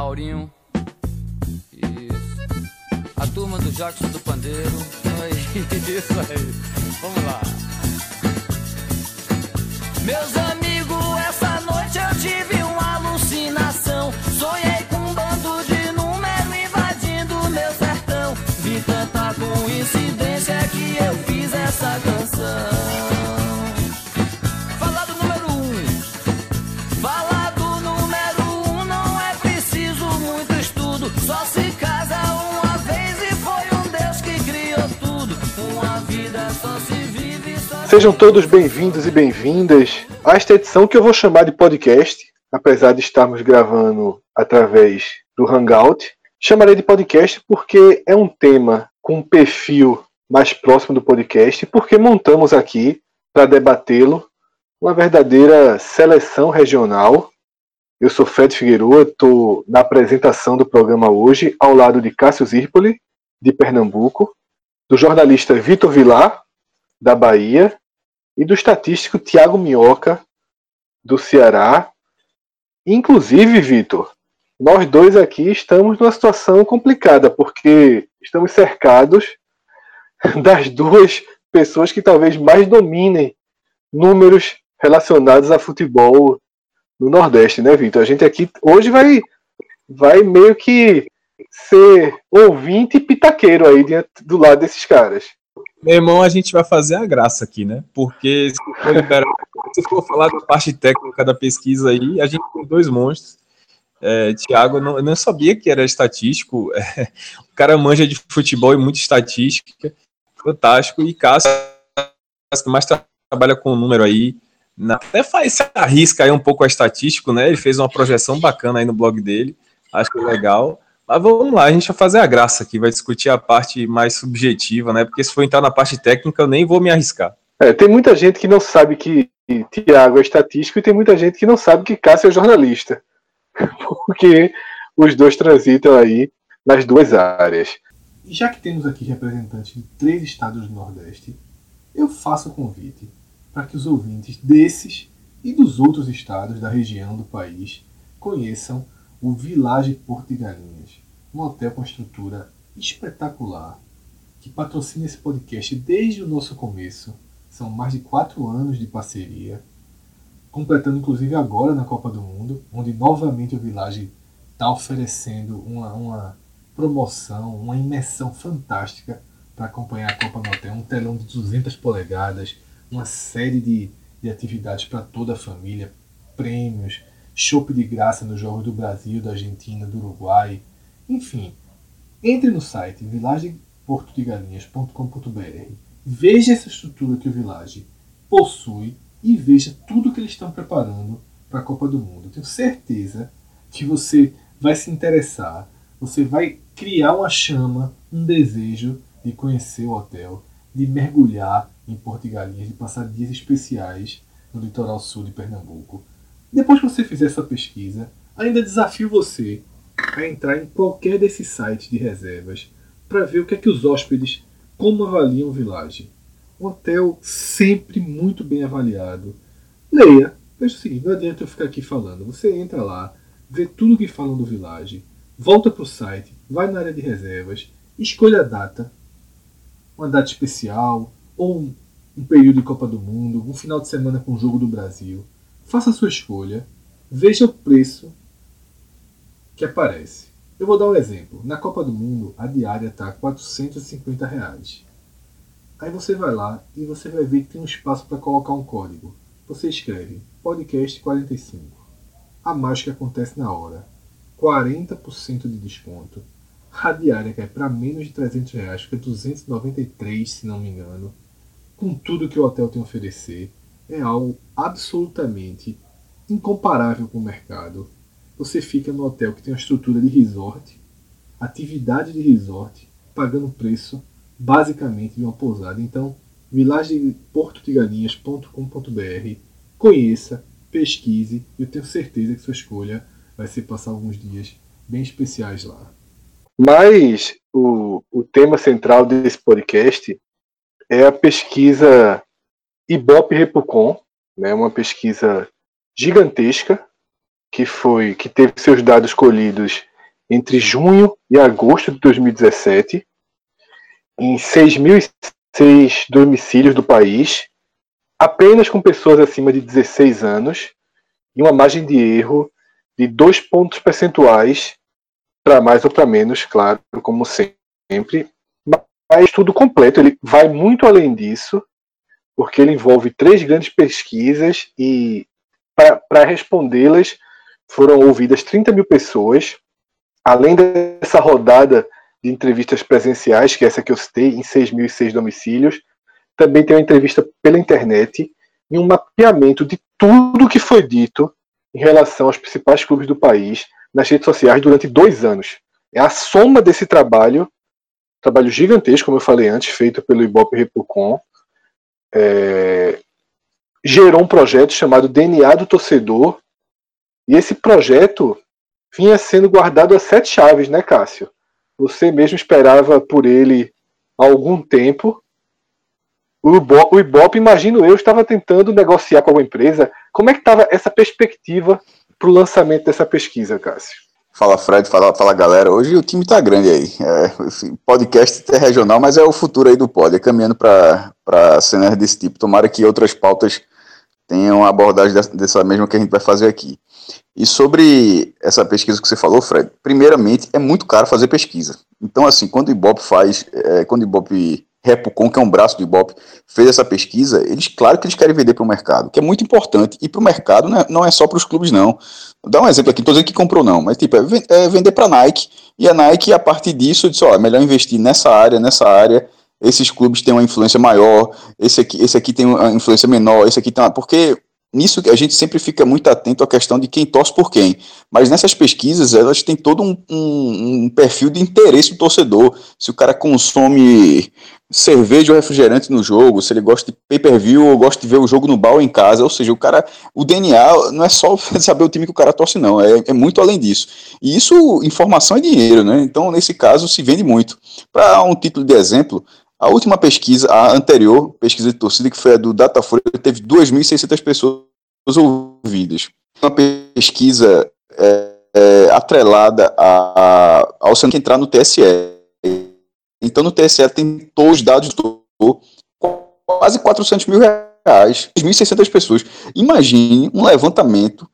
Aurinho. Isso. A turma do Jackson do Pandeiro. Isso aí. Vamos lá. Meus amigos, essa noite eu tive uma alucinação. Sonhei com um bando de número invadindo meu sertão. Vi tanta coincidência que eu fiz essa canção. Sejam todos bem-vindos e bem-vindas a esta edição que eu vou chamar de podcast, apesar de estarmos gravando através do Hangout. Chamarei de podcast porque é um tema com um perfil mais próximo do podcast, porque montamos aqui para debatê-lo uma verdadeira seleção regional. Eu sou Fred Figueroa, estou na apresentação do programa hoje, ao lado de Cássio Zirpoli, de Pernambuco, do jornalista Vitor Vilar, da Bahia, e do estatístico Tiago Minhoca, do Ceará. Inclusive, Vitor, nós dois aqui estamos numa situação complicada, porque estamos cercados das duas pessoas que talvez mais dominem números relacionados a futebol no Nordeste, né, Vitor? A gente aqui hoje vai, vai meio que ser ouvinte e pitaqueiro aí do lado desses caras. Meu irmão, a gente vai fazer a graça aqui, né? Porque se for, liberar, se for falar da parte técnica da pesquisa aí, a gente tem dois monstros. É, Tiago, eu não, não sabia que era estatístico. É, o cara manja de futebol e muita estatística. Fantástico. E Cássio, que mais trabalha com número aí. Na, até faz se arrisca aí um pouco a estatístico, né? Ele fez uma projeção bacana aí no blog dele. Acho que é legal. Mas vamos lá, a gente vai fazer a graça aqui, vai discutir a parte mais subjetiva, né? Porque se for entrar na parte técnica, eu nem vou me arriscar. É, tem muita gente que não sabe que Tiago é estatístico e tem muita gente que não sabe que Cássio é jornalista. Porque os dois transitam aí nas duas áreas. E já que temos aqui representantes de três estados do Nordeste, eu faço o convite para que os ouvintes desses e dos outros estados da região do país conheçam o Village Porto de Galinhas, um hotel com estrutura espetacular que patrocina esse podcast desde o nosso começo. São mais de quatro anos de parceria, completando inclusive agora na Copa do Mundo, onde novamente o Village está oferecendo uma, uma promoção, uma imersão fantástica para acompanhar a Copa no hotel. Um telão de 200 polegadas, uma série de, de atividades para toda a família, prêmios, chopp de graça nos jogos do Brasil, da Argentina, do Uruguai, enfim. Entre no site villageportodegalinhas.com.br, veja essa estrutura que o Village possui e veja tudo que eles estão preparando para a Copa do Mundo. Tenho certeza que você vai se interessar, você vai criar uma chama, um desejo de conhecer o hotel, de mergulhar em Porto de Galinhas, de passar dias especiais no litoral sul de Pernambuco. Depois que você fizer essa pesquisa, ainda desafio você a entrar em qualquer desses sites de reservas para ver o que é que os hóspedes como avaliam o Village. Um hotel sempre muito bem avaliado. Leia. Veja o seguinte, não adianta eu ficar aqui falando. Você entra lá, vê tudo que falam do Village, volta para o site, vai na área de reservas, escolha a data, uma data especial, ou um, um período de Copa do Mundo, um final de semana com o Jogo do Brasil. Faça a sua escolha, veja o preço que aparece. Eu vou dar um exemplo. Na Copa do Mundo, a diária está 450 reais. Aí você vai lá e você vai ver que tem um espaço para colocar um código. Você escreve podcast 45. A mágica acontece na hora. 40% de desconto. A diária cai para menos de 300 reais, fica 293 se não me engano. Com tudo que o hotel tem a oferecer, é algo absolutamente incomparável com o mercado. Você fica no hotel que tem uma estrutura de resort, atividade de resort, pagando preço basicamente de uma pousada. Então, vilageportodegalinhas.com.br, conheça, pesquise eu tenho certeza que sua escolha vai ser passar alguns dias bem especiais lá. Mas o, o tema central desse podcast é a pesquisa Ibope Repucon, né, uma pesquisa gigantesca que foi que teve seus dados colhidos entre junho e agosto de 2017 em 6.006 domicílios do país, apenas com pessoas acima de 16 anos e uma margem de erro de dois pontos percentuais para mais ou para menos, claro, como sempre. Mas tudo completo, ele vai muito além disso, porque ele envolve três grandes pesquisas e para respondê-las foram ouvidas 30 mil pessoas, além dessa rodada de entrevistas presenciais, que é essa que eu citei, em 6.006 domicílios, também tem uma entrevista pela internet e um mapeamento de tudo que foi dito em relação aos principais clubes do país nas redes sociais durante dois anos. É a soma desse trabalho, trabalho gigantesco, como eu falei antes, feito pelo Ibope Repucon, é, gerou um projeto chamado DNA do Torcedor, e esse projeto vinha sendo guardado a sete chaves, né, Cássio? Você mesmo esperava por ele há algum tempo. O Ibope, o Ibope imagino eu, estava tentando negociar com alguma empresa. Como é que estava essa perspectiva para o lançamento dessa pesquisa, Cássio? Fala Fred, fala, fala galera. Hoje o time tá grande aí. É, assim, podcast é regional, mas é o futuro aí do pod, é caminhando para cenas desse tipo. Tomara que outras pautas tenham abordagem dessa, dessa mesma que a gente vai fazer aqui. E sobre essa pesquisa que você falou, Fred, primeiramente é muito caro fazer pesquisa. Então, assim, quando o Ibope faz, é, quando o Ibope Repucon, que é um braço do Ibope, fez essa pesquisa, eles, claro que eles querem vender para o mercado, que é muito importante. E para o mercado não é, não é só para os clubes, não. Vou dar um exemplo aqui, não estou dizendo que comprou, não, mas tipo, é, é vender para a Nike, e a Nike, a partir disso, disse: ó, é melhor investir nessa área, nessa área. Esses clubes têm uma influência maior, esse aqui, esse aqui tem uma influência menor, esse aqui tem uma. Porque nisso a gente sempre fica muito atento à questão de quem torce por quem. Mas nessas pesquisas, elas têm todo um, um, um perfil de interesse do torcedor. Se o cara consome cerveja ou refrigerante no jogo, se ele gosta de pay-per-view ou gosta de ver o jogo no ou em casa, ou seja, o cara, o DNA não é só saber o time que o cara torce não, é, é muito além disso. E isso, informação é dinheiro, né? Então, nesse caso, se vende muito. Para um título de exemplo, a última pesquisa, a anterior pesquisa de torcida, que foi a do Datafolha, teve 2.600 pessoas ouvidas. Uma pesquisa é, é, atrelada a, a, ao que entrar no TSE então, no TSE tem todos os dados do quase 400 mil reais, 1.600 pessoas. Imagine um levantamento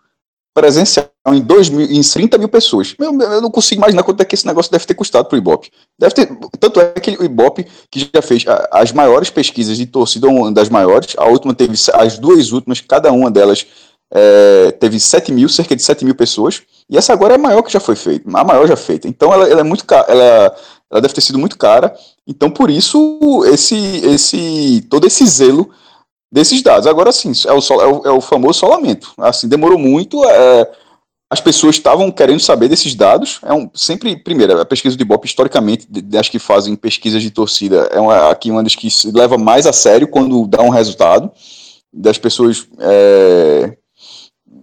presencial em, 2 mil, em 30 mil pessoas. eu não consigo imaginar quanto é que esse negócio deve ter custado para o Ibope. Deve ter, tanto é que o Ibope, que já fez as maiores pesquisas de torcida, uma das maiores, a última teve, as duas últimas, cada uma delas é, teve 7 mil, cerca de 7 mil pessoas, e essa agora é a maior que já foi feita, a maior já feita. Então ela, ela é muito ela ela deve ter sido muito cara. Então, por isso, esse, esse, todo esse zelo desses dados. Agora sim, é o, é o, é o famoso solamento. Assim, demorou muito. É, as pessoas estavam querendo saber desses dados. É um, sempre, primeiro, a pesquisa de Ibope, historicamente, das que fazem pesquisas de torcida, é uma, aqui uma das que se leva mais a sério quando dá um resultado, das pessoas é,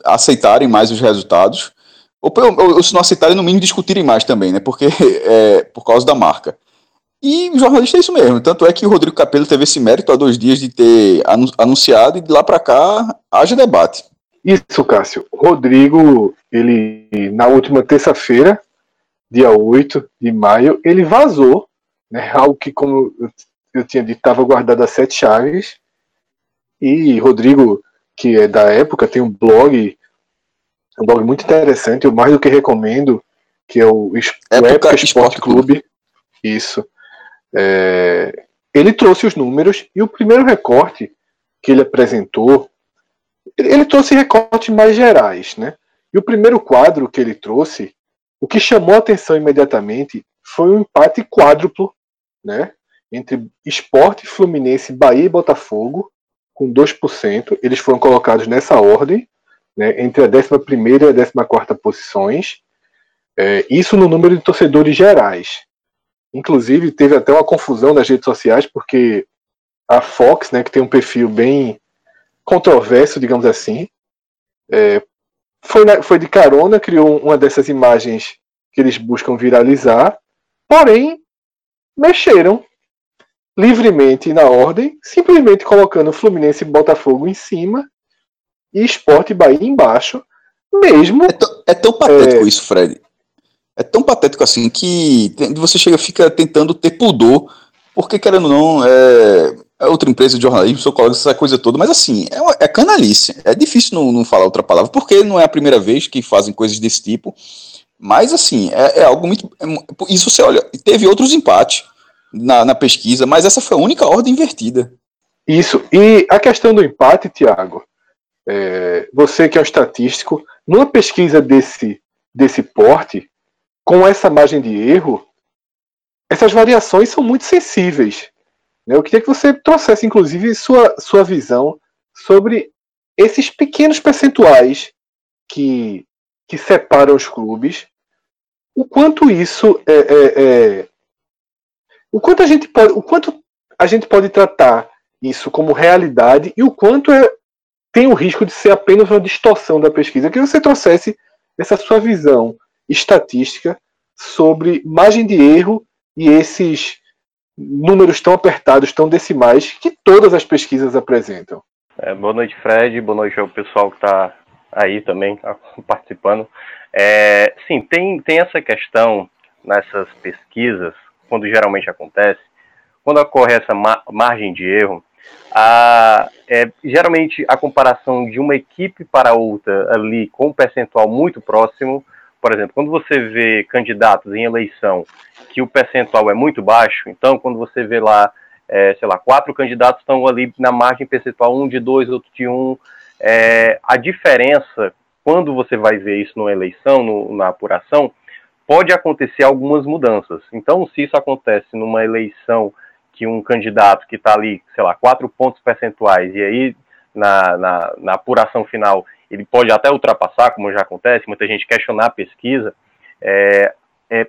aceitarem mais os resultados ou, ou se não aceitarem, no mínimo discutirem mais também, né? Porque é por causa da marca. E o jornalista é isso mesmo. Tanto é que o Rodrigo Capello teve esse mérito há dois dias de ter anunciado e de lá para cá haja debate. Isso, Cássio. Rodrigo, ele na última terça-feira, dia 8 de maio, ele vazou, né, algo que, como eu tinha dito, estava guardado a sete chaves. E Rodrigo, que é da época, tem um blog um blog muito interessante, eu mais do que recomendo, que é o, Época, Época Sport Clube. Isso. É, ele trouxe os números e o primeiro recorte que ele apresentou, ele trouxe recortes mais gerais, né? E o primeiro quadro que ele trouxe, o que chamou a atenção imediatamente foi um empate quádruplo, né? Entre Esporte, Fluminense, Bahia e Botafogo, com 2%. Eles foram colocados nessa ordem né, entre a 11 e a 14 posições, é, isso no número de torcedores gerais. Inclusive, teve até uma confusão nas redes sociais, porque a Fox, né, que tem um perfil bem controverso, digamos assim, é, foi, na, foi de carona, criou uma dessas imagens que eles buscam viralizar, porém mexeram livremente na ordem, simplesmente colocando Fluminense e Botafogo em cima e Esporte Bahia embaixo, mesmo. É, tão, é tão patético é... isso, Fred. é tão patético assim que você chega fica tentando ter pudor, porque querendo ou não, é, é outra empresa de jornalismo, seu colega, essa coisa toda, mas assim, é, é canalice. É difícil não, não falar outra palavra, porque não é a primeira vez que fazem coisas desse tipo. Mas assim, é, é algo muito. É, isso você olha, teve outros empates na, na pesquisa, mas essa foi a única ordem invertida. Isso. E a questão do empate, Tiago, é, você que é um estatístico, numa pesquisa desse, desse porte, com essa margem de erro, essas variações são muito sensíveis. Eu queria que você trouxesse, inclusive, sua, sua visão sobre esses pequenos percentuais que, que separam os clubes, o quanto isso é, é, é o quanto a gente pode, o quanto a gente pode tratar isso como realidade e o quanto é, tem o risco de ser apenas uma distorção da pesquisa. Que você trouxesse essa sua visão estatística sobre margem de erro e esses números tão apertados, tão decimais que todas as pesquisas apresentam. É, boa noite, Fred. Boa noite ao pessoal que está aí também participando. É, sim, tem, tem essa questão nessas pesquisas quando geralmente acontece, quando ocorre essa ma margem de erro, a, é, geralmente a comparação de uma equipe para outra ali com um percentual muito próximo, por exemplo, quando você vê candidatos em eleição que o percentual é muito baixo, então quando você vê lá, é, sei lá, quatro candidatos estão ali na margem percentual, um de dois, outro de um, é, a diferença, quando você vai ver isso numa eleição, no, na apuração, pode acontecer algumas mudanças. Então, se isso acontece numa eleição que um candidato que está ali, sei lá, quatro pontos percentuais, e aí na, na, na, apuração final ele pode até ultrapassar, como já acontece, muita gente questionar a pesquisa, é, é,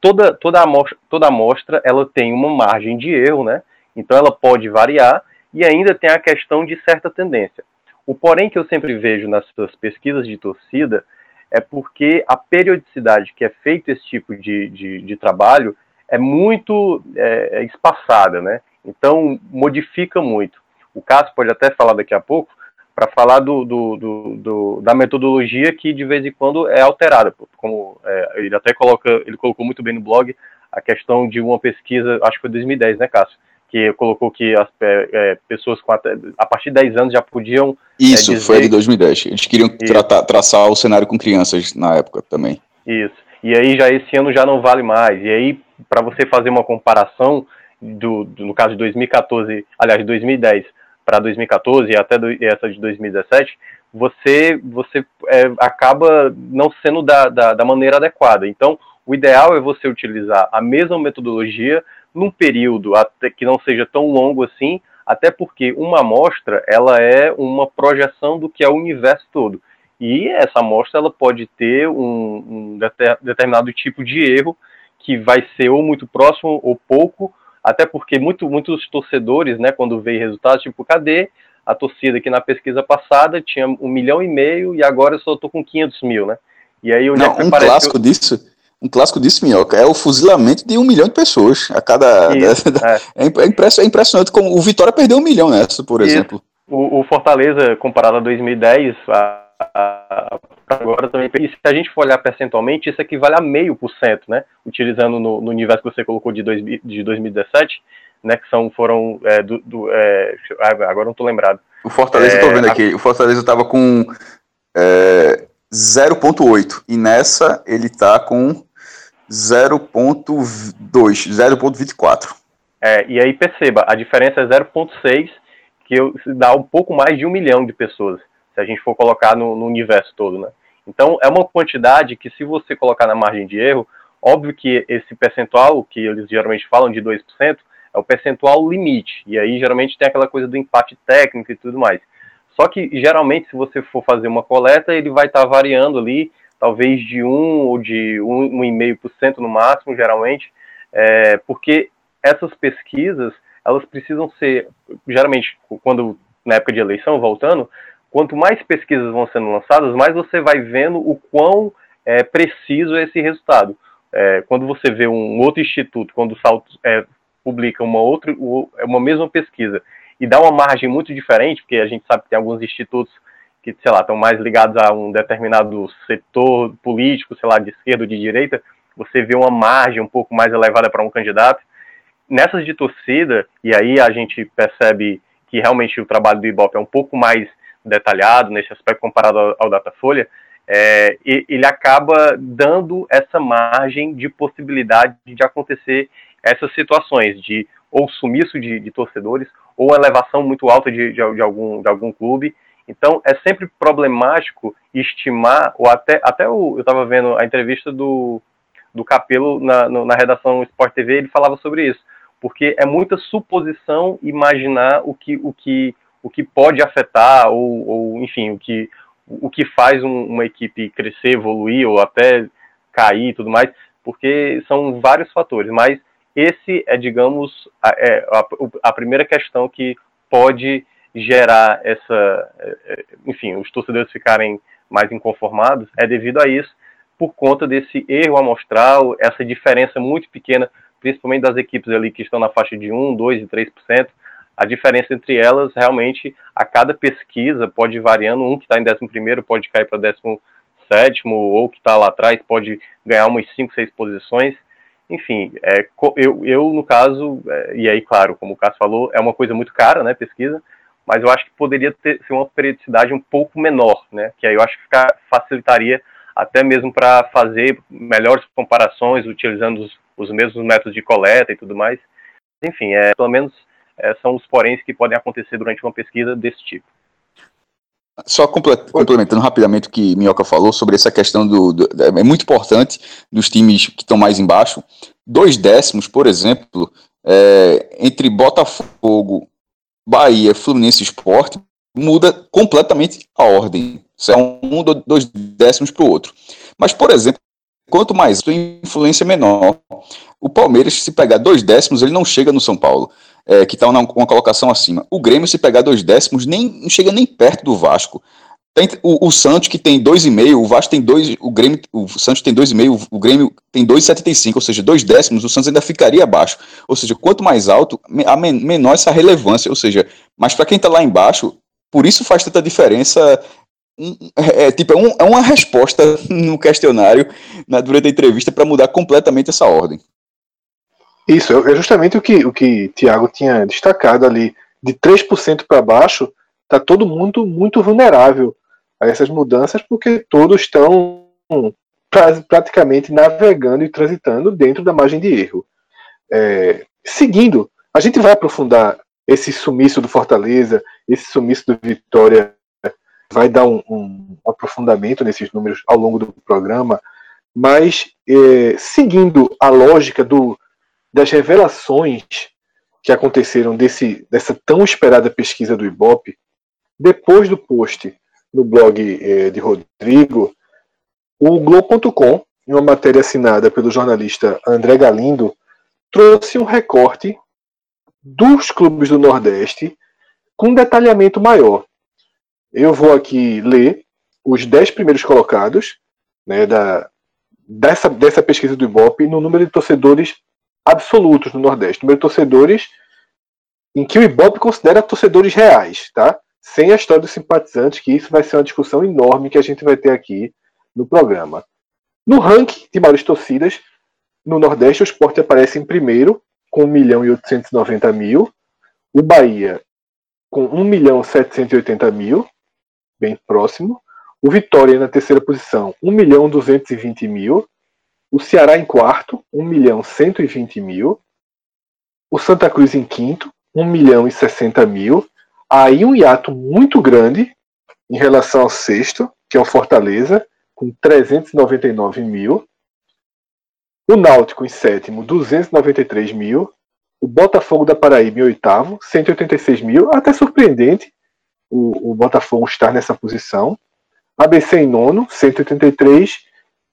toda, toda, amostra, toda amostra ela tem uma margem de erro, né? Então ela pode variar e ainda tem a questão de certa tendência. O porém que eu sempre vejo nas pesquisas de torcida é porque a periodicidade que é feito esse tipo de, de, de trabalho é muito é, é, espaçada, né? Então, modifica muito. O Cássio pode até falar daqui a pouco, para falar do, do, do, do, da metodologia que de vez em quando é alterada. Como é, ele até coloca, ele colocou muito bem no blog a questão de uma pesquisa, acho que foi 2010, né, Cássio? que colocou que as é, é pessoas com até, a partir de 10 anos já podiam. É, Isso, é, dizer... foi de 2010. Eles queriam tratar, traçar o cenário com crianças na época também. Isso. E aí já esse ano já não vale mais. E aí, para você fazer uma comparação do, do, no caso de 2014, aliás, de 2010 para 2014 e até do, essa de 2017, você, você é, acaba não sendo da, da, da maneira adequada. Então, o ideal é você utilizar a mesma metodologia num período que não seja tão longo assim, até porque uma amostra ela é uma projeção do que é o universo todo. E essa amostra ela pode ter um, um determinado tipo de erro que vai ser ou muito próximo ou pouco, até porque muito, muitos torcedores, né, quando veem resultados, tipo, cadê a torcida que na pesquisa passada tinha um milhão e meio e agora eu só estou com 500 mil, né? E aí onde Não, é um clássico disso um clássico disso, Minhoca, é o fuzilamento de um milhão de pessoas a cada. Isso, é. É, é, impressionante como o Vitória perdeu um milhão nessa, por Isso. exemplo. O, o, Fortaleza, comparado a 2010, a, a, agora também. E se a gente for olhar percentualmente, isso equivale a meio por cento, né? Utilizando no, no universo que você colocou de, dois, de 2017, né? Que são, foram. É, do, do é, agora não estou lembrado. O Fortaleza, é, tô vendo aqui, o Fortaleza estava com. 0.8 e nessa ele tá com 0.2, 0.24. É, e aí perceba, a diferença é 0.6, que dá um pouco mais de um milhão de pessoas, se a gente for colocar no, no, universo todo, né? Então, é uma quantidade que, se você colocar na margem de erro, óbvio que esse percentual, que eles geralmente falam de 2%, é o percentual limite. E aí, geralmente, tem aquela coisa do empate técnico e tudo mais. Só que, geralmente, se você for fazer uma coleta, ele vai estar tá variando ali talvez de 1 ou de 1,5% no máximo, geralmente, é, porque essas pesquisas, elas precisam ser, geralmente, quando na época de eleição, voltando, quanto mais pesquisas vão sendo lançadas, mais você vai vendo o quão é, preciso é esse resultado. É, quando você vê um outro instituto, quando é, publica uma outra, uma mesma pesquisa e dá uma margem muito diferente, porque a gente sabe que tem alguns institutos que, sei lá, estão mais ligados a um determinado setor político, sei lá, de esquerda ou de direita, você vê uma margem um pouco mais elevada para um candidato. Nessas de torcida, e aí a gente percebe que realmente o trabalho do Ibope é um pouco mais detalhado nesse aspecto comparado ao, ao Datafolha, é, ele acaba dando essa margem de possibilidade de acontecer essas situações de ou sumiço de, de torcedores ou elevação muito alta de, de, de, algum, de algum clube. Então é sempre problemático estimar, ou até, até o, eu estava vendo a entrevista do, do Capelo na, no, na redação Sport TV, ele falava sobre isso, porque é muita suposição imaginar o que, o que, o que pode afetar, ou, ou enfim, o que, o que faz um, uma equipe crescer, evoluir ou até cair e tudo mais, porque são vários fatores, mas esse é, digamos, a, é, a, a primeira questão que pode gerar essa, é, é, enfim, os torcedores ficarem mais inconformados, é devido a isso, por conta desse erro amostral, essa diferença muito pequena, principalmente das equipes ali que estão na faixa de 1, 2 e 3%, a diferença entre elas, realmente, a cada pesquisa pode variando. Um que está em 11 pode cair para 17, ou que está lá atrás pode ganhar umas 5, 6 posições. Enfim, é, eu, eu, no caso, é, e aí, claro, como o Cássio falou, é uma coisa muito cara, né, pesquisa, mas eu acho que poderia ter ser uma periodicidade um pouco menor, né, que aí eu acho que ficar, facilitaria até mesmo para fazer melhores comparações, utilizando os, os mesmos métodos de coleta e tudo mais. Enfim, é, pelo menos é, são os poréns que podem acontecer durante uma pesquisa desse tipo. Só complementando rapidamente o que Minhoca falou sobre essa questão do, do, É muito importante dos times que estão mais embaixo. Dois décimos, por exemplo, é, entre Botafogo, Bahia, Fluminense Esporte, muda completamente a ordem. Isso é um, dois décimos para o outro. Mas, por exemplo, quanto mais tem influência menor. O Palmeiras, se pegar dois décimos, ele não chega no São Paulo é, que está uma, uma colocação acima. O Grêmio, se pegar dois décimos, nem, não chega nem perto do Vasco. Tem, o, o, Santos, que tem 2,5, o Vasco tem 2, o Grêmio, o Santos tem 2,5, o Grêmio tem 2,75, ou seja, dois décimos, o Santos ainda ficaria abaixo. Ou seja, quanto mais alto, a men menor essa relevância. Ou seja, mas para quem está lá embaixo, por isso faz tanta diferença. É, é tipo, é, um, é uma resposta no questionário na, durante a entrevista para mudar completamente essa ordem. Isso, é justamente o que o que Tiago tinha destacado ali. De 3% para baixo, está todo mundo muito vulnerável a essas mudanças, porque todos estão pra, praticamente navegando e transitando dentro da margem de erro. É, seguindo, a gente vai aprofundar esse sumiço do Fortaleza, esse sumiço do Vitória, vai dar um, um aprofundamento nesses números ao longo do programa, mas é, seguindo a lógica do das revelações que aconteceram desse, dessa tão esperada pesquisa do Ibope, depois do post no blog eh, de Rodrigo, o Globo.com, em uma matéria assinada pelo jornalista André Galindo, trouxe um recorte dos clubes do Nordeste com um detalhamento maior. Eu vou aqui ler os dez primeiros colocados né, da, dessa, dessa pesquisa do Ibope no número de torcedores absolutos no Nordeste, número de torcedores em que o Ibope considera torcedores reais, tá? Sem a história dos simpatizantes, que isso vai ser uma discussão enorme que a gente vai ter aqui no programa. No ranking de maiores torcidas, no Nordeste, o Sport aparece em primeiro, com 1 milhão e 890 mil. O Bahia, com 1 milhão e 780 mil, bem próximo. O Vitória, na terceira posição, 1 milhão e 220 mil. O Ceará em quarto, 1 milhão 120 mil. O Santa Cruz em quinto, 1 milhão e 60 mil. Aí um hiato muito grande em relação ao sexto, que é o Fortaleza, com 399 mil. O Náutico em sétimo, 293 mil. O Botafogo da Paraíba em oitavo, 186 mil. Até surpreendente o, o Botafogo estar nessa posição. ABC em nono, 183.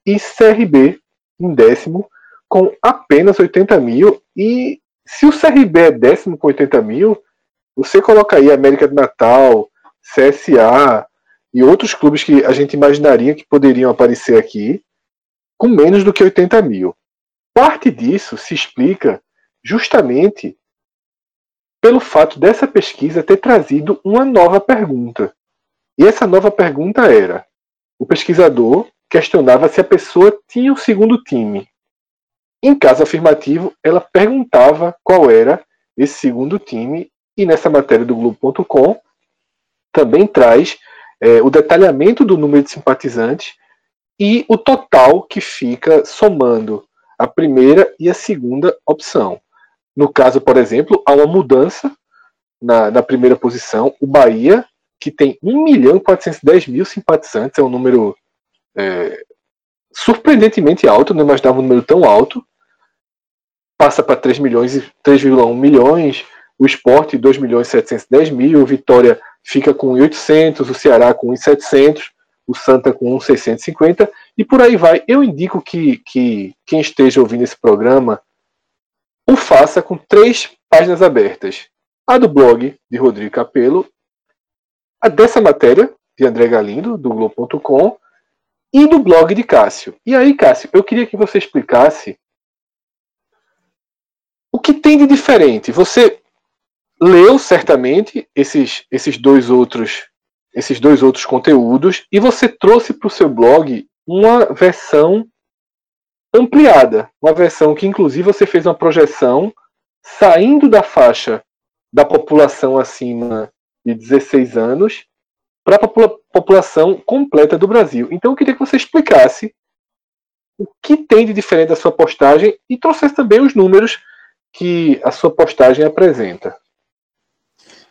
E CRB em décimo com apenas 80 mil. E se o CRB é décimo com 80 mil, você coloca aí América do Natal, CSA e outros clubes que a gente imaginaria que poderiam aparecer aqui com menos do que 80 mil. Parte disso se explica justamente pelo fato dessa pesquisa ter trazido uma nova pergunta. E essa nova pergunta era: o pesquisador questionava se a pessoa tinha um segundo time. Em caso afirmativo, ela perguntava qual era esse segundo time, e nessa matéria do Globo.com também traz é, o detalhamento do número de simpatizantes e o total que fica somando a primeira e a segunda opção. No caso, por exemplo, há uma mudança na, na primeira posição. O Bahia, que tem 1 milhão e 410 mil simpatizantes, é um número é, surpreendentemente alto, não imaginava um número tão alto. Passa para 3 milhões e 3,1 milhões. O Esporte, 2 milhões e 710 mil. O Vitória fica com 1.800. O Ceará com 1.700. O Santa com 1.650. E por aí vai. Eu indico que, que quem esteja ouvindo esse programa o faça com três páginas abertas. A do blog de Rodrigo Capello, a dessa matéria de André Galindo, do Globo.com, e do blog de Cássio. E aí, Cássio, eu queria que você explicasse o que tem de diferente. Você leu certamente esses, esses dois outros esses dois outros conteúdos e você trouxe para o seu blog uma versão ampliada, uma versão que inclusive você fez uma projeção saindo da faixa da população acima de 16 anos para a população completa do Brasil. Então eu queria que você explicasse o que tem de diferente da sua postagem e trouxesse também os números que a sua postagem apresenta.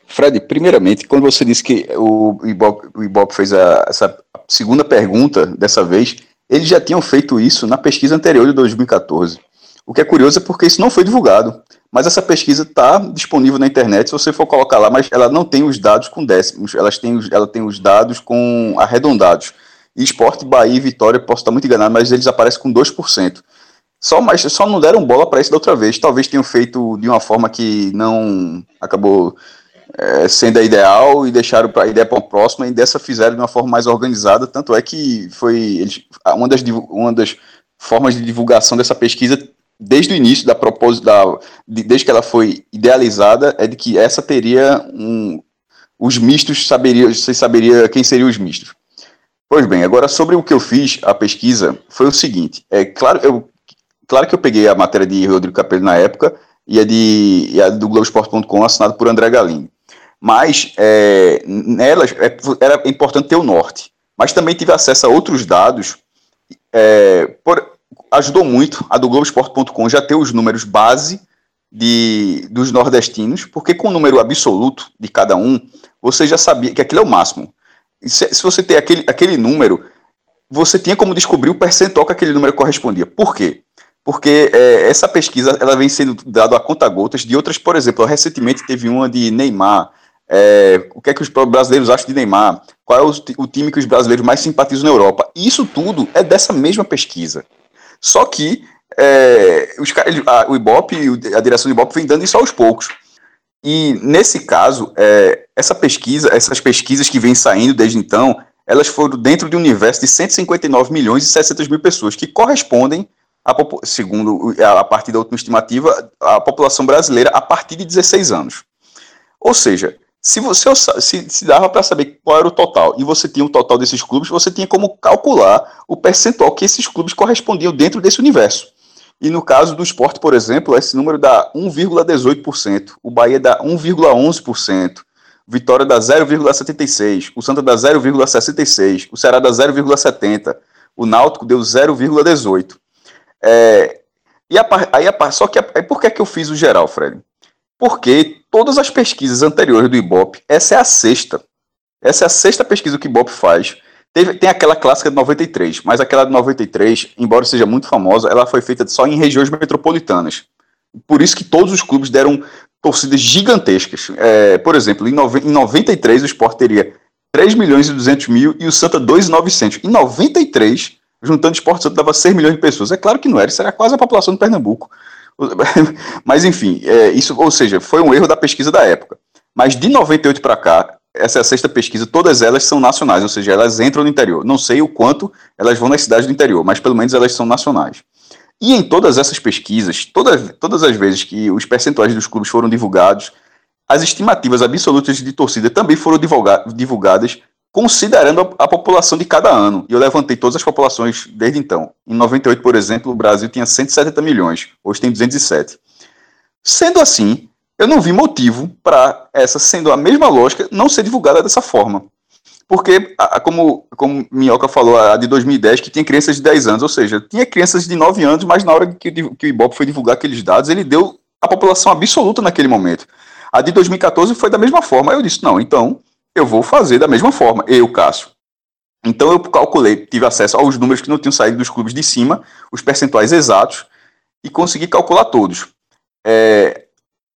Fred, primeiramente, quando você disse que o Ibope, o Ibope fez a, essa segunda pergunta dessa vez, eles já tinham feito isso na pesquisa anterior de 2014. O que é curioso é porque isso não foi divulgado. Mas essa pesquisa está disponível na internet, se você for colocar lá, mas ela não tem os dados com décimos, elas têm, ela tem os dados com arredondados. E Esporte, Bahia e Vitória, posso estar muito enganado, mas eles aparecem com 2%. Só, mas só não deram bola para isso da outra vez. Talvez tenham feito de uma forma que não acabou é, sendo a ideal e deixaram para a ideia para a próxima, e dessa fizeram de uma forma mais organizada. Tanto é que foi eles, uma, das, uma das formas de divulgação dessa pesquisa, desde o início da propósito, da, desde que ela foi idealizada, é de que essa teria um, os mistos, saberia, você saberia quem seriam os mistos. Pois bem, agora sobre o que eu fiz, a pesquisa, foi o seguinte, é claro, eu, claro que eu peguei a matéria de Rodrigo Capello na época, e a, de, e a do Globoesporte.com, assinado por André Galindo. Mas é, nelas é, era importante ter o norte. Mas também tive acesso a outros dados. É, por, ajudou muito a do Globoesporte.com já ter os números base de, dos nordestinos, porque com o número absoluto de cada um, você já sabia que aquilo é o máximo. Se, se você tem aquele, aquele número, você tinha como descobrir o percentual que aquele número correspondia. Por quê? Porque é, essa pesquisa ela vem sendo dada a conta gotas de outras, por exemplo, recentemente teve uma de Neymar, é, o que é que os brasileiros acham de Neymar? Qual é o, o, time que os brasileiros mais simpatizam na Europa? Isso tudo é dessa mesma pesquisa. Só que é, os, a, o Ibope, a direção do Ibope vem dando isso aos poucos. E nesse caso, é, essa pesquisa, essas pesquisas que vêm saindo desde então, elas foram dentro de um universo de 159 milhões e 600 mil pessoas, que correspondem, a, segundo a, a partir da última estimativa, à população brasileira a partir de 16 anos. Ou seja, se você se, se dava para saber qual era o total e você tinha o total desses clubes, você tinha como calcular o percentual que esses clubes correspondiam dentro desse universo. E no caso do esporte, por exemplo, esse número dá 1,18%, o Bahia dá 1,11%, Vitória dá 0,76%, o Santa dá 0,66%, o Ceará dá 0,70%, o Náutico deu 0,18%. É, e a, aí a, só que aí por que, é que eu fiz o geral, Fred? Porque todas as pesquisas anteriores do Ibope, essa é a sexta. Essa é a sexta pesquisa que o Ibope faz. Teve, tem aquela clássica de 93, mas aquela de 93, embora seja muito famosa, ela foi feita só em regiões metropolitanas. Por isso que todos os clubes deram torcidas gigantescas. É, por exemplo, em, em 93 o Sport teria 3 milhões e 200 mil e o Santa 2,900. Em 93, juntando o Sport Santa, dava 6 milhões de pessoas. É claro que não era, isso era quase a população de Pernambuco. Mas enfim, é, isso, ou seja, foi um erro da pesquisa da época. Mas de 98 para cá, essa é a sexta pesquisa, todas elas são nacionais, ou seja, elas entram no interior. Não sei o quanto elas vão nas cidades do interior, mas pelo menos elas são nacionais. E em todas essas pesquisas, todas, todas as vezes que os percentuais dos clubes foram divulgados, as estimativas absolutas de torcida também foram divulga divulgadas considerando a, a, população de cada ano. E eu levantei todas as populações desde então. Em 98, por exemplo, o Brasil tinha 170 milhões, hoje tem 207. Sendo assim, eu não vi motivo para essa, sendo a mesma lógica, não ser divulgada dessa forma. Porque, como, como Minhoca falou, a de 2010, que tinha crianças de 10 anos, ou seja, tinha crianças de 9 anos, mas na hora que, que o Ibope foi divulgar aqueles dados, ele deu a população absoluta naquele momento. A de 2014 foi da mesma forma. Eu disse, não, então eu vou fazer da mesma forma, eu, Cássio. Então eu calculei, tive acesso aos números que não tinham saído dos clubes de cima, os percentuais exatos, e consegui calcular todos. É,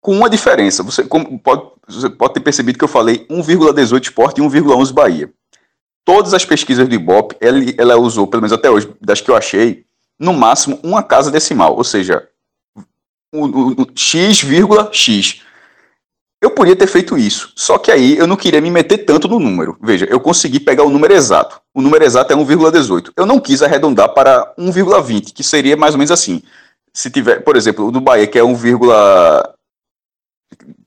com uma diferença, você, pode, você pode ter percebido que eu falei 1,18 esporte e 1,11 Bahia. Todas as pesquisas do Ibope, ela, ela usou, pelo menos até hoje, das que eu achei, no máximo uma casa decimal, ou seja, o, o, o x, x. Eu podia ter feito isso, só que aí eu não queria me meter tanto no número. Veja, eu consegui pegar o número exato. O número exato é 1,18. Eu não quis arredondar para 1,20, que seria mais ou menos assim. Se tiver, por exemplo, o do Bahia, que é 1,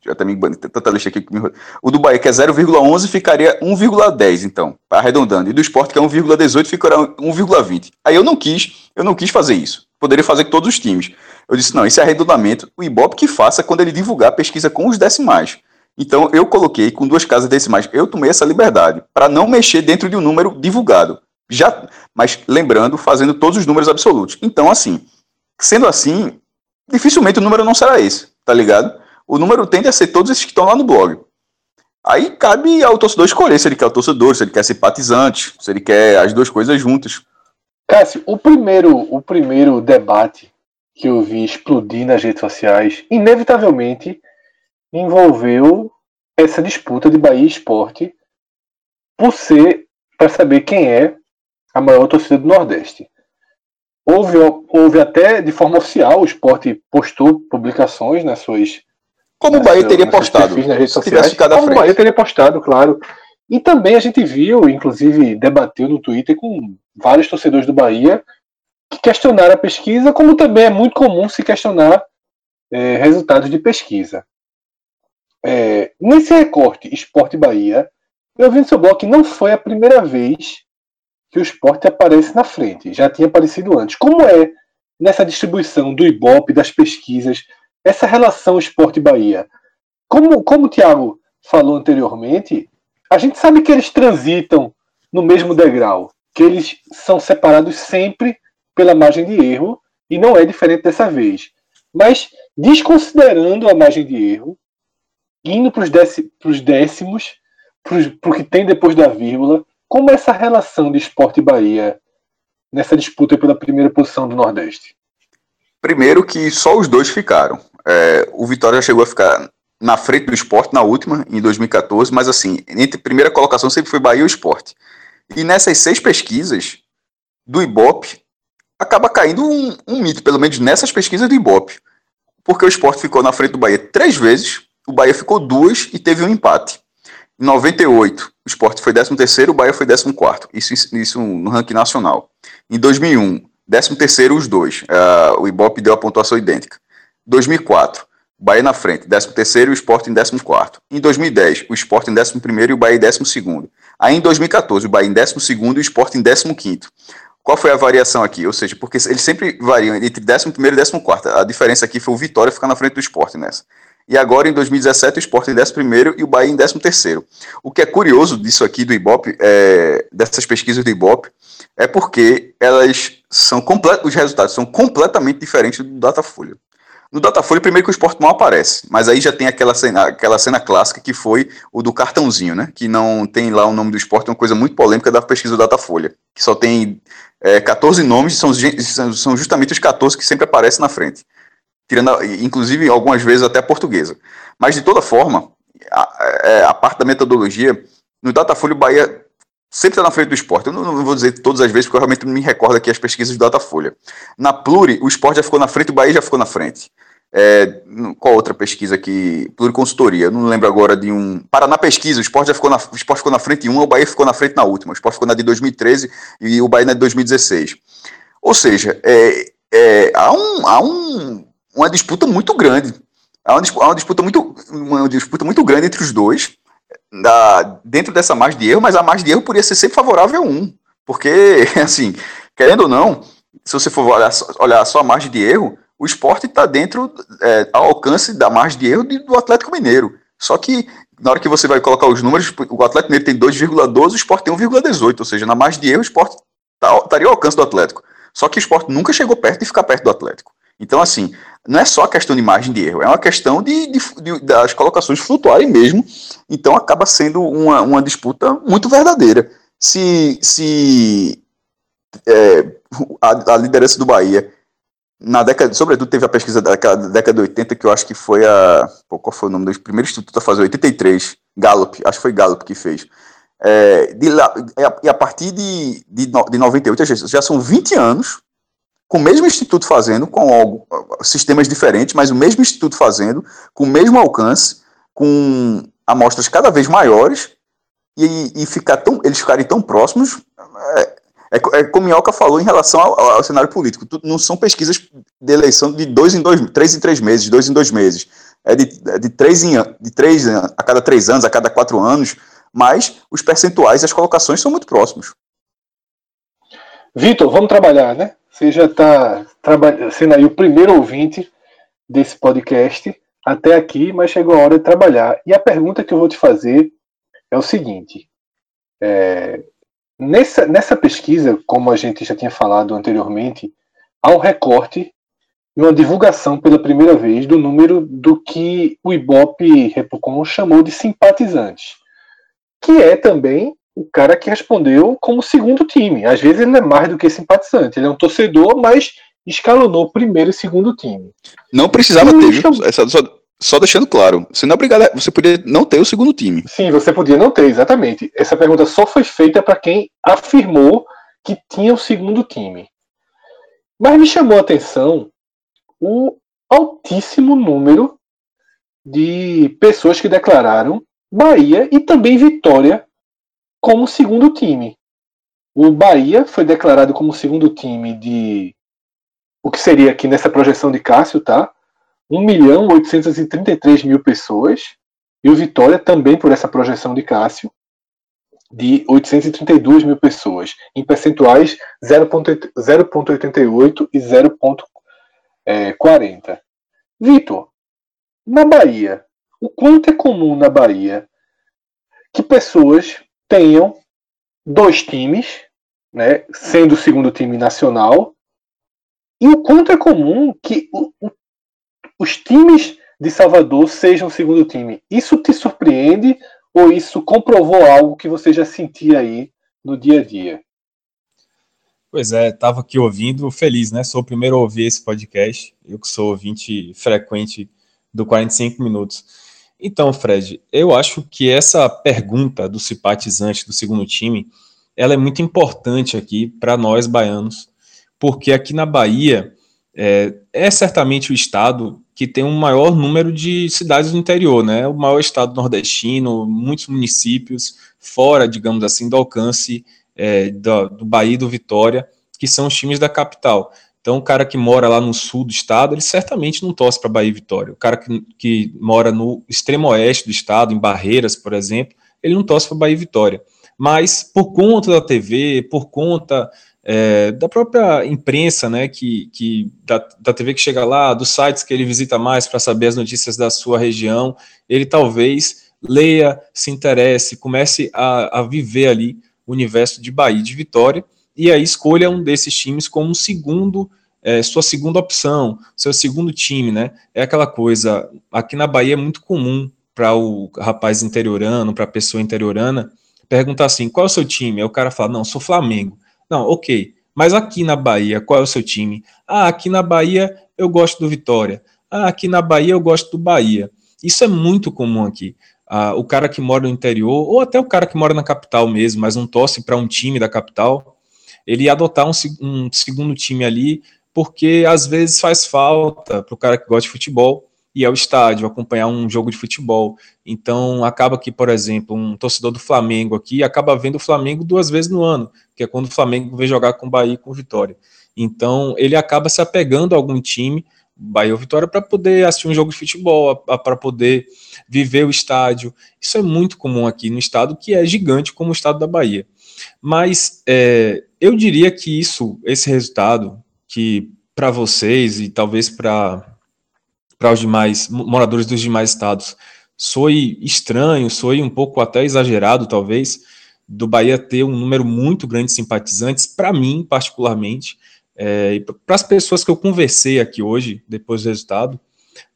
já tá me tanta lista aqui que me... O do Bahia, que é 0,11, ficaria 1,10, então, arredondando. E do esporte, que é 1,18, ficaria 1,20. Aí eu não quis, eu não quis fazer isso. Poderia fazer com todos os times. Eu disse, não, esse arredondamento, o Ibope que faça quando ele divulgar a pesquisa com os decimais. Então eu coloquei com duas casas decimais. Eu tomei essa liberdade para não mexer dentro de um número divulgado. Já, mas lembrando, fazendo todos os números absolutos. Então, assim, sendo assim, dificilmente o número não será esse, tá ligado? O número tende a ser todos esses que estão lá no blog. Aí cabe ao torcedor escolher se ele quer o torcedor, se ele quer simpatizante, se ele quer as duas coisas juntas. Cássio, o primeiro, o primeiro debate que eu vi explodir nas redes sociais, inevitavelmente envolveu essa disputa de Bahia Esporte por ser para saber quem é a maior torcida do Nordeste. Houve, houve até de forma oficial, o esporte postou publicações nas suas. Como o Bahia teria postado? Nas redes sociais, como o Bahia teria postado, claro. E também a gente viu, inclusive debateu no Twitter com vários torcedores do Bahia, que questionaram a pesquisa, como também é muito comum se questionar é, resultados de pesquisa. É, nesse recorte Esporte Bahia, eu vi no seu blog que não foi a primeira vez que o esporte aparece na frente, já tinha aparecido antes. Como é nessa distribuição do Ibope, das pesquisas, essa relação esporte-Bahia? Como, como o Tiago falou anteriormente, a gente sabe que eles transitam no mesmo degrau, que eles são separados sempre pela margem de erro, e não é diferente dessa vez. Mas, desconsiderando a margem de erro, indo para os décimos, para o que tem depois da vírgula, como é essa relação de esporte e Bahia nessa disputa pela primeira posição do Nordeste? Primeiro que só os dois ficaram. É, o Vitória já chegou a ficar na frente do esporte na última, em 2014, mas assim, entre primeira colocação sempre foi Bahia e o esporte. E nessas seis pesquisas do Ibope, acaba caindo um, um, mito, pelo menos nessas pesquisas do Ibope. Porque o esporte ficou na frente do Bahia três vezes, o Bahia ficou duas e teve um empate. Em 98, o esporte foi 13 o Bahia foi 14 isso, isso no ranking nacional. Em 2001, 13 os dois. Uh, o Ibope deu a pontuação idêntica. 2004, o Bahia na frente, 13 e o esporte em 14 Em 2010, o esporte em 11 e o Bahia em 12 Aí em 2014, o Bahia em 12 e o esporte em 15 qual foi a variação aqui? Ou seja, porque eles sempre variam entre 11 e 14. A diferença aqui foi o Vitória ficar na frente do esporte nessa. E agora, em 2017, o esporte em 11 e o Bahia em 13. O que é curioso disso aqui do Ibope, é, dessas pesquisas do Ibope, é porque elas são os resultados são completamente diferentes do Datafolha. No Datafolha, primeiro que o esporte não aparece, mas aí já tem aquela cena, aquela cena clássica que foi o do cartãozinho, né? Que não tem lá o nome do esporte, é uma coisa muito polêmica da pesquisa do Datafolha, que só tem é, 14 nomes, são, são justamente os 14 que sempre aparecem na frente. Tirando, inclusive, algumas vezes até a portuguesa. Mas, de toda forma, a, é, a parte da metodologia, no Datafolha, o Bahia sempre está na frente do esporte. Eu não, não, vou dizer todas as vezes, porque eu realmente me recordo aqui as pesquisas do Datafolha. Na Pluri, o esporte já ficou na frente, o Bahia já ficou na frente. É, qual outra pesquisa aqui? Pluriconsultoria, não lembro agora de um. Paraná Pesquisa, o esporte já ficou na, o esporte ficou na frente em uma, o Bahia ficou na frente na última. O esporte ficou na de 2013 e o Bahia na de 2016. Ou seja, é, é, há, um, há um, uma disputa muito grande. Há uma, há uma, disputa muito, uma disputa muito grande entre os dois. Da, dentro dessa margem de erro, mas a margem de erro poderia ser sempre favorável a um. Porque, assim, querendo ou não, se você for olhar, olhar só a margem de erro, o esporte está dentro, é, ao alcance da margem de erro do Atlético Mineiro. Só que, na hora que você vai colocar os números, o Atlético Mineiro tem 2,12, o esporte tem 1,18, ou seja, na margem de erro, o esporte tá, estaria ao alcance do Atlético. Só que o esporte nunca chegou perto de ficar perto do Atlético. Então, assim, não é só questão de margem de erro, é uma questão de, de, de das colocações flutuarem mesmo. Então, acaba sendo uma, uma disputa muito verdadeira. Se, se é, a, a, liderança do Bahia, na década, sobretudo teve a pesquisa da década de 80, que eu acho que foi a. Pô, qual foi o nome do primeiro instituto a fazer? 83, Gallup, acho que foi Gallup que fez. É, de lá, e a partir de, de, de 98, já são 20 anos com o mesmo instituto fazendo, com algo, sistemas diferentes, mas o mesmo instituto fazendo, com o mesmo alcance, com amostras cada vez maiores, e, e ficar tão, eles ficarem tão próximos. É, é, é como Minhoca falou em relação ao, ao, cenário político. Não são pesquisas de eleição de dois em dois, três em três meses, dois em dois meses. É de, é de, três, em, de três a cada três anos, a cada quatro anos, mas os percentuais e as colocações são muito próximos. Vitor, vamos trabalhar, né? Você já está sendo aí o primeiro ouvinte desse podcast até aqui, mas chegou a hora de trabalhar. E a pergunta que eu vou te fazer é o seguinte: é, nessa, nessa pesquisa, como a gente já tinha falado anteriormente, há um recorte e uma divulgação pela primeira vez do número do que o Ibope Repocon chamou de simpatizantes, que é também o cara que respondeu como segundo time. Às vezes ele é mais do que simpatizante, ele é um torcedor, mas escalonou primeiro e segundo time. Não precisava ter. Essa, só, só, deixando claro, você não é obrigado, você podia não ter o segundo time. Sim, você podia não ter, exatamente. Essa pergunta só foi feita para quem afirmou que tinha o segundo time. Mas me chamou a atenção o altíssimo número de pessoas que declararam Bahia e também Vitória como segundo time. O Bahia foi declarado como segundo time de o que seria aqui nessa projeção de Cássio, tá? 1 milhão 833 mil pessoas. E o Vitória também por essa projeção de Cássio, de 832 mil pessoas, em percentuais 0,88 e 0,40. Vitor, na Bahia, o quanto é comum na Bahia que pessoas tenham dois times, né, sendo o segundo time nacional, e o quanto é comum que o, o, os times de Salvador sejam o segundo time. Isso te surpreende ou isso comprovou algo que você já sentia aí no dia a dia? Pois é, estava aqui ouvindo, feliz, né? Sou o primeiro a ouvir esse podcast, eu que sou ouvinte frequente do 45 Minutos. Então, Fred, eu acho que essa pergunta do simpatizante do segundo time, ela é muito importante aqui para nós baianos, porque aqui na Bahia é, é, certamente o estado que tem um maior número de cidades do interior, né? O maior estado nordestino, muitos municípios fora, digamos assim, do alcance é, do, do Bahia e do Vitória, que são os times da capital. Então, o cara que mora lá no sul do estado, ele certamente não torce para Bahia e Vitória. O cara que, que mora no extremo oeste do estado, em Barreiras, por exemplo, ele não torce para Bahia e Vitória. Mas, por conta da TV, por conta é, da própria imprensa, né, que, que da, da TV que chega lá, dos sites que ele visita mais para saber as notícias da sua região, ele talvez leia, se interesse, comece a, a viver ali o universo de Bahia e de Vitória, e aí escolha um desses times como segundo, é, sua segunda opção, seu segundo time, né? É aquela coisa, aqui na Bahia é muito comum para o rapaz interiorano, para a pessoa interiorana, perguntar assim, qual é o seu time? Aí o cara fala, não, sou Flamengo. Não, ok, mas aqui na Bahia, qual é o seu time? Ah, aqui na Bahia eu gosto do Vitória. Ah, aqui na Bahia eu gosto do Bahia. Isso é muito comum aqui. Ah, o cara que mora no interior, ou até o cara que mora na capital mesmo, mas não torce para um time da capital, ele adotar um, um segundo time ali, porque às vezes faz falta para o cara que gosta de futebol ir ao estádio, acompanhar um jogo de futebol. Então, acaba que, por exemplo, um torcedor do Flamengo aqui acaba vendo o Flamengo duas vezes no ano, que é quando o Flamengo vem jogar com o Bahia e com o Vitória. Então, ele acaba se apegando a algum time Bahia ou Vitória para poder assistir um jogo de futebol, para poder viver o estádio. Isso é muito comum aqui no estado, que é gigante como o estado da Bahia. Mas é, eu diria que isso, esse resultado, que para vocês e talvez para os demais moradores dos demais estados soe estranho, soe um pouco até exagerado, talvez, do Bahia ter um número muito grande de simpatizantes, para mim, particularmente, é, para as pessoas que eu conversei aqui hoje, depois do resultado,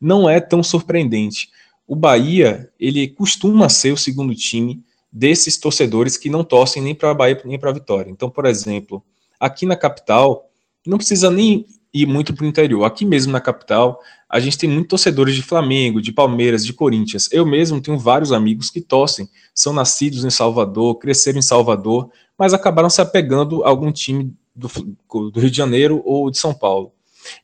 não é tão surpreendente. O Bahia, ele costuma ser o segundo time desses torcedores que não torcem nem para a Bahia nem para a Vitória. Então, por exemplo, aqui na capital, não precisa nem ir muito para o interior. Aqui mesmo na capital, a gente tem muitos torcedores de Flamengo, de Palmeiras, de Corinthians. Eu mesmo tenho vários amigos que torcem, são nascidos em Salvador, cresceram em Salvador, mas acabaram se apegando a algum time do, do Rio de Janeiro ou de São Paulo.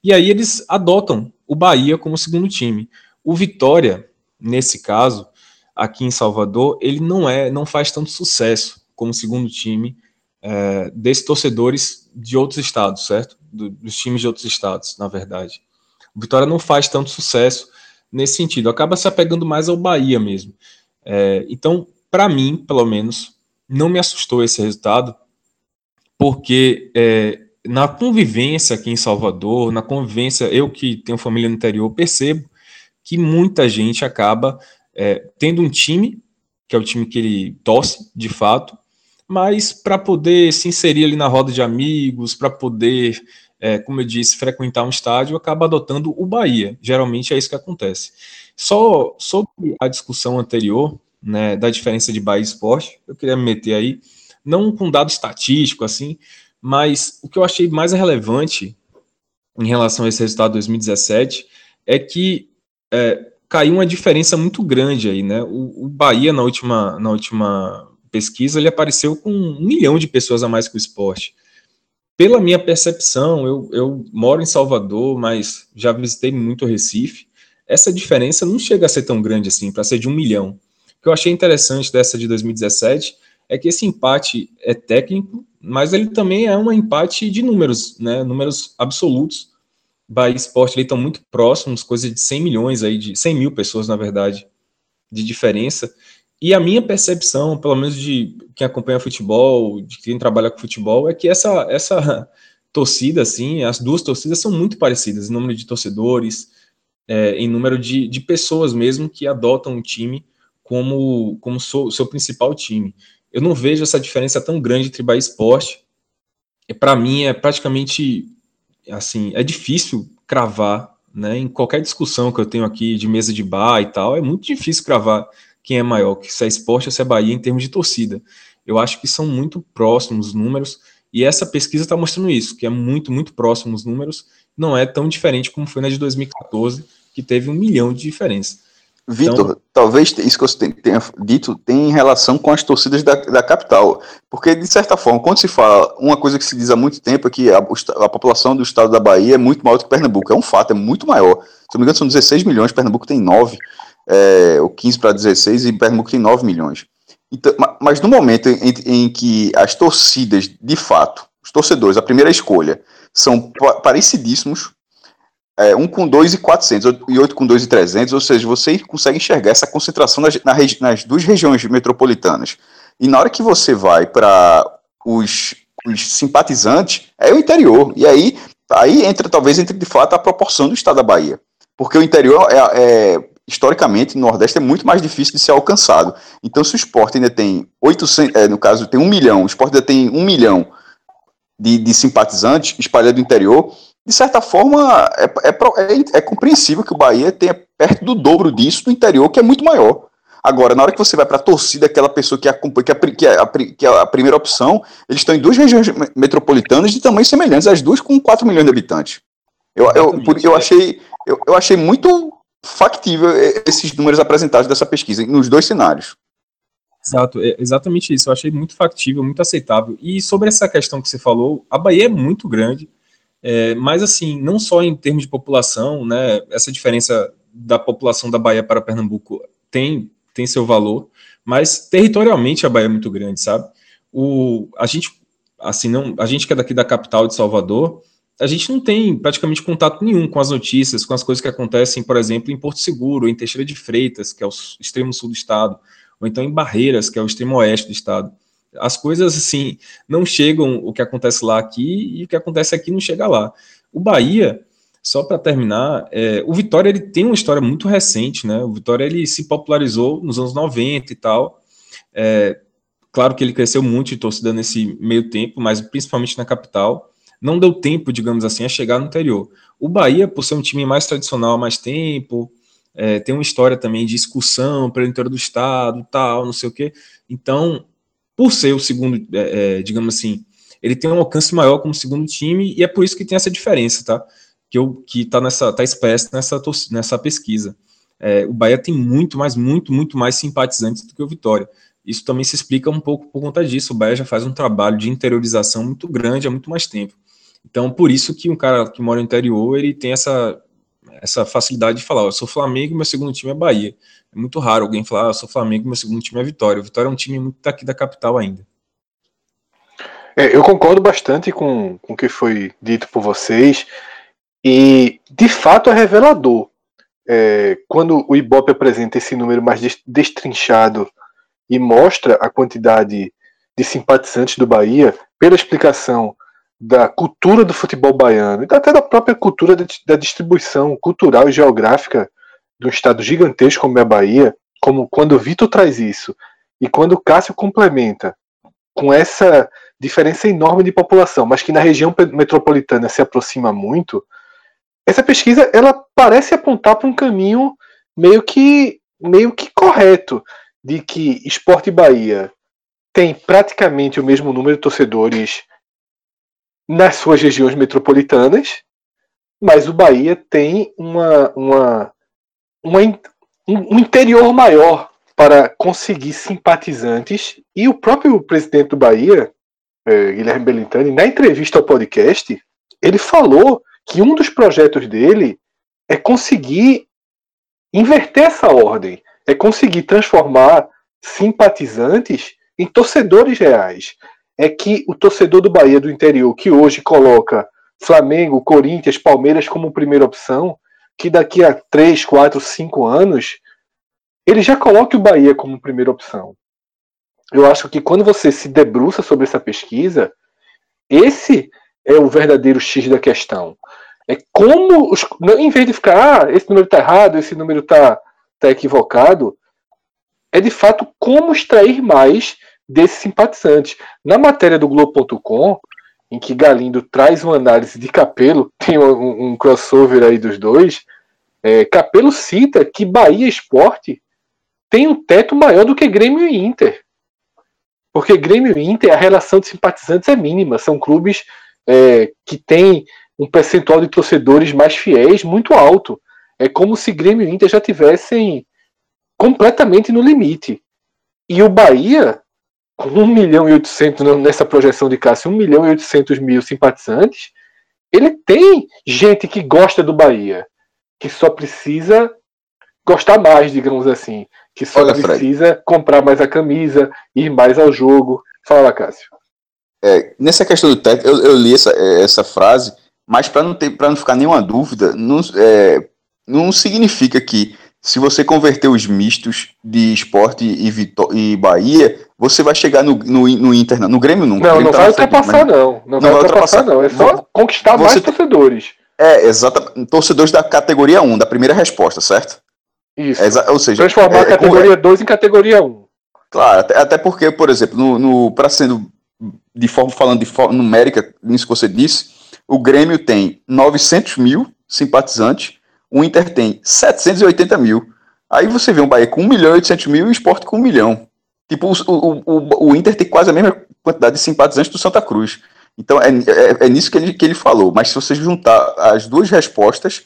E aí eles adotam o Bahia como segundo time. O Vitória, nesse caso, aqui em Salvador, ele não é, não faz tanto sucesso como segundo time é, desses torcedores de outros estados, certo? Do, dos times de outros estados, na verdade. O Vitória não faz tanto sucesso nesse sentido, acaba se apegando mais ao Bahia mesmo. É, então, para mim, pelo menos, não me assustou esse resultado, porque é, na convivência aqui em Salvador, na convivência, eu que tenho família no interior, percebo que muita gente acaba é, tendo um time, que é o time que ele torce, de fato, mas para poder se inserir ali na roda de amigos, para poder é, como eu disse, frequentar um estádio, acaba adotando o Bahia. Geralmente é isso que acontece. Só sobre a discussão anterior, né, da diferença de Bahia e Esporte, eu queria me meter aí, não com dado estatístico assim, mas o que eu achei mais relevante em relação a esse resultado de 2017 é que é, caiu uma diferença muito grande aí, né? O, o, Bahia na última, na última pesquisa ele apareceu com um milhão de pessoas a mais que o esporte pela minha percepção, eu, eu moro em Salvador, mas já visitei muito Recife. Essa diferença não chega a ser tão grande assim, para ser de um milhão. O que eu achei interessante dessa de 2017 é que esse empate é técnico, mas ele também é um empate de números, né? Números absolutos. Bahia e Sport estão muito próximos, coisa de 100 milhões aí, de 100 mil pessoas, na verdade, de diferença. E a minha percepção, pelo menos de quem acompanha futebol, de quem trabalha com futebol, é que essa, essa torcida, assim, as duas torcidas são muito parecidas em número de torcedores, é, em número de, de pessoas mesmo que adotam o time como, como seu, seu principal time. Eu não vejo essa diferença tão grande entre Bahia e Sport. Para mim, é praticamente assim, é difícil cravar, né? Em qualquer discussão que eu tenho aqui de mesa de bar e tal, é muito difícil cravar quem é maior, se é esporte ou se é Bahia em termos de torcida. Eu acho que são muito próximos os números, e essa pesquisa está mostrando isso, que é muito, muito próximo os números, não é tão diferente como foi na de 2014, que teve um milhão de diferença. Vitor, então, talvez isso que você tenha dito tenha relação com as torcidas da, da, capital. Porque, de certa forma, quando se fala, uma coisa que se diz há muito tempo é que a, a população do estado da Bahia é muito maior do que Pernambuco. É um fato, é muito maior. Se não me engano, são 16 milhões, Pernambuco tem 9 é, o 15 para 16 e Pernambuco tem 9 milhões. Então, mas no momento em, em, que as torcidas, de fato, os torcedores, a primeira escolha, são parecidíssimos, é, um com 2 e 400 e outro com 2 e 300, ou seja, você consegue enxergar essa concentração nas, nas duas regiões metropolitanas. E na hora que você vai para os, os simpatizantes, é o interior. E aí, aí entra, talvez, entre de fato a proporção do estado da Bahia. Porque o interior é, é historicamente, no Nordeste é muito mais difícil de ser alcançado. Então, se o esporte ainda tem 800, é, no caso, tem um milhão, o esporte ainda tem um milhão de, de simpatizantes espalhados no interior, de certa forma, é, é, é, é, compreensível que o Bahia tenha perto do dobro disso no interior, que é muito maior. Agora, na hora que você vai para a torcida, aquela pessoa que acompanha, que, a, que, a, que a primeira opção, eles estão em duas regiões metropolitanas de tamanhos semelhantes, as duas com 4 milhões de habitantes. Eu, eu, eu, achei, eu, eu achei muito factível esses números apresentados dessa pesquisa, nos dois cenários. Exato, é exatamente isso. Eu achei muito factível, muito aceitável. E sobre essa questão que você falou, a Bahia é muito grande, é, mas assim, não só em termos de população, né? Essa diferença da população da Bahia para Pernambuco tem, tem seu valor, mas territorialmente a Bahia é muito grande, sabe? O, a gente, assim, não, a gente que é daqui da capital de Salvador, a gente não tem praticamente contato nenhum com as notícias, com as coisas que acontecem, por exemplo, em Porto Seguro, em Teixeira de Freitas, que é o extremo sul do estado, ou então em Barreiras, que é o extremo oeste do estado. As coisas, assim, não chegam o que acontece lá aqui e o que acontece aqui não chega lá. O Bahia, só para terminar, é, o Vitória ele tem uma história muito recente, né? O Vitória ele se popularizou nos anos 90 e tal. É, claro que ele cresceu muito de torcida nesse meio tempo, mas principalmente na capital. Não deu tempo, digamos assim, a chegar no interior. O Bahia, por ser um time mais tradicional há mais tempo, é, tem uma história também de excursão pelo interior do estado, tal, não sei o quê. Então, por ser o segundo, é, é, digamos assim, ele tem um alcance maior como segundo time e é por isso que tem essa diferença, tá? Que, eu, que tá nessa, tá expressa nessa, nessa pesquisa. É, o Bahia tem muito mais, muito, muito mais simpatizantes do que o Vitória. Isso também se explica um pouco por conta disso. O Bahia já faz um trabalho de interiorização muito grande há muito mais tempo. Então, por isso que um cara que mora no interior, ele tem essa, essa facilidade de falar, eu sou Flamengo, meu segundo time é Bahia. É muito raro alguém falar, ah, eu sou Flamengo, meu segundo time é Vitória. O Vitória é um time muito daqui da capital ainda. É, eu concordo bastante com, com o que foi dito por vocês. E, de fato, é revelador. É, quando o Ibope apresenta esse número mais destrinchado e mostra a quantidade de simpatizantes do Bahia, pela explicação da cultura do futebol baiano e até da própria cultura da distribuição cultural e geográfica de um estado gigantesco como é a Bahia, como quando o Vitor traz isso e quando o Cássio complementa com essa diferença enorme de população, mas que na região metropolitana se aproxima muito, essa pesquisa ela parece apontar para um caminho meio que meio que correto de que Esporte Bahia tem praticamente o mesmo número de torcedores nas suas regiões metropolitanas, mas o Bahia tem uma, uma, uma um interior maior para conseguir simpatizantes. E o próprio presidente do Bahia, é, Guilherme Belintani, na entrevista ao podcast, ele falou que um dos projetos dele é conseguir inverter essa ordem, é conseguir transformar simpatizantes em torcedores reais é que o torcedor do Bahia do interior, que hoje coloca Flamengo, Corinthians, Palmeiras como primeira opção, que daqui a 3, 4, 5 anos, ele já coloque o Bahia como primeira opção. Eu acho que quando você se debruça sobre essa pesquisa, esse é o verdadeiro X da questão. É como, os, em vez de ficar, ah, esse número está errado, esse número está tá equivocado, é de fato como extrair mais desses simpatizantes. Na matéria do Globo.com, em que Galindo traz uma análise de Capelo, tem um, um crossover aí dos dois, é, Capelo cita que Bahia Esporte tem um teto maior do que Grêmio e Inter. Porque Grêmio e Inter, a relação de simpatizantes é mínima. São clubes é, que têm um percentual de torcedores mais fiéis muito alto. É como se Grêmio e Inter já tivessem completamente no limite. E o Bahia com 1 milhão e 800 nessa projeção de Cássio, 1 milhão e 800 mil simpatizantes, ele tem gente que gosta do Bahia, que só precisa gostar mais, digamos assim, que só Olha, precisa Fred. comprar mais a camisa, ir mais ao jogo. Fala, Cássio. É, nessa questão do técnico, eu, eu, li essa, essa frase, mas para não, ter, não ficar nenhuma dúvida, não, é, não significa que se você converter os mistos de esporte e, Vitó e Bahia, você vai chegar no, no, no Inter, no Grêmio nunca. Não, não tá vai ultrapassar, não. Não, não vai ultrapassar, não. É só conquistar você mais torcedores. É, exatamente. Torcedores da categoria 1, da primeira resposta, certo? Isso. É, ou seja, transformar é, a categoria 2 em categoria 1. Claro, até, até porque, por exemplo, no, no para sendo de forma falando de forma numérica, nisso que você disse, o Grêmio tem 900 mil simpatizantes o Inter tem 780 mil. Aí você vê um Bahia com 1 milhão e 800 mil e o Sport com 1 milhão. Tipo, o, o, o, Inter tem quase a mesma quantidade de simpatizantes do Santa Cruz. Então é, é, é, nisso que ele, que ele falou. Mas se você juntar as duas respostas,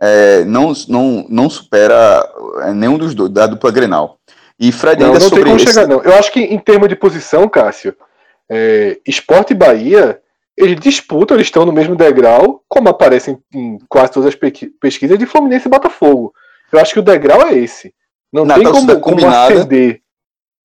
é, não, não, não supera é, nenhum dos dois, da dupla Grenal. E Fred ainda não sobre tem como esse... chegar, não. Eu acho que em termos de posição, Cássio, é, Esporte e Bahia eles disputam, eles estão no mesmo degrau, como aparecem em quase todas as pesquisas de Fluminense e Botafogo. Eu acho que o degrau é esse. Não na tem como, como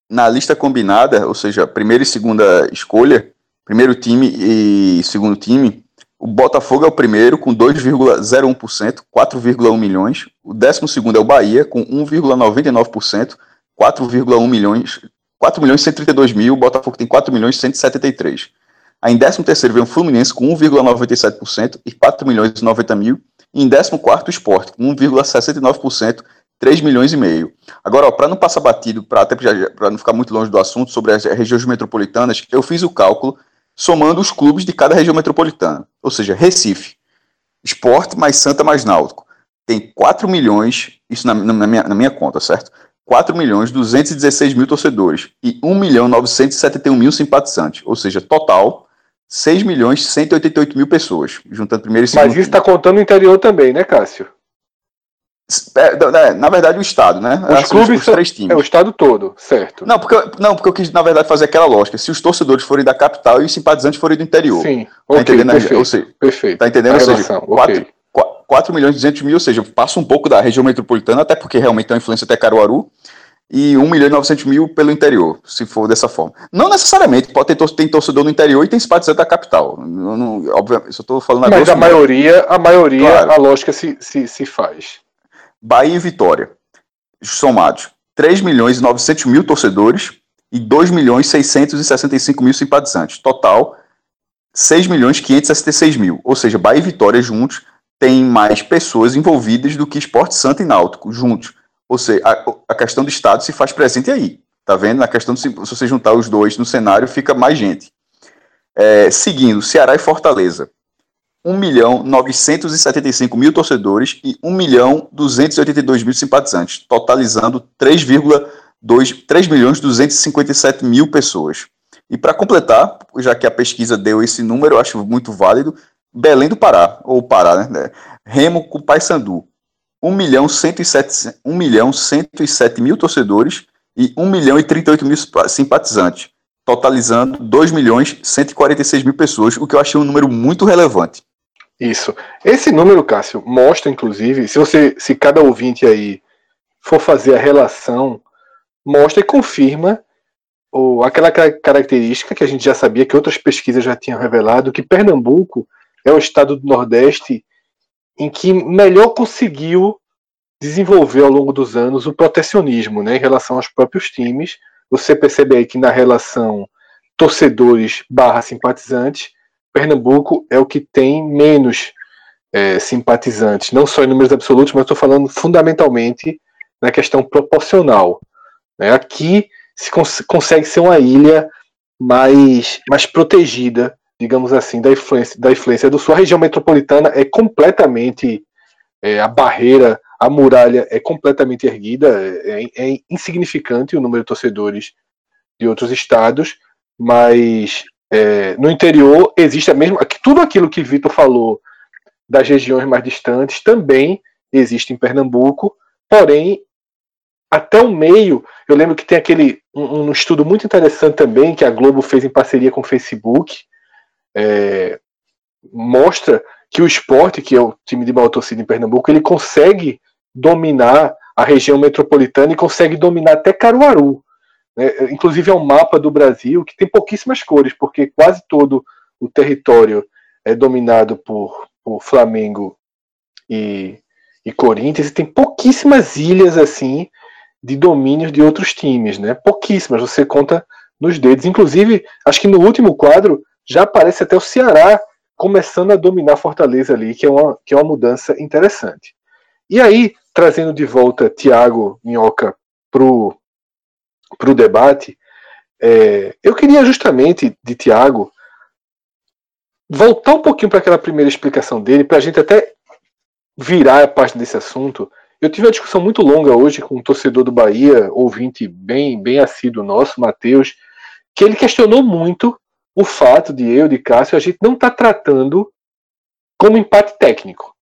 Na lista combinada, ou seja, primeira e segunda escolha, primeiro time e segundo time, O Botafogo é o primeiro com 2,01%, 4,1 milhões. O décimo segundo é o Bahia com 1,99%, 4,1 milhões, 4 milhões e 132 mil. O Botafogo tem 4 milhões e 173. Aí em décimo terceiro vem o Fluminense com 1,97% e 4 milhões e 90 mil. E em décimo quarto o Sport com 1,69%, 3 milhões e meio. Agora, para não passar batido, para até para não ficar muito longe do assunto sobre as regiões metropolitanas, eu fiz o cálculo somando os clubes de cada região metropolitana. Ou seja, Recife, Esporte mais Santa mais Náutico. Tem 4 milhões, isso na, na, minha, na minha conta, certo? 4 milhões 216 mil torcedores e 1 milhão 971 mil simpatizantes. Ou seja, total 6 milhões 188 mil pessoas, juntando primeiro e segundo. Mas isso está contando o interior também, né, Cássio? É, é, na verdade, o Estado, né? Os assim, clubes os três times. É o Estado todo, certo. Não porque, não, porque eu quis, na verdade, fazer aquela lógica. Se os torcedores forem da capital e os simpatizantes forem do interior. Sim, tá okay, entendendo? Perfeito, ou seja, perfeito. Tá entendendo? ou seja, 4, 4 milhões e 200 mil, ou seja, passa um pouco da região metropolitana, até porque realmente tem uma influência até Caruaru, e 1 milhão e 900 mil pelo interior, se for dessa forma. Não necessariamente, pode ter tem torcedor no interior e tem simpatizante da capital. Eu não, obviamente, só estou falando Mas a maioria, a maioria, claro. a lógica se, se, se faz. Bahia e Vitória, somados 3 milhões e 900 mil torcedores e 2 milhões e 665 mil simpatizantes. Total, 6 milhões e 566 mil. Ou seja, Bahia e Vitória juntos têm mais pessoas envolvidas do que Esporte Santo e Náutico juntos. Ou seja, a, a questão do Estado se faz presente aí. Tá vendo? Na questão de se, você juntar os dois no cenário, fica mais gente. É, seguindo, Ceará e Fortaleza. 1 milhão 975 mil torcedores e 1 milhão 282 mil simpatizantes, totalizando 3,2 3 milhões 257 mil pessoas. E para completar, já que a pesquisa deu esse número, eu acho muito válido, Belém do Pará, ou Pará, né? Remo com Paysandu. 1 milhão 107, 1 milhão 107 mil torcedores e 1 milhão e 38 mil simpatizantes, totalizando 2 milhões 146 mil pessoas, o que eu achei um número muito relevante. Isso. Esse número, Cássio, mostra, inclusive, se você, se cada ouvinte aí for fazer a relação, mostra e confirma ou aquela característica que a gente já sabia que outras pesquisas já tinham revelado, que Pernambuco é o estado do Nordeste em que melhor conseguiu desenvolver ao longo dos anos o protecionismo né, em relação aos próprios times. Você percebe aí que na relação torcedores barra simpatizantes, Pernambuco é o que tem menos é, simpatizantes, não só em números absolutos, mas estou falando fundamentalmente na questão proporcional. Né? Aqui se cons consegue ser uma ilha mais, mais protegida digamos assim, da influência, da influência do Sul. A região metropolitana é completamente é, a barreira, a muralha é completamente erguida, é, é, insignificante o número de torcedores de outros estados, mas é, no interior existe a mesma. Tudo aquilo que Vitor falou das regiões mais distantes também existe em Pernambuco, porém até o meio, eu lembro que tem aquele um, um, estudo muito interessante também que a Globo fez em parceria com o Facebook, é, mostra que o esporte, que é o time de maior torcida em Pernambuco, ele consegue dominar a região metropolitana e consegue dominar até Caruaru. Né? Inclusive é um mapa do Brasil que tem pouquíssimas cores, porque quase todo o território é dominado por, por Flamengo e, e Corinthians, e tem pouquíssimas ilhas assim de domínios de outros times, né? Pouquíssimas, você conta nos dedos. Inclusive, acho que no último quadro já aparece até o Ceará começando a dominar Fortaleza ali, que é uma, que é uma mudança interessante. E aí, trazendo de volta Tiago Minhoca para o debate, é, eu queria justamente de Tiago voltar um pouquinho para aquela primeira explicação dele, para a gente até virar a página desse assunto. Eu tive uma discussão muito longa hoje com um torcedor do Bahia, ouvinte bem, bem assíduo nosso, Matheus, que ele questionou muito o fato de eu, de Cássio, a gente não está tratando como empate técnico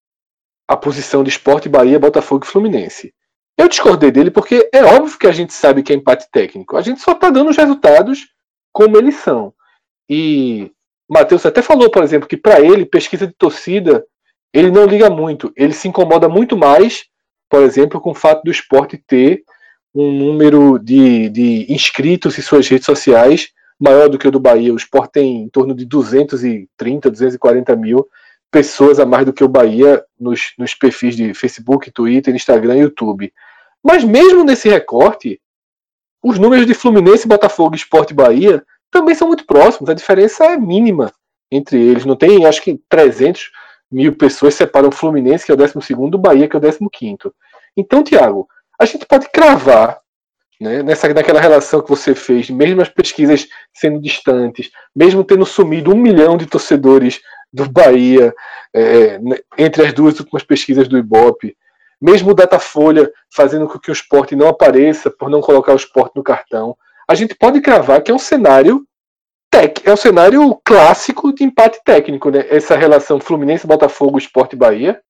a posição de Esporte, Bahia, Botafogo e Fluminense. Eu discordei dele porque é óbvio que a gente sabe que é empate técnico. A gente só está dando os resultados como eles são. E Matheus até falou, por exemplo, que para ele, pesquisa de torcida, ele não liga muito. Ele se incomoda muito mais, por exemplo, com o fato do esporte ter um número de, de inscritos em suas redes sociais maior do que o do Bahia. O Sport tem em torno de 230, 240 mil pessoas a mais do que o Bahia nos, nos perfis de Facebook, Twitter, Instagram e YouTube. Mas mesmo nesse recorte, os números de Fluminense, Botafogo, Esporte e Bahia também são muito próximos. A diferença é mínima entre eles. Não tem, acho que 300 mil pessoas separam o Fluminense, que é o 12 do Bahia, que é o 15 Então, Tiago, a gente pode cravar né, nessa, naquela relação que você fez, mesmo as pesquisas sendo distantes, mesmo tendo sumido um milhão de torcedores do Bahia é, né, entre as duas últimas pesquisas do Ibope, mesmo o Datafolha fazendo com que o esporte não apareça por não colocar o esporte no cartão, a gente pode cravar que é um cenário é um cenário clássico de empate técnico, né? Essa relação Fluminense, Botafogo, Esporte Bahia.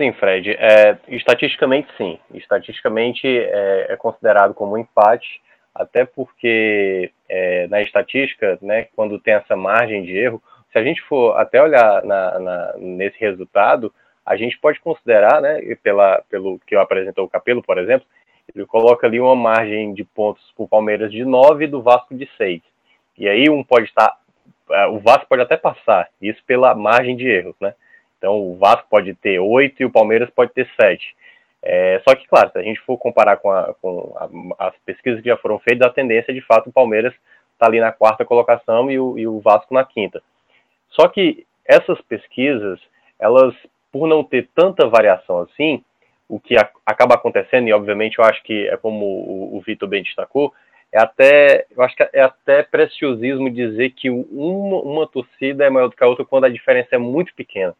Sim, Fred. É, estatisticamente, sim. Estatisticamente é, é, considerado como um empate, até porque é, na estatística, né, quando tem essa margem de erro, se a gente for até olhar na, na, nesse resultado, a gente pode considerar, né, pela, pelo que apresentou o Capelo, por exemplo, ele coloca ali uma margem de pontos para o Palmeiras de 9 e do Vasco de 6. E aí um pode estar. É, o Vasco pode até passar, isso pela margem de erros, né? Então o Vasco pode ter 8 e o Palmeiras pode ter 7. É, só que, claro, se a gente for comparar com, a, com a, as pesquisas que já foram feitas, a tendência de fato o Palmeiras está ali na quarta colocação e o, e o Vasco na quinta. Só que essas pesquisas, elas, por não ter tanta variação assim, o que a, acaba acontecendo, e obviamente eu acho que é como o, o Vitor bem destacou, é até, eu acho que é até preciosismo dizer que uma, uma torcida é maior do que a outra quando a diferença é muito pequena.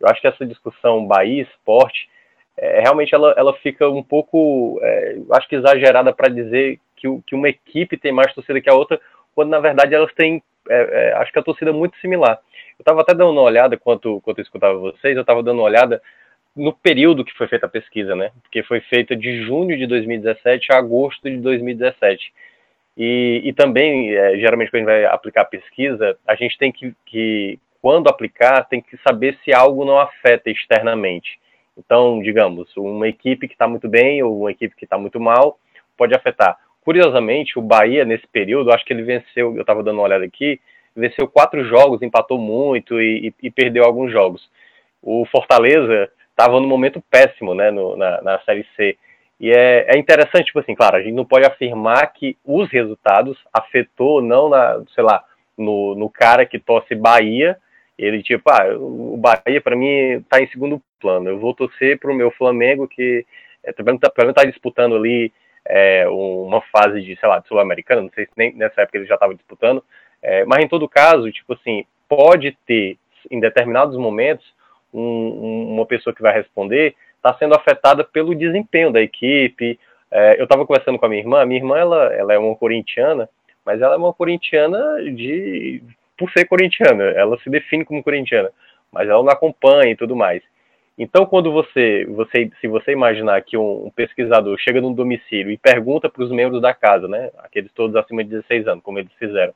Eu acho que essa discussão Bahia Esporte, é, realmente ela, ela fica um pouco, é, acho que exagerada para dizer que, que uma equipe tem mais torcida que a outra, quando na verdade elas têm, é, é acho que a torcida é muito similar. Eu estava até dando uma olhada, enquanto, enquanto eu escutava vocês, eu estava dando uma olhada no período que foi feita a pesquisa, né? Porque foi feita de junho de 2017 a agosto de 2017. E, e também, é, geralmente, quando a gente vai aplicar a pesquisa, a gente tem que, que, quando aplicar, tem que saber se algo não afeta externamente. Então, digamos, uma equipe que está muito bem ou uma equipe que está muito mal pode afetar. Curiosamente, o Bahia, nesse período, acho que ele venceu, eu estava dando uma olhada aqui, venceu quatro jogos, empatou muito e, e, e perdeu alguns jogos. O Fortaleza estava no momento péssimo, né, no, na, na Série C. E é, é, interessante, tipo assim, claro, a gente não pode afirmar que os resultados afetou, não na, sei lá, no, no cara que torce Bahia, ele tipo, ah, o Bahia para mim está em segundo plano, eu vou torcer para o meu Flamengo que é, também está tá disputando ali é, uma fase de, sei lá, de sul-americana, não sei se nem nessa época ele já estava disputando, é, mas em todo caso, tipo assim, pode ter, em determinados momentos, um, uma pessoa que vai responder está sendo afetada pelo desempenho da equipe. É, eu estava conversando com a minha irmã, a minha irmã ela, ela é uma corintiana, mas ela é uma corintiana de por ser corintiana, ela se define como corintiana, mas ela não acompanha e tudo mais. Então, quando você, você se você imaginar que um, um pesquisador chega num domicílio e pergunta para os membros da casa, né, aqueles todos acima de 16 anos, como eles fizeram,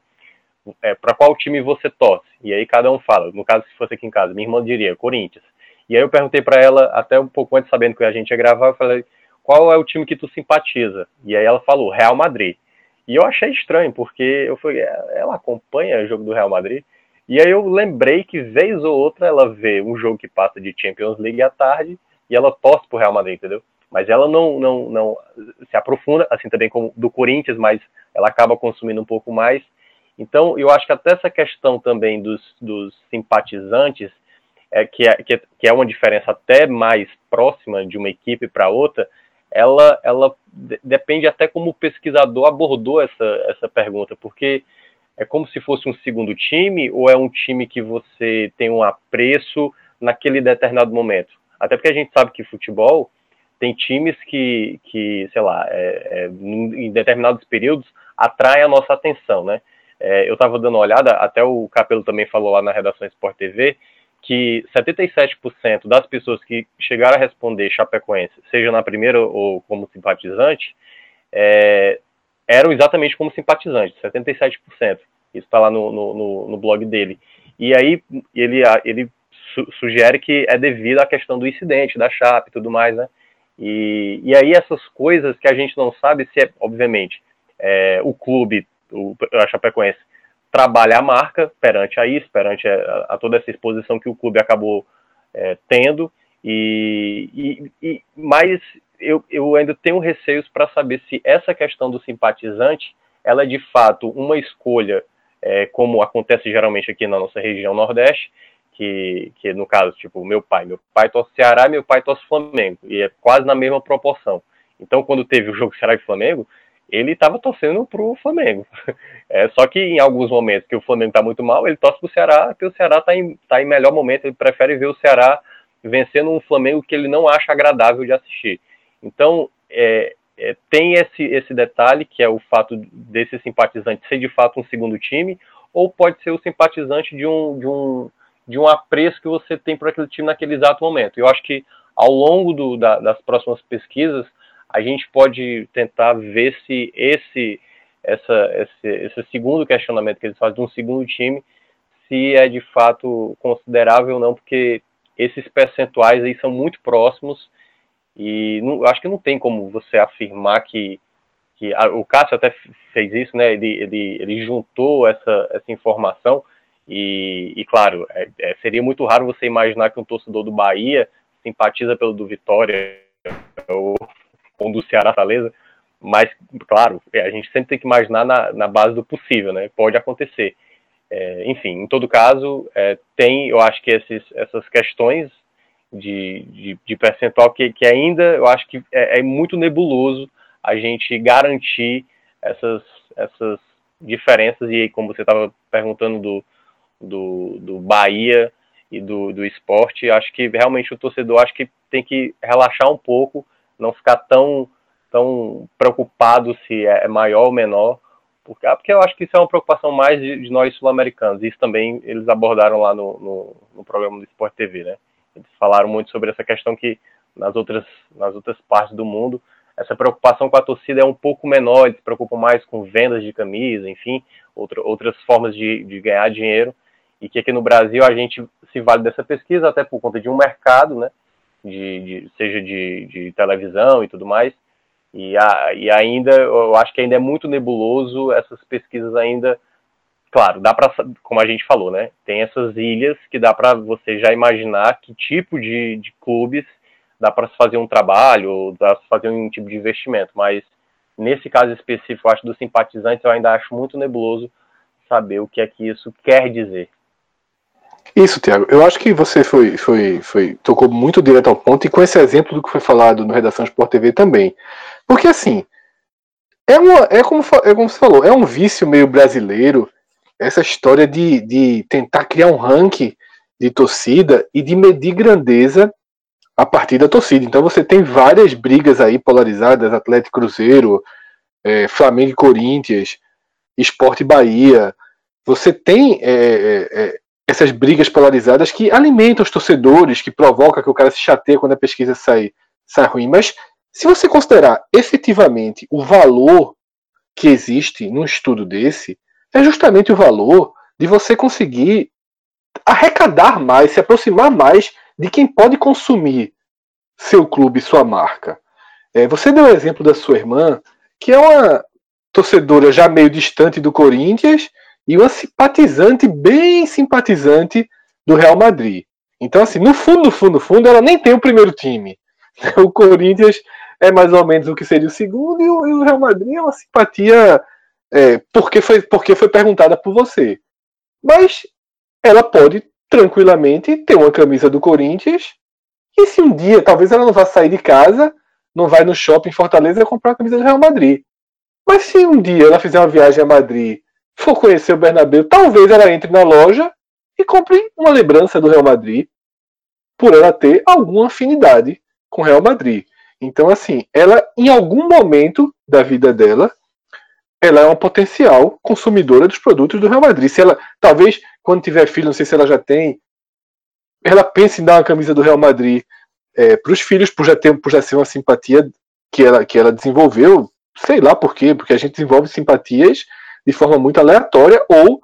é, para qual time você torce? E aí cada um fala. No caso, se fosse aqui em casa, minha irmã diria Corinthians. E aí eu perguntei para ela, até um pouco antes, sabendo que a gente ia gravar, eu falei, qual é o time que tu simpatiza? E aí ela falou, Real Madrid. E eu achei estranho, porque eu falei, é, ela acompanha o jogo do Real Madrid? E aí eu lembrei que vez ou outra ela vê um jogo que passa de Champions League à tarde e ela torce pro Real Madrid, entendeu? Mas ela não, não, não se aprofunda, assim também como do Corinthians, mas ela acaba consumindo um pouco mais. Então, eu acho que até essa questão também dos, dos simpatizantes, é, que, é, que, é, que é uma diferença até mais próxima de uma equipe para outra, ela, ela depende até como o pesquisador abordou essa, essa pergunta, porque é como se fosse um segundo time ou é um time que você tem um apreço naquele determinado momento? Até porque a gente sabe que futebol tem times que, que sei lá, é, é, em determinados períodos atrai a nossa atenção, né? É, eu estava dando uma olhada, até o Capelo também falou lá na redação Sport TV, que 77% das pessoas que chegaram a responder Chapecoense, seja na primeira ou como simpatizante, é, eram exatamente como simpatizantes, 77%. Isso está lá no, no, no, blog dele. E aí ele, ele su sugere que é devido à questão do incidente, da Chape e tudo mais, né? E, e aí essas coisas que a gente não sabe se é, obviamente, é, o clube o, a Chapecoense trabalha a marca perante a isso, perante a, a toda essa exposição que o clube acabou é, tendo, e, e, e mas eu, eu ainda tenho receios para saber se essa questão do simpatizante ela é de fato uma escolha, é, como acontece geralmente aqui na nossa região Nordeste, que, que no caso, tipo, meu pai, meu pai torce Ceará meu pai torce Flamengo, e é quase na mesma proporção. Então, quando teve o jogo Ceará e Flamengo, ele estava torcendo pro Flamengo. É, só que em alguns momentos que o Flamengo está muito mal, ele torce pro Ceará, porque o Ceará está em, tá em melhor momento, ele prefere ver o Ceará vencendo um Flamengo que ele não acha agradável de assistir. Então, é, é, tem esse, esse detalhe, que é o fato desse simpatizante ser de fato um segundo time, ou pode ser o simpatizante de um, de um, de um apreço que você tem por aquele time naquele exato momento. Eu acho que ao longo do, da, das próximas pesquisas, a gente pode tentar ver se esse, essa, esse, esse segundo questionamento que eles fazem de um segundo time, se é de fato considerável ou não, porque esses percentuais aí são muito próximos e não, acho que não tem como você afirmar que, que a, o Cássio até fez isso, né? Ele, ele, ele juntou essa, essa informação e, e claro, é, é, seria muito raro você imaginar que um torcedor do Bahia simpatiza pelo do Vitória ou ou do Ceará Saleza, mas, claro, é, a gente sempre tem que imaginar na, na base do possível, né? Pode acontecer. É, enfim, em todo caso, é, tem, eu acho que esses, essas questões de, de, de, percentual que, que ainda eu acho que é, é muito nebuloso a gente garantir essas, essas diferenças, e como você estava perguntando do, do, do Bahia e do, do esporte, acho que realmente o torcedor acho que tem que relaxar um pouco não ficar tão, tão preocupado se é, é maior ou menor, porque, ah, porque eu acho que isso é uma preocupação mais de, de nós sul-americanos. Isso também eles abordaram lá no, no, no, programa do Sport TV, né? Eles falaram muito sobre essa questão que nas outras, nas outras partes do mundo essa preocupação com a torcida é um pouco menor, eles se preocupam mais com vendas de camisa, enfim, outra, outras formas de, de ganhar dinheiro, e que aqui no Brasil a gente se vale dessa pesquisa até por conta de um mercado, né? De, de seja de, de, televisão e tudo mais. E, a, e ainda, eu acho que ainda é muito nebuloso essas pesquisas ainda. Claro, dá para, como a gente falou, né? Tem essas ilhas que dá para você já imaginar que tipo de, de clubes dá para se fazer um trabalho, dá para fazer um tipo de investimento. Mas nesse caso específico, acho dos simpatizantes, eu ainda acho muito nebuloso saber o que é que isso quer dizer. Isso, Tiago. Eu acho que você foi, foi, foi tocou muito direto ao ponto e com esse exemplo do que foi falado no Redação Sport TV também. Porque assim, é, uma, é, como, é como você falou, é um vício meio brasileiro essa história de, de tentar criar um ranking de torcida e de medir grandeza a partir da torcida. Então você tem várias brigas aí polarizadas, Atlético Cruzeiro, é, Flamengo e Corinthians, Esporte Bahia. Você tem é, é, é essas brigas polarizadas que alimentam os torcedores, que provoca que o cara se chateie quando a pesquisa sai, sai ruim. Mas se você considerar efetivamente o valor que existe num estudo desse, é justamente o valor de você conseguir arrecadar mais, se aproximar mais de quem pode consumir seu clube, sua marca. É, você deu o exemplo da sua irmã, que é uma torcedora já meio distante do Corinthians, e uma simpatizante, bem simpatizante do Real Madrid. Então, assim, no fundo, no fundo, no fundo, ela nem tem o primeiro time. O Corinthians é mais ou menos o que seria o segundo, e o, Real Madrid é uma simpatia é, porque, foi, porque foi perguntada por você. Mas ela pode tranquilamente ter uma camisa do Corinthians, e se um dia, talvez ela não vá sair de casa, não vai no shopping Fortaleza comprar a camisa do Real Madrid. Mas se um dia ela fizer uma viagem a Madrid for conhecer o Bernabéu, talvez ela entre na loja e compre uma lembrança do Real Madrid, por ela ter alguma afinidade com o Real Madrid. Então, assim, ela, em algum momento da vida dela, ela é uma potencial consumidora dos produtos do Real Madrid. Se ela, talvez, quando tiver filho, não sei se ela já tem, ela pense em dar uma camisa do Real Madrid é, para os filhos, por já, ter, por já ser uma simpatia que ela, que ela desenvolveu, sei lá por quê, porque a gente desenvolve simpatias de forma muito aleatória ou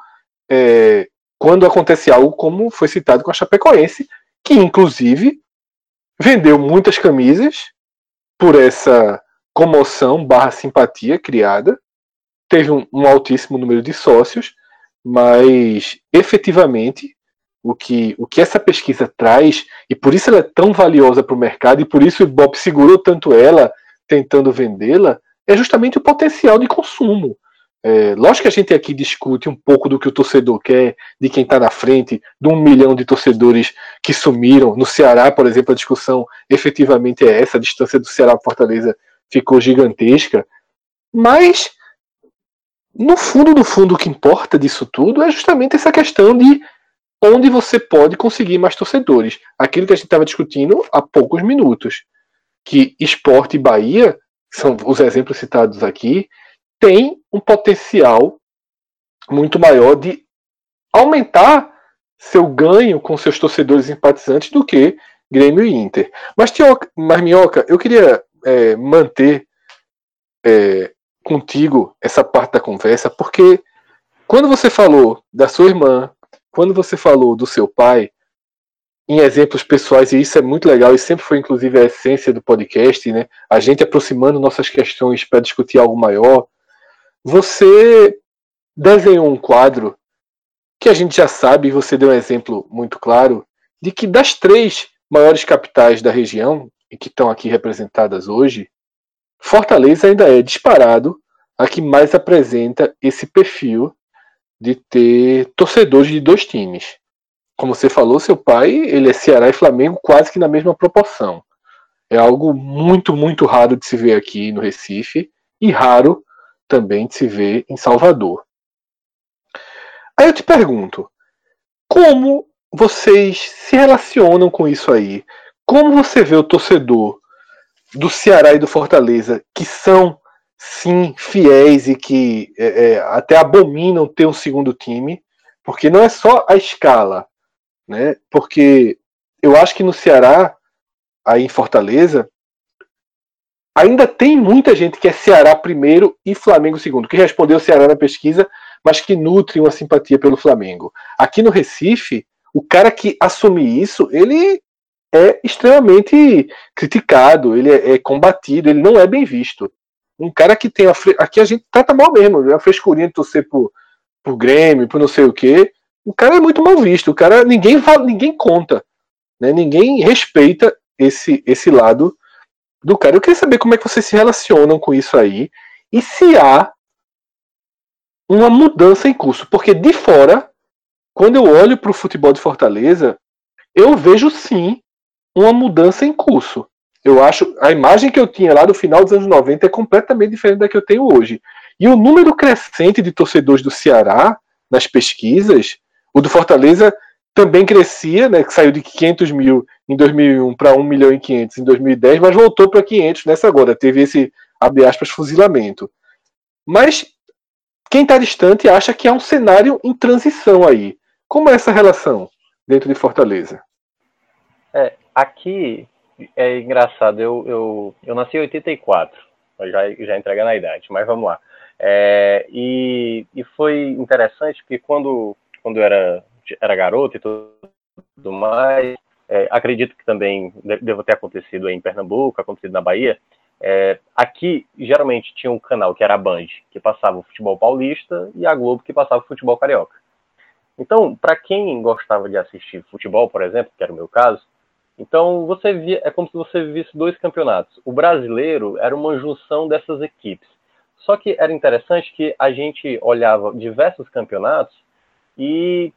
é, quando acontece algo como foi citado com a Chapecoense, que inclusive vendeu muitas camisas por essa comoção barra simpatia criada, teve um, um altíssimo número de sócios, mas efetivamente o que, o que essa pesquisa traz, e por isso ela é tão valiosa para o mercado, e por isso o Bob segurou tanto ela, tentando vendê-la, é justamente o potencial de consumo. É, lógico que a gente aqui discute um pouco do que o torcedor quer, de quem está na frente, de um milhão de torcedores que sumiram. No Ceará, por exemplo, a discussão efetivamente é essa: a distância do Ceará para Fortaleza ficou gigantesca. Mas, no fundo, no fundo, o que importa disso tudo é justamente essa questão de onde você pode conseguir mais torcedores. Aquilo que a gente estava discutindo há poucos minutos. Que esporte e Bahia, são os exemplos citados aqui, tem um potencial muito maior de aumentar seu ganho com seus torcedores empatizantes do que Grêmio e Inter. Mas, Tioca, mas Minhoca, eu queria é, manter é, contigo essa parte da conversa, porque quando você falou da sua irmã, quando você falou do seu pai, em exemplos pessoais, e isso é muito legal, e sempre foi inclusive a essência do podcast, né? A gente aproximando nossas questões para discutir algo maior, você desenhou um quadro que a gente já sabe, você deu um exemplo muito claro, de que das três maiores capitais da região, e que estão aqui representadas hoje, Fortaleza ainda é disparado a que mais apresenta esse perfil de ter torcedores de dois times. Como você falou, seu pai, ele é Ceará e Flamengo quase que na mesma proporção. É algo muito, muito raro de se ver aqui no Recife e raro também se vê em Salvador. Aí eu te pergunto, como vocês se relacionam com isso aí? Como você vê o torcedor do Ceará e do Fortaleza, que são sim fiéis e que é, é, até abominam ter um segundo time, porque não é só a escala, né? Porque eu acho que no Ceará, aí em Fortaleza, ainda tem muita gente que é Ceará primeiro e Flamengo segundo, que respondeu Ceará na pesquisa, mas que nutre uma simpatia pelo Flamengo. Aqui no Recife, o cara que assume isso, ele é extremamente criticado, ele é, é combatido, ele não é bem visto. Um cara que tem a fre... aqui a gente trata mal mesmo, a frescurinha de torcer por, por Grêmio, por não sei o quê. O cara é muito mal visto, o cara ninguém ninguém conta, né? Ninguém respeita esse esse lado do cara. Eu queria saber como é que vocês se relacionam com isso aí e se há uma mudança em curso, porque de fora, quando eu olho para o futebol de Fortaleza, eu vejo sim uma mudança em curso. Eu acho a imagem que eu tinha lá do final dos anos 90 é completamente diferente da que eu tenho hoje. E o número crescente de torcedores do Ceará nas pesquisas, o do Fortaleza também crescia, né, que saiu de 500 mil em 2001 para 1 milhão e 500 em 2010, mas voltou para 500 nessa agora. Teve esse, abre aspas, fuzilamento. Mas quem está distante acha que há um cenário em transição aí. Como é essa relação dentro de Fortaleza? É, aqui é engraçado, eu, eu, eu nasci em 84, já, já entregando a idade, mas vamos lá. É, e, e foi interessante porque quando, quando eu era era garoto e tudo mais, é, acredito que também deva ter acontecido em Pernambuco, acontecido na Bahia. É, aqui, geralmente, tinha um canal que era a Band, que passava o futebol paulista, e a Globo, que passava o futebol carioca. Então, para quem gostava de assistir futebol, por exemplo, que era o meu caso, então você via, é como se você visse dois campeonatos. O brasileiro era uma junção dessas equipes. Só que era interessante que a gente olhava diversos campeonatos e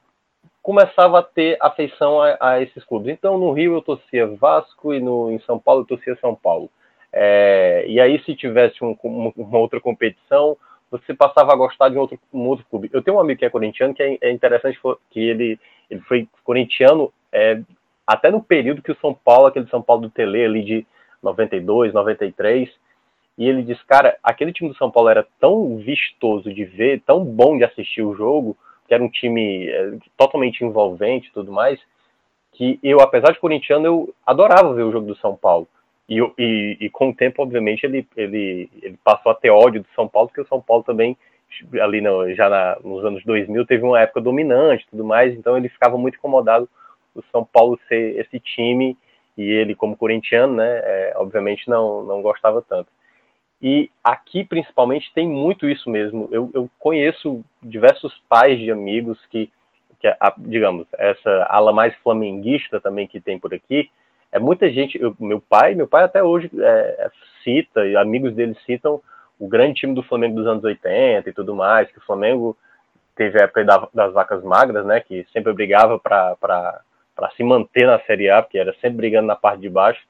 começava a ter afeição a, a, esses clubes. Então, no Rio eu torcia Vasco e no, em São Paulo eu torcia São Paulo. É, e aí, se tivesse um, uma, outra competição, você passava a gostar de um outro, um outro clube. Eu tenho um amigo que é corintiano, que é, é interessante que ele, ele foi corintiano é, até no período que o São Paulo, aquele São Paulo do Tele ali de 92, 93, e ele diz, cara, aquele time do São Paulo era tão vistoso de ver, tão bom de assistir o jogo, que era um time é, totalmente envolvente e tudo mais, que eu, apesar de corintiano, eu adorava ver o jogo do São Paulo. E, e, e, com o tempo, obviamente, ele, ele, ele passou a ter ódio do São Paulo, porque o São Paulo também, ali no, já na, nos anos 2000, teve uma época dominante tudo mais, então ele ficava muito incomodado o São Paulo ser esse time, e ele, como corintiano, né, é, obviamente não, não gostava tanto. E aqui, principalmente, tem muito isso mesmo. Eu, eu conheço diversos pais de amigos que, que a, digamos, essa ala mais flamenguista também que tem por aqui, é muita gente. Eu, meu pai, meu pai até hoje é, cita, e amigos dele citam o grande time do Flamengo dos anos 80 e tudo mais, que o Flamengo teve a época da, das vacas magras, né, que sempre brigava para se manter na Série A, porque era sempre brigando na parte de baixo.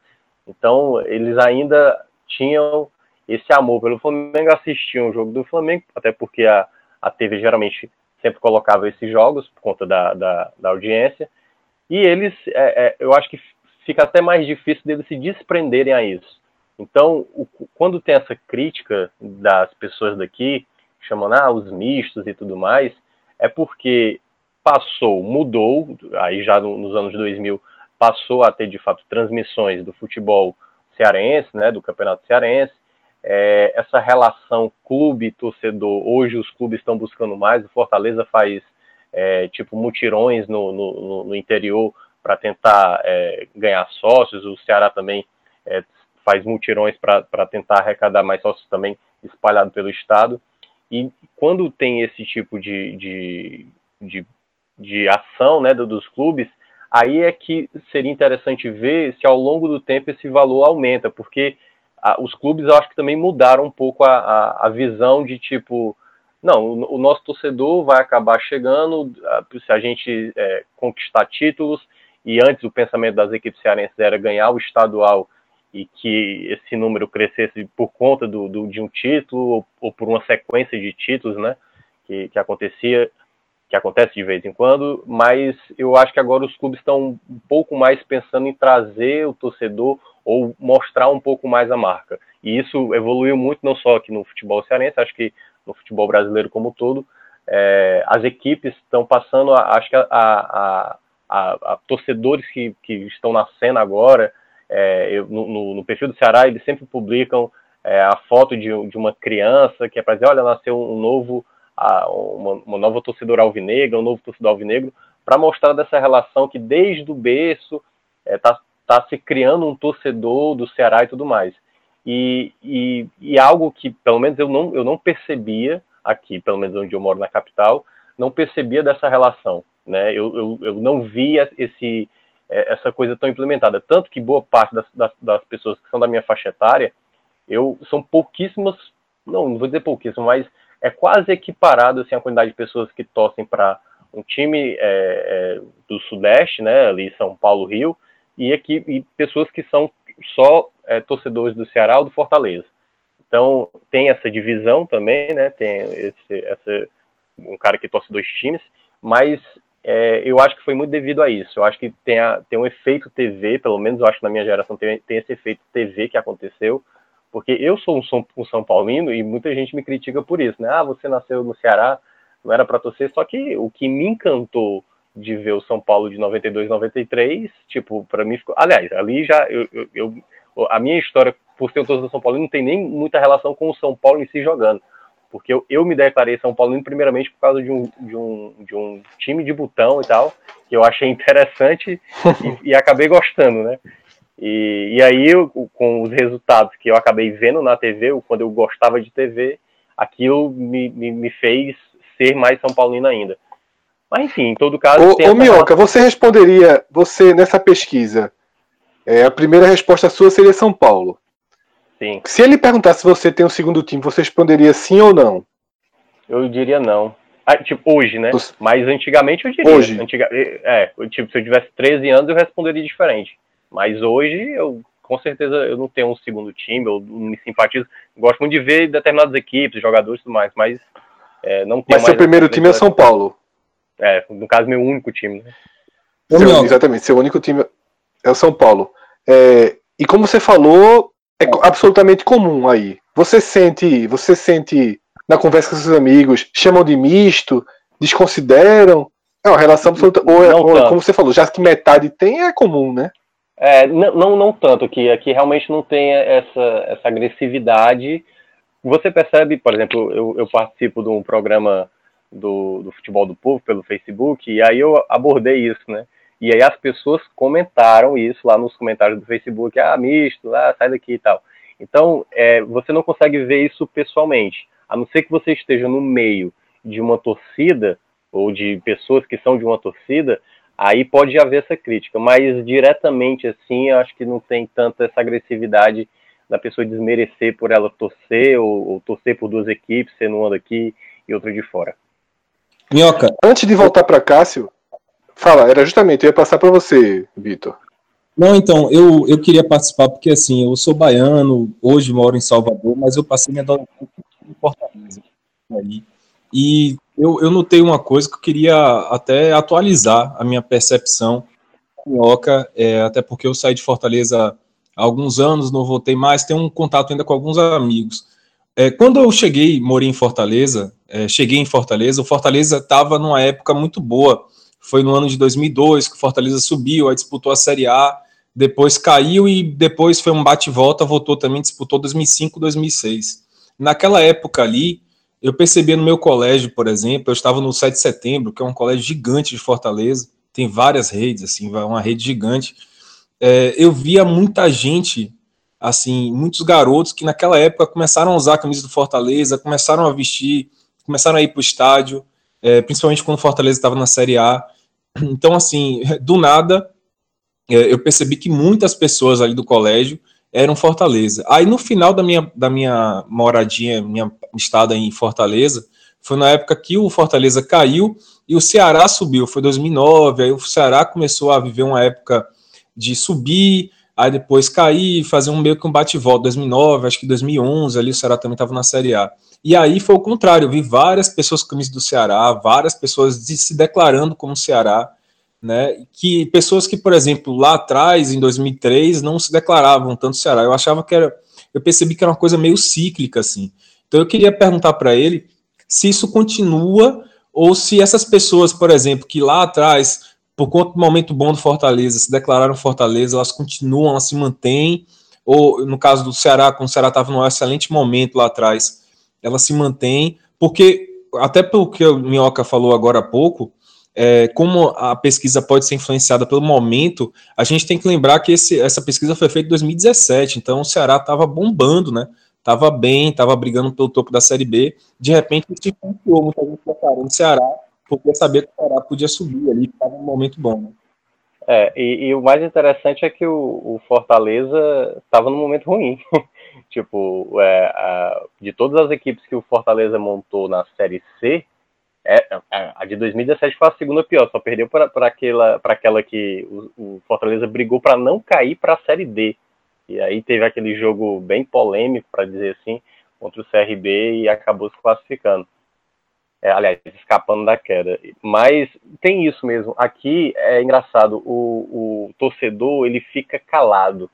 Então, eles ainda tinham esse amor pelo Flamengo, assistiam o jogo do Flamengo, até porque a, a TV geralmente sempre colocava esses jogos por conta da, da, da audiência, e eles, é, é, eu acho que fica até mais difícil deles se desprenderem a isso. Então, o, quando tem essa crítica das pessoas daqui, chamando ah, os mistos e tudo mais, é porque passou, mudou, aí já no, nos anos 2000 passou a ter de fato transmissões do futebol cearense, né, do campeonato cearense, é, essa relação clube-torcedor, hoje os clubes estão buscando mais, o Fortaleza faz é, tipo mutirões no, no, no interior para tentar é, ganhar sócios, o Ceará também é, faz mutirões para tentar arrecadar mais sócios também espalhado pelo estado, e quando tem esse tipo de, de, de, de ação né, dos clubes, aí é que seria interessante ver se ao longo do tempo esse valor aumenta, porque a, os clubes eu acho que também mudaram um pouco a, a, a visão de tipo, não, o, o, nosso torcedor vai acabar chegando se a gente é, conquistar títulos, e antes o pensamento das equipes cearenses era ganhar o estadual e que esse número crescesse por conta do, do de um título ou, ou, por uma sequência de títulos, né, que, que acontecia, que acontece de vez em quando, mas eu acho que agora os clubes estão um pouco mais pensando em trazer o torcedor ou mostrar um pouco mais a marca. E isso evoluiu muito, não só aqui no futebol cearense, acho que no futebol brasileiro como um todo. É, as equipes estão passando, a, acho que a, a, a, torcedores que, que estão na cena agora, é, eu, no, no, perfil do Ceará, eles sempre publicam é, a foto de, de, uma criança que é para dizer, olha, nasceu um novo, uma, uma nova torcedora alvinegra, um novo torcedor alvinegro, para mostrar dessa relação que desde o berço está é, tá se criando um torcedor do Ceará e tudo mais. E, e, e, algo que, pelo menos, eu não, eu não percebia aqui, pelo menos onde eu moro na capital, não percebia dessa relação. Né? Eu, eu, eu não via esse, é, essa coisa tão implementada. Tanto que boa parte das, das, das, pessoas que são da minha faixa etária, eu são pouquíssimas, não, não vou dizer pouquíssimas, mas é quase equiparado assim, a quantidade de pessoas que torcem para um time é, é, do Sudeste, né, ali São Paulo, Rio, e, aqui, e pessoas que são só é, torcedores do Ceará ou do Fortaleza. Então, tem essa divisão também, né? Tem esse, essa, um cara que torce dois times, mas é, eu acho que foi muito devido a isso. Eu acho que tem, a, tem um efeito TV, pelo menos eu acho que na minha geração tem, tem esse efeito TV que aconteceu, porque eu sou um São, um São Paulino e muita gente me critica por isso, né? Ah, você nasceu no Ceará, não era para torcer, só que o que me encantou de ver o São Paulo de 92, 93, tipo, para mim ficou. Aliás, ali já eu, eu, eu, a minha história por ser um torcedor São Paulo não tem nem muita relação com o São Paulo em si jogando, porque eu, eu me declarei São Paulo primeiramente por causa de um, de um, de um time de botão e tal, que eu achei interessante e, e acabei gostando, né? E, e aí, eu, com os resultados que eu acabei vendo na TV, quando eu gostava de TV, aquilo me, me, me fez ser mais São Paulino ainda. Mas enfim, em todo caso. Ô, ô Minhoca, você responderia, você nessa pesquisa, é, a primeira resposta sua seria São Paulo. Sim. Se ele perguntasse se você tem um segundo time, você responderia sim ou não? Eu diria não. Ah, tipo, hoje, né? Mas antigamente eu diria. Hoje? Antiga... É, tipo, se eu tivesse 13 anos eu responderia diferente. Mas hoje eu, com certeza, eu não tenho um segundo time, eu não me simpatizo. Gosto muito de ver determinadas equipes, jogadores e tudo mais, mas é, não tenho Mas seu primeiro time é São Paulo? É, no caso, meu único time. Né? Seu, exatamente, seu único time é o São Paulo. É, e como você falou, é absolutamente comum aí. Você sente, você sente na conversa com seus amigos, chamam de misto, desconsideram. É uma relação absoluta. Ou, é, ou como você falou, já que metade tem, é comum, né? É, não, não, não tanto, que aqui realmente não tem essa, essa agressividade. Você percebe, por exemplo, eu, eu participo de um programa do, do Futebol do Povo pelo Facebook, e aí eu abordei isso, né? E aí as pessoas comentaram isso lá nos comentários do Facebook, ah, misto, ah, sai daqui e tal. Então, é, você não consegue ver isso pessoalmente, a não ser que você esteja no meio de uma torcida ou de pessoas que são de uma torcida, aí pode haver essa crítica, mas diretamente assim, eu acho que não tem tanta essa agressividade da pessoa desmerecer por ela torcer ou, ou torcer por duas equipes, sendo uma daqui e outra de fora. Minhoca. Antes de voltar para Cássio, fala, era justamente, eu ia passar para você, Vitor. Não, então, eu, eu queria participar porque, assim, eu sou baiano, hoje moro em Salvador, mas eu passei minha adolescência em Fortaleza. Ali. E eu, eu notei uma coisa que eu queria até atualizar a minha percepção minhoca, é, até porque eu saí de Fortaleza há alguns anos, não voltei mais, tenho um contato ainda com alguns amigos. É, quando eu cheguei, morei em Fortaleza, é, cheguei em Fortaleza, o Fortaleza estava numa época muito boa. Foi no ano de 2002 que o Fortaleza subiu, aí disputou a Série A, depois caiu e depois foi um bate-volta, voltou também, disputou 2005, 2006. Naquela época ali, eu percebia no meu colégio, por exemplo, eu estava no 7 de setembro, que é um colégio gigante de Fortaleza, tem várias redes, assim, uma rede gigante. É, eu via muita gente assim, muitos garotos que naquela época começaram a usar a camisa do Fortaleza, começaram a vestir, começaram a ir para o estádio, é, principalmente quando o Fortaleza estava na Série A. Então, assim, do nada, é, eu percebi que muitas pessoas ali do colégio eram Fortaleza. Aí no final da minha, da minha moradinha, minha estada em Fortaleza, foi na época que o Fortaleza caiu e o Ceará subiu, foi 2009, aí o Ceará começou a viver uma época de subir, aí depois cair, fazer um meio que um bate-volta, 2009, acho que 2011, ali o Ceará também estava na Série A. E aí foi o contrário, eu vi várias pessoas com camisa do Ceará, várias pessoas se declarando como Ceará, né? Que pessoas que, por exemplo, lá atrás, em 2003, não se declaravam tanto Ceará. Eu achava que era, eu percebi que era uma coisa meio cíclica assim. Então eu queria perguntar para ele se isso continua ou se essas pessoas, por exemplo, que lá atrás por conta do momento bom do Fortaleza, se declararam Fortaleza, elas continuam, elas se mantêm, ou no caso do Ceará, quando o Ceará estava num excelente momento lá atrás, elas se mantêm, porque, até pelo que o Minhoca falou agora há pouco, é, como a pesquisa pode ser influenciada pelo momento, a gente tem que lembrar que esse, essa pesquisa foi feita em 2017, então o Ceará estava bombando, né? Estava bem, estava brigando pelo topo da Série B, de repente se influenciou muita gente declarando o Ceará porque sabia que o Ceará podia subir ali, estava um momento bom. Né? É, e, e, o mais interessante é que o, o Fortaleza estava num momento ruim. tipo, é, a, de todas as equipes que o Fortaleza montou na Série C, é, é a de 2017 foi a segunda pior, só perdeu para aquela, aquela que o, o Fortaleza brigou para não cair para a Série D. E aí teve aquele jogo bem polêmico, para dizer assim, contra o CRB e acabou se classificando é, aliás, escapando da queda. Mas tem isso mesmo. Aqui é engraçado, o, o torcedor ele fica calado.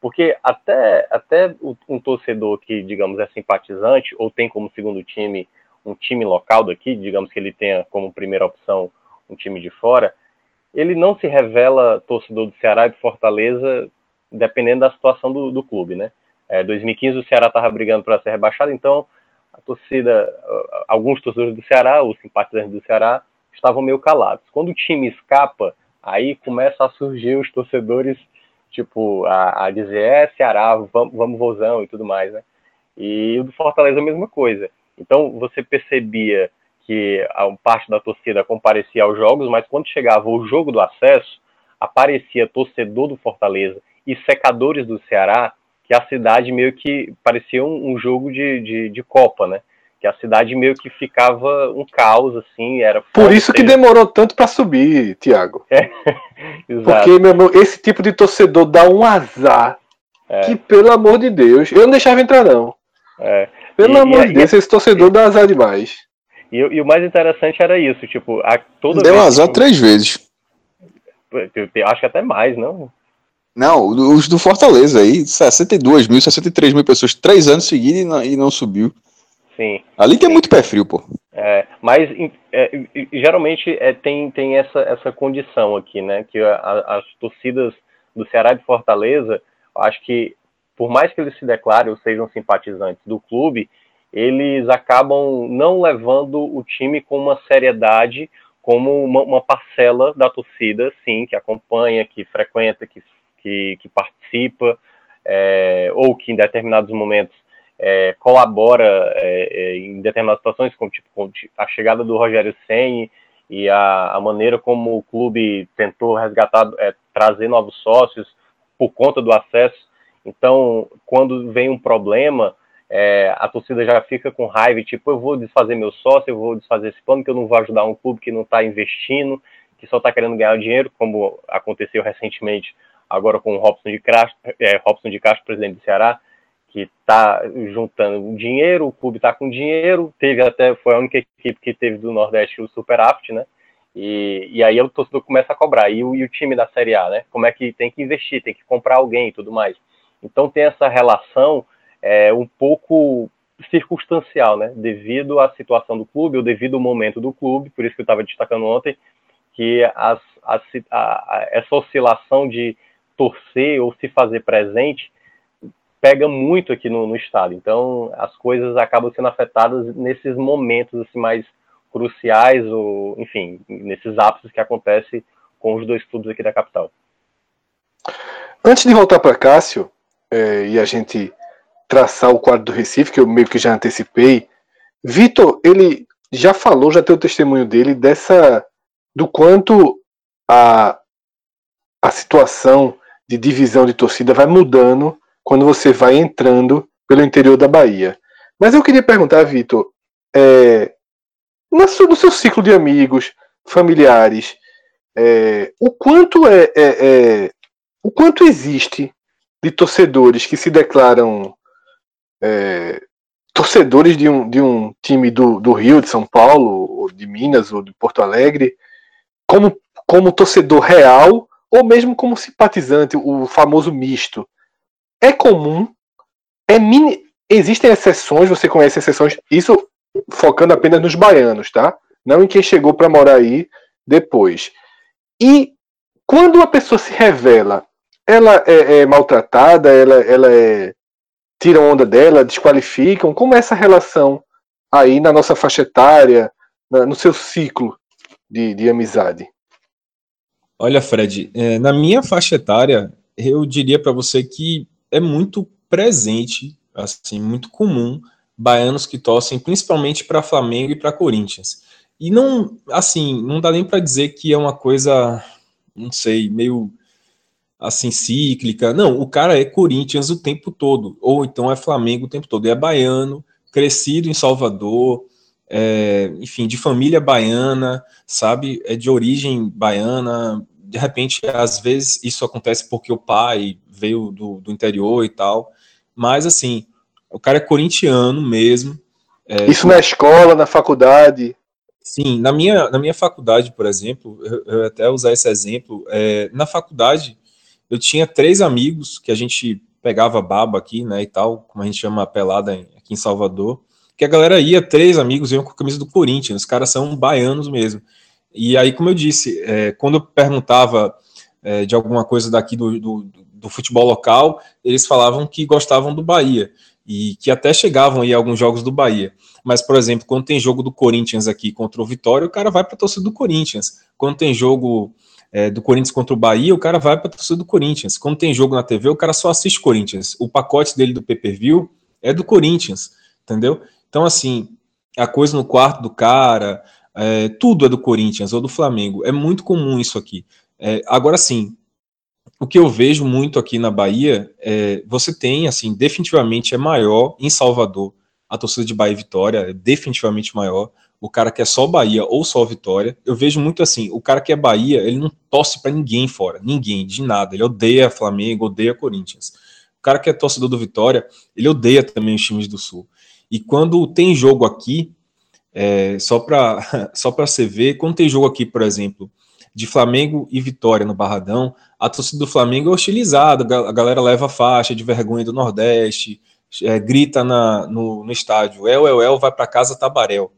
Porque até, até um torcedor que, digamos, é simpatizante ou tem como segundo time um time local daqui, digamos que ele tenha como primeira opção um time de fora, ele não se revela torcedor do Ceará e do Fortaleza dependendo da situação do, do clube, né? É, 2015 o Ceará estava brigando para ser rebaixado, então a torcida, alguns torcedores do Ceará, os simpatizantes do Ceará, estavam meio calados. Quando o time escapa, aí começa a surgir os torcedores, tipo, a, a dizer, é, Ceará, vamos, vamos vozão e tudo mais, né? E o do Fortaleza a mesma coisa. Então, você percebia que a parte da torcida comparecia aos jogos, mas quando chegava o jogo do acesso, aparecia torcedor do Fortaleza e secadores do Ceará que a cidade meio que parecia um, um jogo de, de, de, Copa, né? Que a cidade meio que ficava um caos, assim, era... Por isso que demorou tanto para subir, Thiago. É, Porque, meu irmão, esse tipo de torcedor dá um azar é. que, pelo amor de Deus, eu não deixava entrar, não. É. Pelo e, amor e, de Deus, e, esse torcedor dá azar demais. E, e, o mais interessante era isso, tipo, a, toda Deu azar que... três vezes. Eu, eu, acho que até mais, não? Não, os do Fortaleza aí, 62 mil, 63 mil pessoas, três anos seguidos e não, e não subiu. Sim. Ali tem muito pé frio, pô. É, mas é, geralmente é, tem, tem essa, essa condição aqui, né? Que a, as torcidas do Ceará de Fortaleza, acho que por mais que eles se declarem ou sejam simpatizantes do clube, eles acabam não levando o time com uma seriedade como uma, uma parcela da torcida, sim, que acompanha, que frequenta, que que, que participa. é, ou que em determinados momentos é, colabora é, é em determinadas situações, como tipo, a chegada do Rogério Senni e a, a maneira como o clube tentou resgatar, é, trazer novos sócios por conta do acesso. Então, quando vem um problema, é, a torcida já fica com raiva, tipo, eu vou desfazer meu sócio, eu vou desfazer esse plano, que eu não vou ajudar um clube que não está investindo, que só está querendo ganhar dinheiro, como aconteceu recentemente agora com o Robson de Castro, é, Robson de Castro presidente do Ceará, que está juntando dinheiro, o clube está com dinheiro, teve até, foi a única equipe que teve do Nordeste o Super Aft, né? E, e aí o torcedor começa a cobrar. E o, e o time da Série A, né? Como é que tem que investir, tem que comprar alguém e tudo mais. Então tem essa relação é, um pouco circunstancial, né? Devido à situação do clube, ou devido ao momento do clube, por isso que eu estava destacando ontem, que as, a, a, essa oscilação de torcer ou se fazer presente pega muito aqui no, no, estado. Então, as coisas acabam sendo afetadas nesses momentos assim mais cruciais ou, enfim, nesses ápices que acontece com os dois clubes aqui da capital. Antes de voltar para Cássio é, e a gente traçar o quadro do Recife, que eu meio que já antecipei, Vitor, ele já falou, já tem o testemunho dele dessa do quanto a, a situação de divisão de torcida vai mudando quando você vai entrando pelo interior da Bahia. Mas eu queria perguntar, Vitor, é, no seu ciclo de amigos, familiares, é, o quanto é, é, é, o quanto existe de torcedores que se declaram é, torcedores de um, de um time do, do Rio, de São Paulo, ou de Minas, ou de Porto Alegre, como, como torcedor real, ou mesmo como simpatizante, o famoso misto é comum, é mini, existem exceções, você conhece exceções, isso focando apenas nos baianos, tá? Não em quem chegou para morar aí depois. E quando a pessoa se revela, ela é, é maltratada, ela, ela é tiram onda dela, desqualificam. Como é essa relação aí na nossa faixa etária, na, no seu ciclo de, de amizade? Olha, Fred, é, na minha faixa etária, eu diria para você que é muito presente, assim, muito comum, baianos que torcem principalmente para Flamengo e para Corinthians. E não, assim, não dá nem para dizer que é uma coisa, não sei, meio assim cíclica. Não, o cara é Corinthians o tempo todo, ou então é Flamengo o tempo todo. E é baiano, crescido em Salvador, é, enfim, de família baiana, sabe? É de origem baiana. De repente, às vezes isso acontece porque o pai veio do, do interior e tal. Mas, assim, o cara é corintiano mesmo. É, Isso na escola, na faculdade? Sim, na minha, na minha faculdade, por exemplo, eu, eu até usar esse exemplo, é, na faculdade eu tinha três amigos que a gente pegava baba aqui, né, e tal, como a gente chama a pelada aqui em Salvador, que a galera ia, três amigos iam com a camisa do Corinthians, os caras são baianos mesmo. E aí, como eu disse, é, quando eu perguntava é, de alguma coisa daqui do, do, do futebol local, eles falavam que gostavam do Bahia e que até chegavam aí alguns jogos do Bahia. Mas, por exemplo, quando tem jogo do Corinthians aqui contra o Vitória, o cara vai para a torcida do Corinthians. Quando tem jogo é, do Corinthians contra o Bahia, o cara vai para a torcida do Corinthians. Quando tem jogo na TV, o cara só assiste Corinthians. O pacote dele do pay-per-view é do Corinthians, entendeu? Então, assim, a coisa no quarto do cara, é, tudo é do Corinthians ou do Flamengo. É muito comum isso aqui. É, agora sim, o que eu vejo muito aqui na Bahia é você tem assim definitivamente é maior em Salvador a torcida de Bahia e Vitória é definitivamente maior. O cara que é só Bahia ou só Vitória. Eu vejo muito assim o cara que é Bahia ele não torce para ninguém fora ninguém de nada. Ele odeia Flamengo odeia Corinthians. O cara que é torcedor do Vitória ele odeia também os times do Sul. E quando tem jogo aqui é, só para só para você ver quando tem jogo aqui por exemplo de Flamengo e Vitória no Barradão, a torcida do Flamengo é hostilizada, a galera leva faixa de vergonha do Nordeste, é, grita na, no, no estádio, El, El, El, vai para casa Tabarel.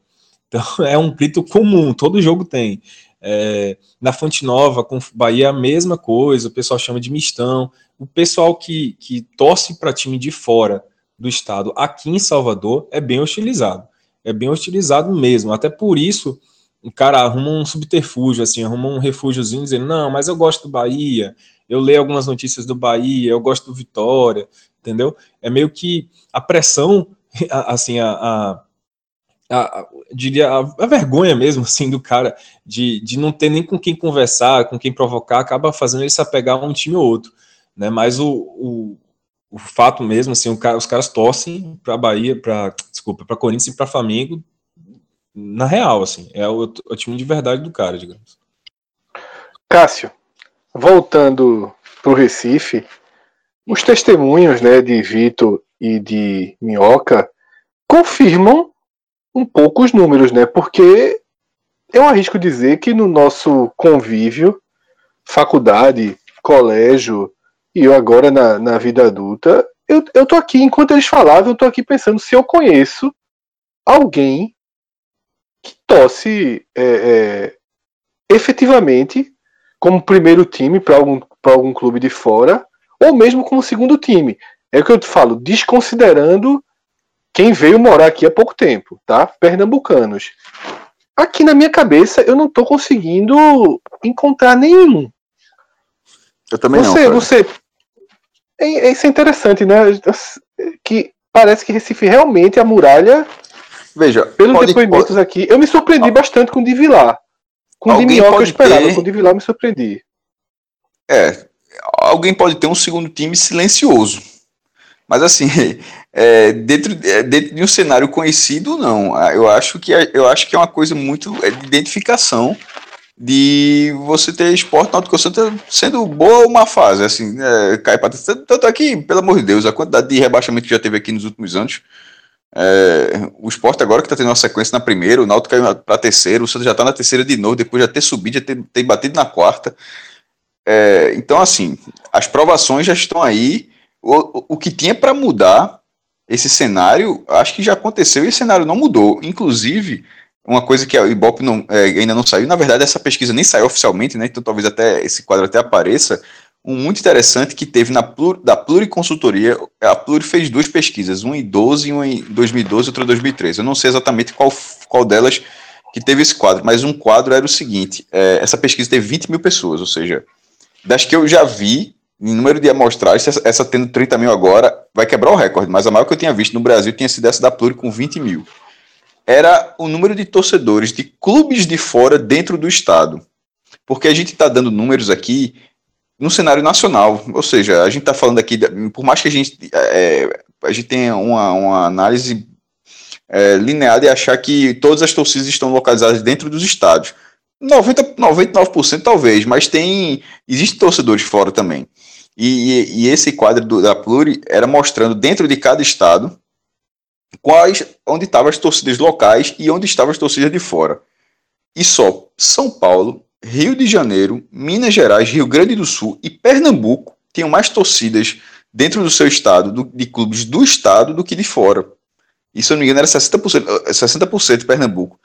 Então é um grito comum, todo jogo tem. É, na Fonte Nova, com Bahia, a mesma coisa, o pessoal chama de mistão. O pessoal que, que torce para time de fora do estado, aqui em Salvador, é bem hostilizado. É bem hostilizado mesmo. Até por isso, o cara arruma um subterfúgio, assim, arruma um refúgiozinho dizendo, não, mas eu gosto do Bahia, eu leio algumas notícias do Bahia, eu gosto do Vitória, entendeu? É meio que a pressão, assim, a, a a, diria, a, a, vergonha mesmo, assim, do cara de, de não ter nem com quem conversar, com quem provocar, acaba fazendo ele se apegar a um time ou outro, né? Mas o, o, o fato mesmo, assim, o cara, os caras torcem para Bahia, para desculpa, para Corinthians e para Flamengo na real, assim, é o, o time de verdade do cara, digamos. Cássio, voltando para o Recife, os testemunhos, né, de Vitor e de Minhoca confirmam um pouco os números, né? Porque eu arrisco dizer que no nosso convívio, faculdade, colégio e eu agora na, na vida adulta, eu, eu tô aqui, enquanto eles falavam, eu tô aqui pensando se eu conheço alguém que torce é, é, efetivamente como primeiro time para algum, algum clube de fora, ou mesmo como segundo time. É o que eu te falo, desconsiderando quem veio morar aqui há pouco tempo, tá? Pernambucanos. Aqui na minha cabeça eu não tô conseguindo encontrar nenhum. Eu também você, não. Você, é, isso é interessante, né? Que parece que Recife realmente a muralha. Veja, pelos pode, depoimentos pode... aqui, eu me surpreendi bastante com o de Vilar. Com o de Minhoca eu esperava, ter... com o de Vilar eu me surpreendi. É, alguém pode ter um segundo time silencioso. Mas assim, é, dentro, é, dentro de um cenário conhecido, não. Ah, eu acho que, é, eu acho que é uma coisa muito é, de identificação de você ter esporte náutico Santa sendo boa uma fase, assim, é, cai para tanto aqui, pelo amor de Deus, a quantidade de rebaixamento que já teve aqui nos últimos anos, é, o esporte agora que está tendo uma sequência na primeira, o Náutico caiu para terceiro, o Santa já está na terceira de novo, depois já ter subido, já ter, ter batido na quarta, é, então assim, as provações já estão aí, o, o que tinha para mudar esse cenário, acho que já aconteceu e esse cenário não mudou. Inclusive, uma coisa que a Ibope não, é, ainda não saiu, na verdade, essa pesquisa nem saiu oficialmente, né? Então talvez até esse quadro até apareça. Um muito interessante que teve na Plur, da Pluriconsultoria, a Pluri fez duas pesquisas, uma em 12 e uma em 2012 outra em 2013. Eu não sei exatamente qual, qual delas que teve esse quadro, mas um quadro era o seguinte: é, essa pesquisa teve 20 mil pessoas, ou seja, das que eu já vi, em número de amostragens, essa, essa, tendo 30 mil agora, vai quebrar o recorde, mas a maior que eu tinha visto no Brasil tinha sido essa da Pluri com 20 mil. Era o número de torcedores de clubes de fora dentro do estado. Porque a gente está dando números aqui no cenário nacional, ou seja, a gente está falando aqui, por mais que a gente, é, a gente tenha uma, uma análise é, de achar que todas as torcidas estão localizadas dentro dos estados. 90, 99% talvez, mas tem. Existem torcedores fora também. E, e, esse quadro do, da Pluri era mostrando dentro de cada estado quais onde estavam as torcidas locais e onde estavam as torcidas de fora. E só São Paulo, Rio de Janeiro, Minas Gerais, Rio Grande do Sul e Pernambuco tinham mais torcidas dentro do seu estado, do, de clubes do estado, do que de fora. Isso, se eu não me engano, era 60%, 60% de Pernambuco.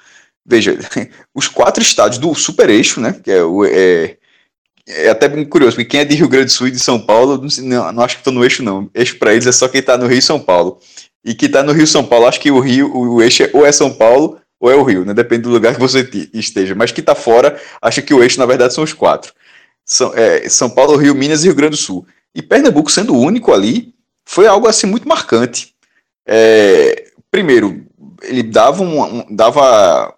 Veja, os quatro estados do super eixo, né, que é o, é, é até curioso, porque quem é de Rio Grande do Sul e de São Paulo, não, não, acho que estou no eixo, não. Eixo para eles é só quem está no Rio e São Paulo. E quem está no Rio e São Paulo, acho que o Rio, o eixo é, ou é São Paulo ou é o Rio, né? Depende do lugar que você esteja. Mas quem está fora, acha que o eixo, na verdade, são os quatro. São, é, São Paulo, Rio, Minas e Rio Grande do Sul. E Pernambuco sendo o único ali, foi algo assim muito marcante. É, primeiro, ele dava, um, um, dava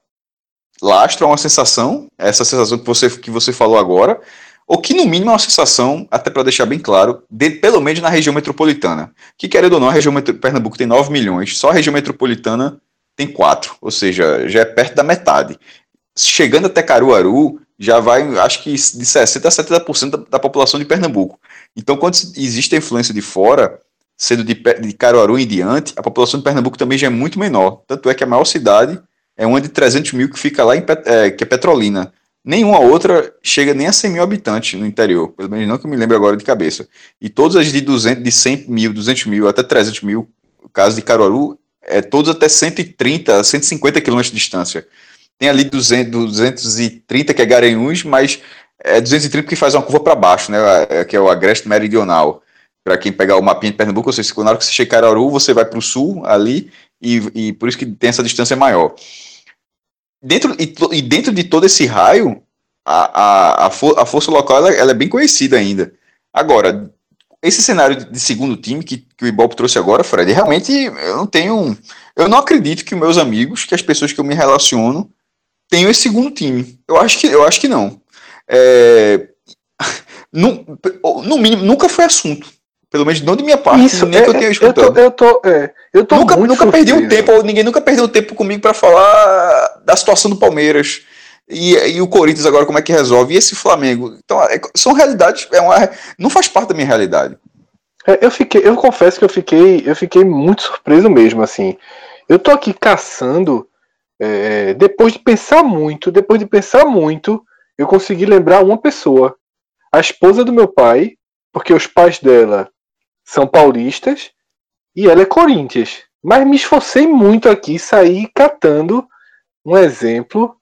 lastro a uma sensação, essa sensação que você, que você falou agora, ou que no mínimo é uma sensação, até para deixar bem claro, de, pelo menos na região metropolitana. Que querendo ou não, a região Pernambuco tem 9 milhões, só a região metropolitana tem 4, ou seja, já é perto da metade. Chegando até Caruaru, já vai, acho que de 60% a 70% da, da população de Pernambuco. Então, quando existe a influência de fora, sendo de, de Caruaru em diante, a população de Pernambuco também já é muito menor. Tanto é que a maior cidade é uma de 300 mil que fica lá em é, que é Petrolina. Nenhuma outra chega nem a 100 mil habitantes no interior, pelo menos não que eu me lembro agora de cabeça. E todas as de 200, de 100 mil, 200 mil, até 300 mil, no caso de Caruaru, é todos até 130, 150 quilômetros de distância. Tem ali 200, 230 que é Garanhuns, mas é 230 que faz uma curva para baixo, né, é, que é o agreste meridional. Para quem pegar o mapinha de Pernambuco, ou seja, na hora que você chega em Caruaru, você vai para o sul ali, e, e por isso que tem essa distância maior dentro, e, e, dentro de todo esse raio, a, a, a, for, a força local ela, ela, é bem conhecida ainda. Agora, esse cenário de segundo time que, que o Ibope trouxe agora, Fred, realmente eu não tenho. Eu não acredito que meus amigos, que as pessoas que eu me relaciono, tenham esse segundo time. Eu acho que, eu acho que não. É, no, no mínimo, nunca foi assunto. Pelo menos não de minha parte, Isso, nem é, que eu tenha é, escutado. Eu tô, eu tô, é, eu tô nunca nunca perdi um tempo, ninguém nunca perdeu tempo comigo para falar da situação do Palmeiras. E, e o Corinthians agora como é que resolve? E esse Flamengo? Então, é- são realidades, é uma, não faz parte da minha realidade. É, eu fiquei, eu confesso que eu fiquei, eu fiquei muito surpreso mesmo, assim. Eu tô aqui caçando, é, depois de pensar muito, depois de pensar muito, eu consegui lembrar uma pessoa, a esposa do meu pai, porque os pais dela são paulistas e ela é Corinthians. Mas me esforcei muito aqui, saí catando um exemplo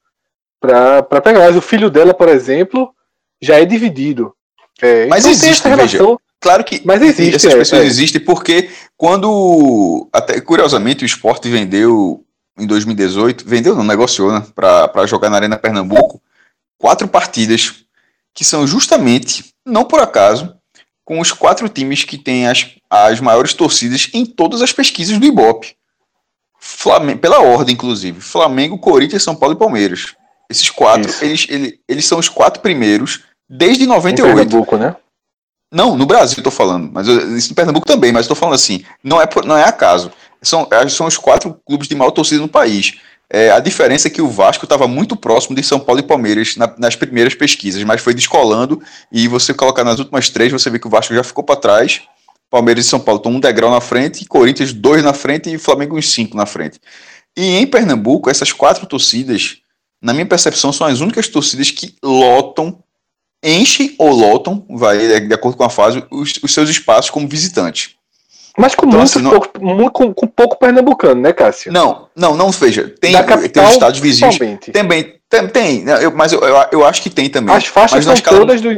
para pegar. Mas o filho dela, por exemplo, já é dividido. É, Mas tem existe, essa relação. Claro que Mas existe, essas é, pessoas é. existem porque quando, até curiosamente, o esporte vendeu em 2018, vendeu não, negociou, né, para jogar na Arena Pernambuco, quatro partidas que são justamente, não por acaso, com os quatro times que têm as, as maiores torcidas em todas as pesquisas do Ibope. Flamengo, pela ordem, inclusive. Flamengo, Corinthians, São Paulo e Palmeiras. Esses quatro, Isso. eles, eles, eles são os quatro primeiros desde Em 98. Pernambuco, né? Não, no Brasil eu tô falando, mas eu, isso no Pernambuco também, mas eu tô falando assim, não é, por- não é acaso. São, é, são os quatro clubes de maior torcida no país. É, a diferença é que o Vasco estava muito próximo de São Paulo e Palmeiras na- nas primeiras pesquisas, mas foi descolando e você colocar nas últimas três, você vê que o Vasco já ficou para trás. Palmeiras e São Paulo estão um degrau na frente, Corinthians dois na frente e Flamengo uns cinco na frente. E em Pernambuco, essas quatro torcidas, na minha percepção, são as únicas torcidas que lotam enchem ou lotam, vai de acordo com a fase, os, os seus espaços como visitante. Mas com, Então, muitos assim, não- pouco, mu- com, com pouco pernambucano, né, Cássio? Não, não, não veja. Tem, tem os estados vizinhos. Também, tem, tem né, eu- mas eu, eu, eu acho que tem também. As faixas são escala- todas do.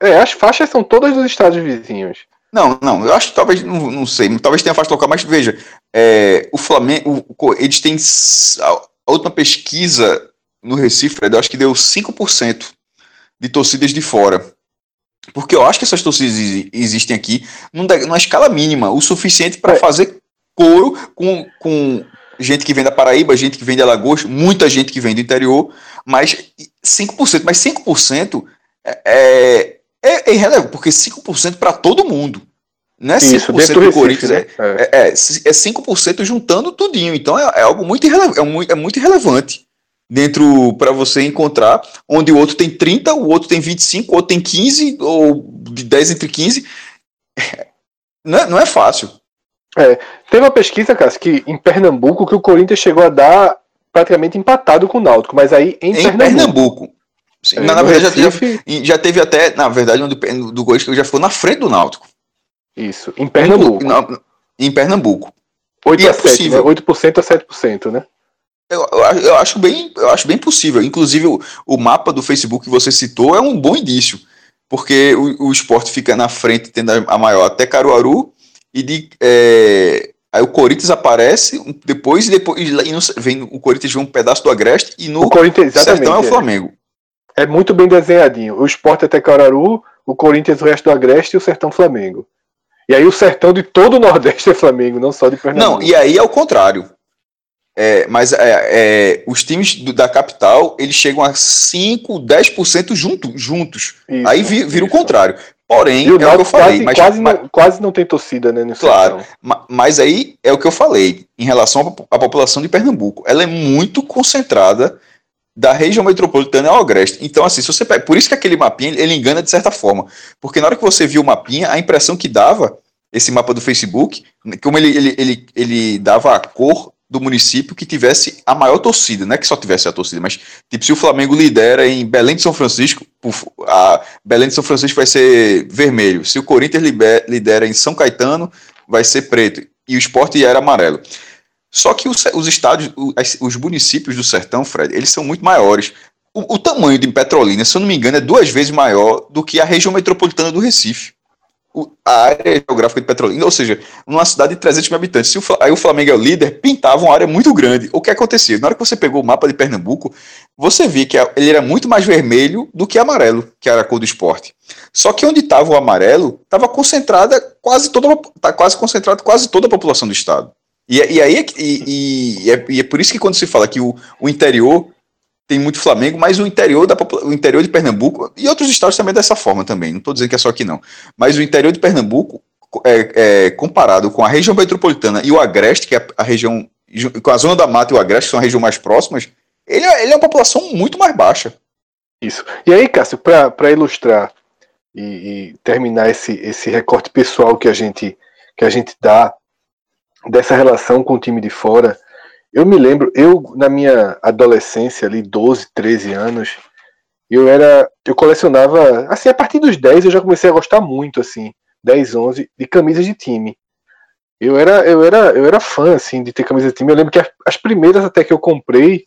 É, as faixas são todas dos estados vizinhos. Não, não, eu acho que talvez, não, não sei, talvez tenha faixa local, mas veja, é, o Flamengo, o- eles têm, a última pesquisa no Recife, eu acho que deu 5% de torcidas de fora. Porque eu acho que essas torcidas exi- existem aqui numa escala mínima, o suficiente para É. fazer coro com, com gente que vem da Paraíba, gente que vem de Alagoas, muita gente que vem do interior, mas 5%, mas 5% é, é, é irrelevante, porque 5% para todo mundo. Não é 5% Isso, do Recife, Corinthians, né? É. é, é, é 5% juntando tudinho. Então é, é algo muito, irrele- é, muito, é muito irrelevante dentro para você encontrar, onde o outro tem 30, o outro tem 25, o outro tem 15, ou de 10 entre 15. Não é, não é fácil. Teve uma pesquisa, Cássio, que em Pernambuco que o Corinthians chegou a dar praticamente empatado com o Náutico, mas aí em, Em Pernambuco. Pernambuco. Sim, É, na, verdade, já, Recife, já, já teve até, na verdade, onde, o do Corinthians já ficou na frente do Náutico. Isso, em Pernambuco. Na- em Pernambuco. 8 e é a 7, né? possível. 8% a 7%, né? Eu, eu, acho- eu acho bem, eu acho bem possível. Inclusive, o, o mapa do Facebook que você citou é um bom indício. Porque o, o esporte fica na frente, tendo a, maior até Caruaru, e de, é, aí o Corinthians aparece depois, e depois e vem, o Corinthians vem um pedaço do Agreste, e no O Corinthians. Sertão é o é. Flamengo. É muito bem desenhadinho. O Sport até Cararu, o Corinthians o resto do Agreste e o Sertão Flamengo. E aí o Sertão de todo o Nordeste é Flamengo, não só de Pernambuco. Não, e aí é o contrário. É, mas é, é, os times do- da capital, eles chegam a 5, 10% junto, juntos. Isso, aí vi- vira o isso. contrário. Porém, o é o que eu falei. quase, mas, quase, mas- não, quase não tem torcida, né? Claro. Sertão. Ma- Mas aí é o que eu falei em relação à população de Pernambuco. Ela é muito concentrada da região metropolitana ao agreste. Então, assim, se você pega, por isso que aquele mapinha ele engana de certa forma, porque na hora que você viu o mapinha, a impressão que dava esse mapa do Facebook, como ele, ele, ele, ele dava a cor do município que tivesse a maior torcida, não é que só tivesse a torcida, mas tipo se o Flamengo lidera em Belém de São Francisco, a Belém de São Francisco vai ser vermelho. Se o Corinthians lidera em São Caetano, vai ser preto. E o esporte era amarelo. Só que os, os os municípios do sertão, Fred, eles são muito maiores. O, o tamanho de Petrolina, se eu não me engano, é duas vezes maior do que a região metropolitana do Recife. A área geográfica de Petrolina, ou seja, numa cidade de 300 mil habitantes. Se o, aí o Flamengo é o líder, pintava uma área muito grande. O que acontecia? Na hora que você pegou o mapa de Pernambuco, você via que ele era muito mais vermelho do que amarelo, que era a cor do esporte. Só que onde estava o amarelo, estava concentrada quase toda, tá quase concentrada quase toda a população do estado. E, é- e aí é, e- e é, e é por isso que quando se fala que o, o interior tem muito Flamengo, mas o interior da o interior de Pernambuco e outros estados também é dessa forma também. Não estou dizendo que é só aqui não, mas o interior de Pernambuco é, é, comparado com a região metropolitana e o agreste, que é a região com a zona da mata e o agreste que são as regiões mais próximas, ele é, ele é uma população muito mais baixa. Isso. E aí, Cássio, para ilustrar e, e terminar esse, esse recorte pessoal que a gente que a gente dá dessa relação com o time de fora, eu me lembro, eu na minha adolescência ali, 12, 13 anos, eu era, eu colecionava, assim, a partir dos 10 eu já comecei a gostar muito assim, 10, 11 de camisas de time. Eu era, eu era, eu era fã assim de ter camisas de time. Eu lembro que as, as primeiras até que eu comprei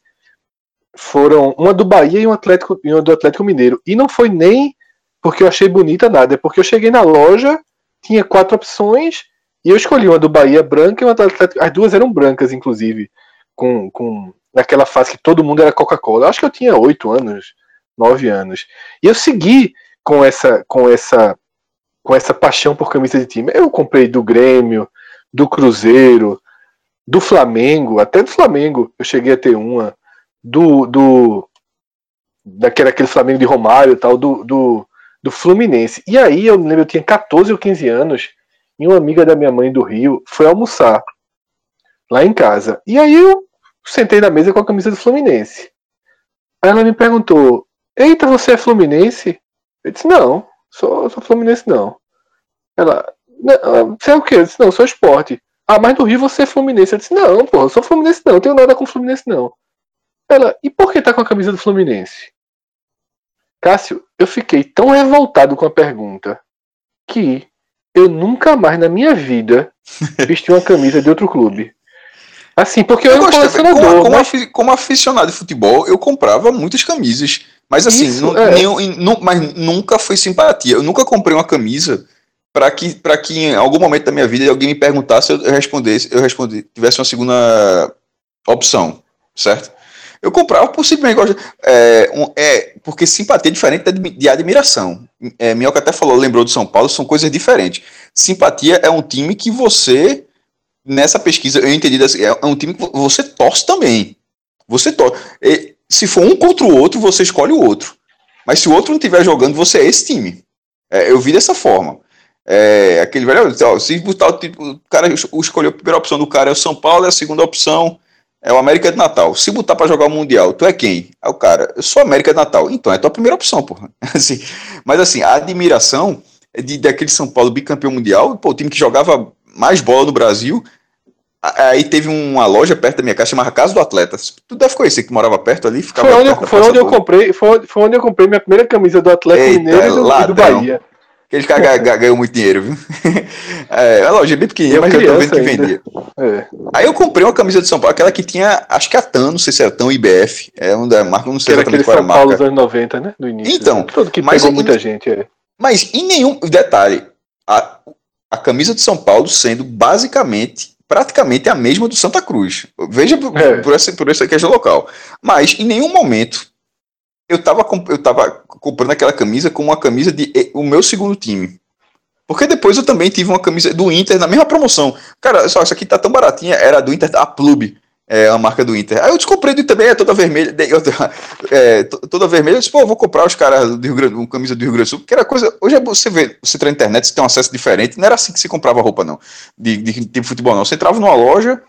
foram uma do Bahia e, um Atlético, e uma do Atlético Mineiro. E não foi nem porque eu achei bonita nada, é porque eu cheguei na loja, tinha quatro opções, e eu escolhi uma do Bahia branca e uma do Atlético. As duas eram brancas, inclusive, com, com naquela fase que todo mundo era Coca-Cola. Acho que eu tinha oito anos, nove anos. E eu segui com essa, com essa, com essa paixão por camisa de time. Eu comprei do Grêmio, do Cruzeiro, do Flamengo, até do Flamengo. Eu cheguei a ter uma do, do daquele aquele Flamengo de Romário tal, do, do, do Fluminense. E aí eu lembro, eu tinha 14 ou 15 anos, e uma amiga da minha mãe do Rio foi almoçar lá em casa. E aí eu sentei na mesa com a camisa do Fluminense. Aí ela me perguntou: Eita, você é Fluminense? Eu disse: Não, sou, sou Fluminense não. Ela, "Não, você é o quê? Eu disse: Não, sou esporte. Ah, mas no Rio você é Fluminense. Eu disse: Não, pô, eu sou Fluminense não, não tenho nada com Fluminense não. Ela, e por que tá com a camisa do Fluminense? Cássio, eu fiquei tão revoltado com a pergunta que eu nunca mais na minha vida vesti uma camisa de outro clube. Assim, porque eu, Eu era gostava, colecionador. como, como, como aficionado de futebol, eu comprava muitas camisas. Mas assim, Isso, é. nenhum- mas nunca foi simpatia. Eu nunca comprei uma camisa para que, pra que em algum momento da minha vida alguém me perguntasse, eu eu respondesse, eu respondi, tivesse uma segunda opção, certo? Eu comprava por simplesmente gosto- é, um- é, porque simpatia é diferente de, de admiração. É, Minhoca até falou, lembrou do São Paulo, são coisas diferentes. Simpatia é um time que você nessa pesquisa eu entendi assim, é um time que você torce também. Você torce. Se for um contra o outro, você escolhe o outro. Mas se o outro não estiver jogando, você é esse time. É, eu vi dessa forma. É, aquele velho, ó, se botar o, tipo, o cara es- escolheu a primeira opção do cara é o São Paulo, e a segunda opção é o América de Natal. Se botar pra jogar o Mundial, tu é quem? É o cara, eu sou América de Natal. Então é tua primeira opção, porra. Assim, mas assim, a admiração é de, daquele São Paulo bicampeão mundial, pô, o time que jogava mais bola no Brasil. Aí teve uma loja perto da minha casa chamada Casa do Atleta. Tu deve conhecer que morava perto ali, ficava Foi onde, eu, foi onde eu comprei, foi, foi onde eu comprei minha primeira camisa do Atlético Eita, Mineiro e do, e do. Bahia. Aquele cara ga- ga- ganhou muito dinheiro, viu? É, a loja é bem pequenininha, Eu mas eu tô vendo que ainda. vendia. É. Aí eu comprei uma camisa de São Paulo, aquela que tinha, acho que a TAN, não sei se era TAN ou IBF, é uma da marca, não Que sei aquele exatamente qual era a São Paulo marca. dos anos 90, né? Do início. Então, Todo que mas pegou em- muita gente, é. Mas em nenhum detalhe, a, a camisa de São Paulo sendo basicamente, praticamente a mesma do Santa Cruz. Veja por, É. por essa, por essa questão local. Mas em nenhum momento eu estava eu tava comprando aquela camisa como uma camisa de eh, o meu segundo time. Porque depois eu também tive uma camisa do Inter na mesma promoção. Cara, só essa aqui tá tão baratinha, era do Inter, a Plub, é a marca do Inter. Aí eu descomprei do Inter também, é toda vermelha, de- eu- é, to- toda vermelha. Eu disse, pô, eu vou comprar os caras do Rio Grande, uma camisa do Rio Grande do Sul, porque era coisa. Hoje é você vê, você entra na internet, você tem um acesso diferente. Não era assim que se comprava roupa, não, de, de, de futebol, não. Você entrava numa loja,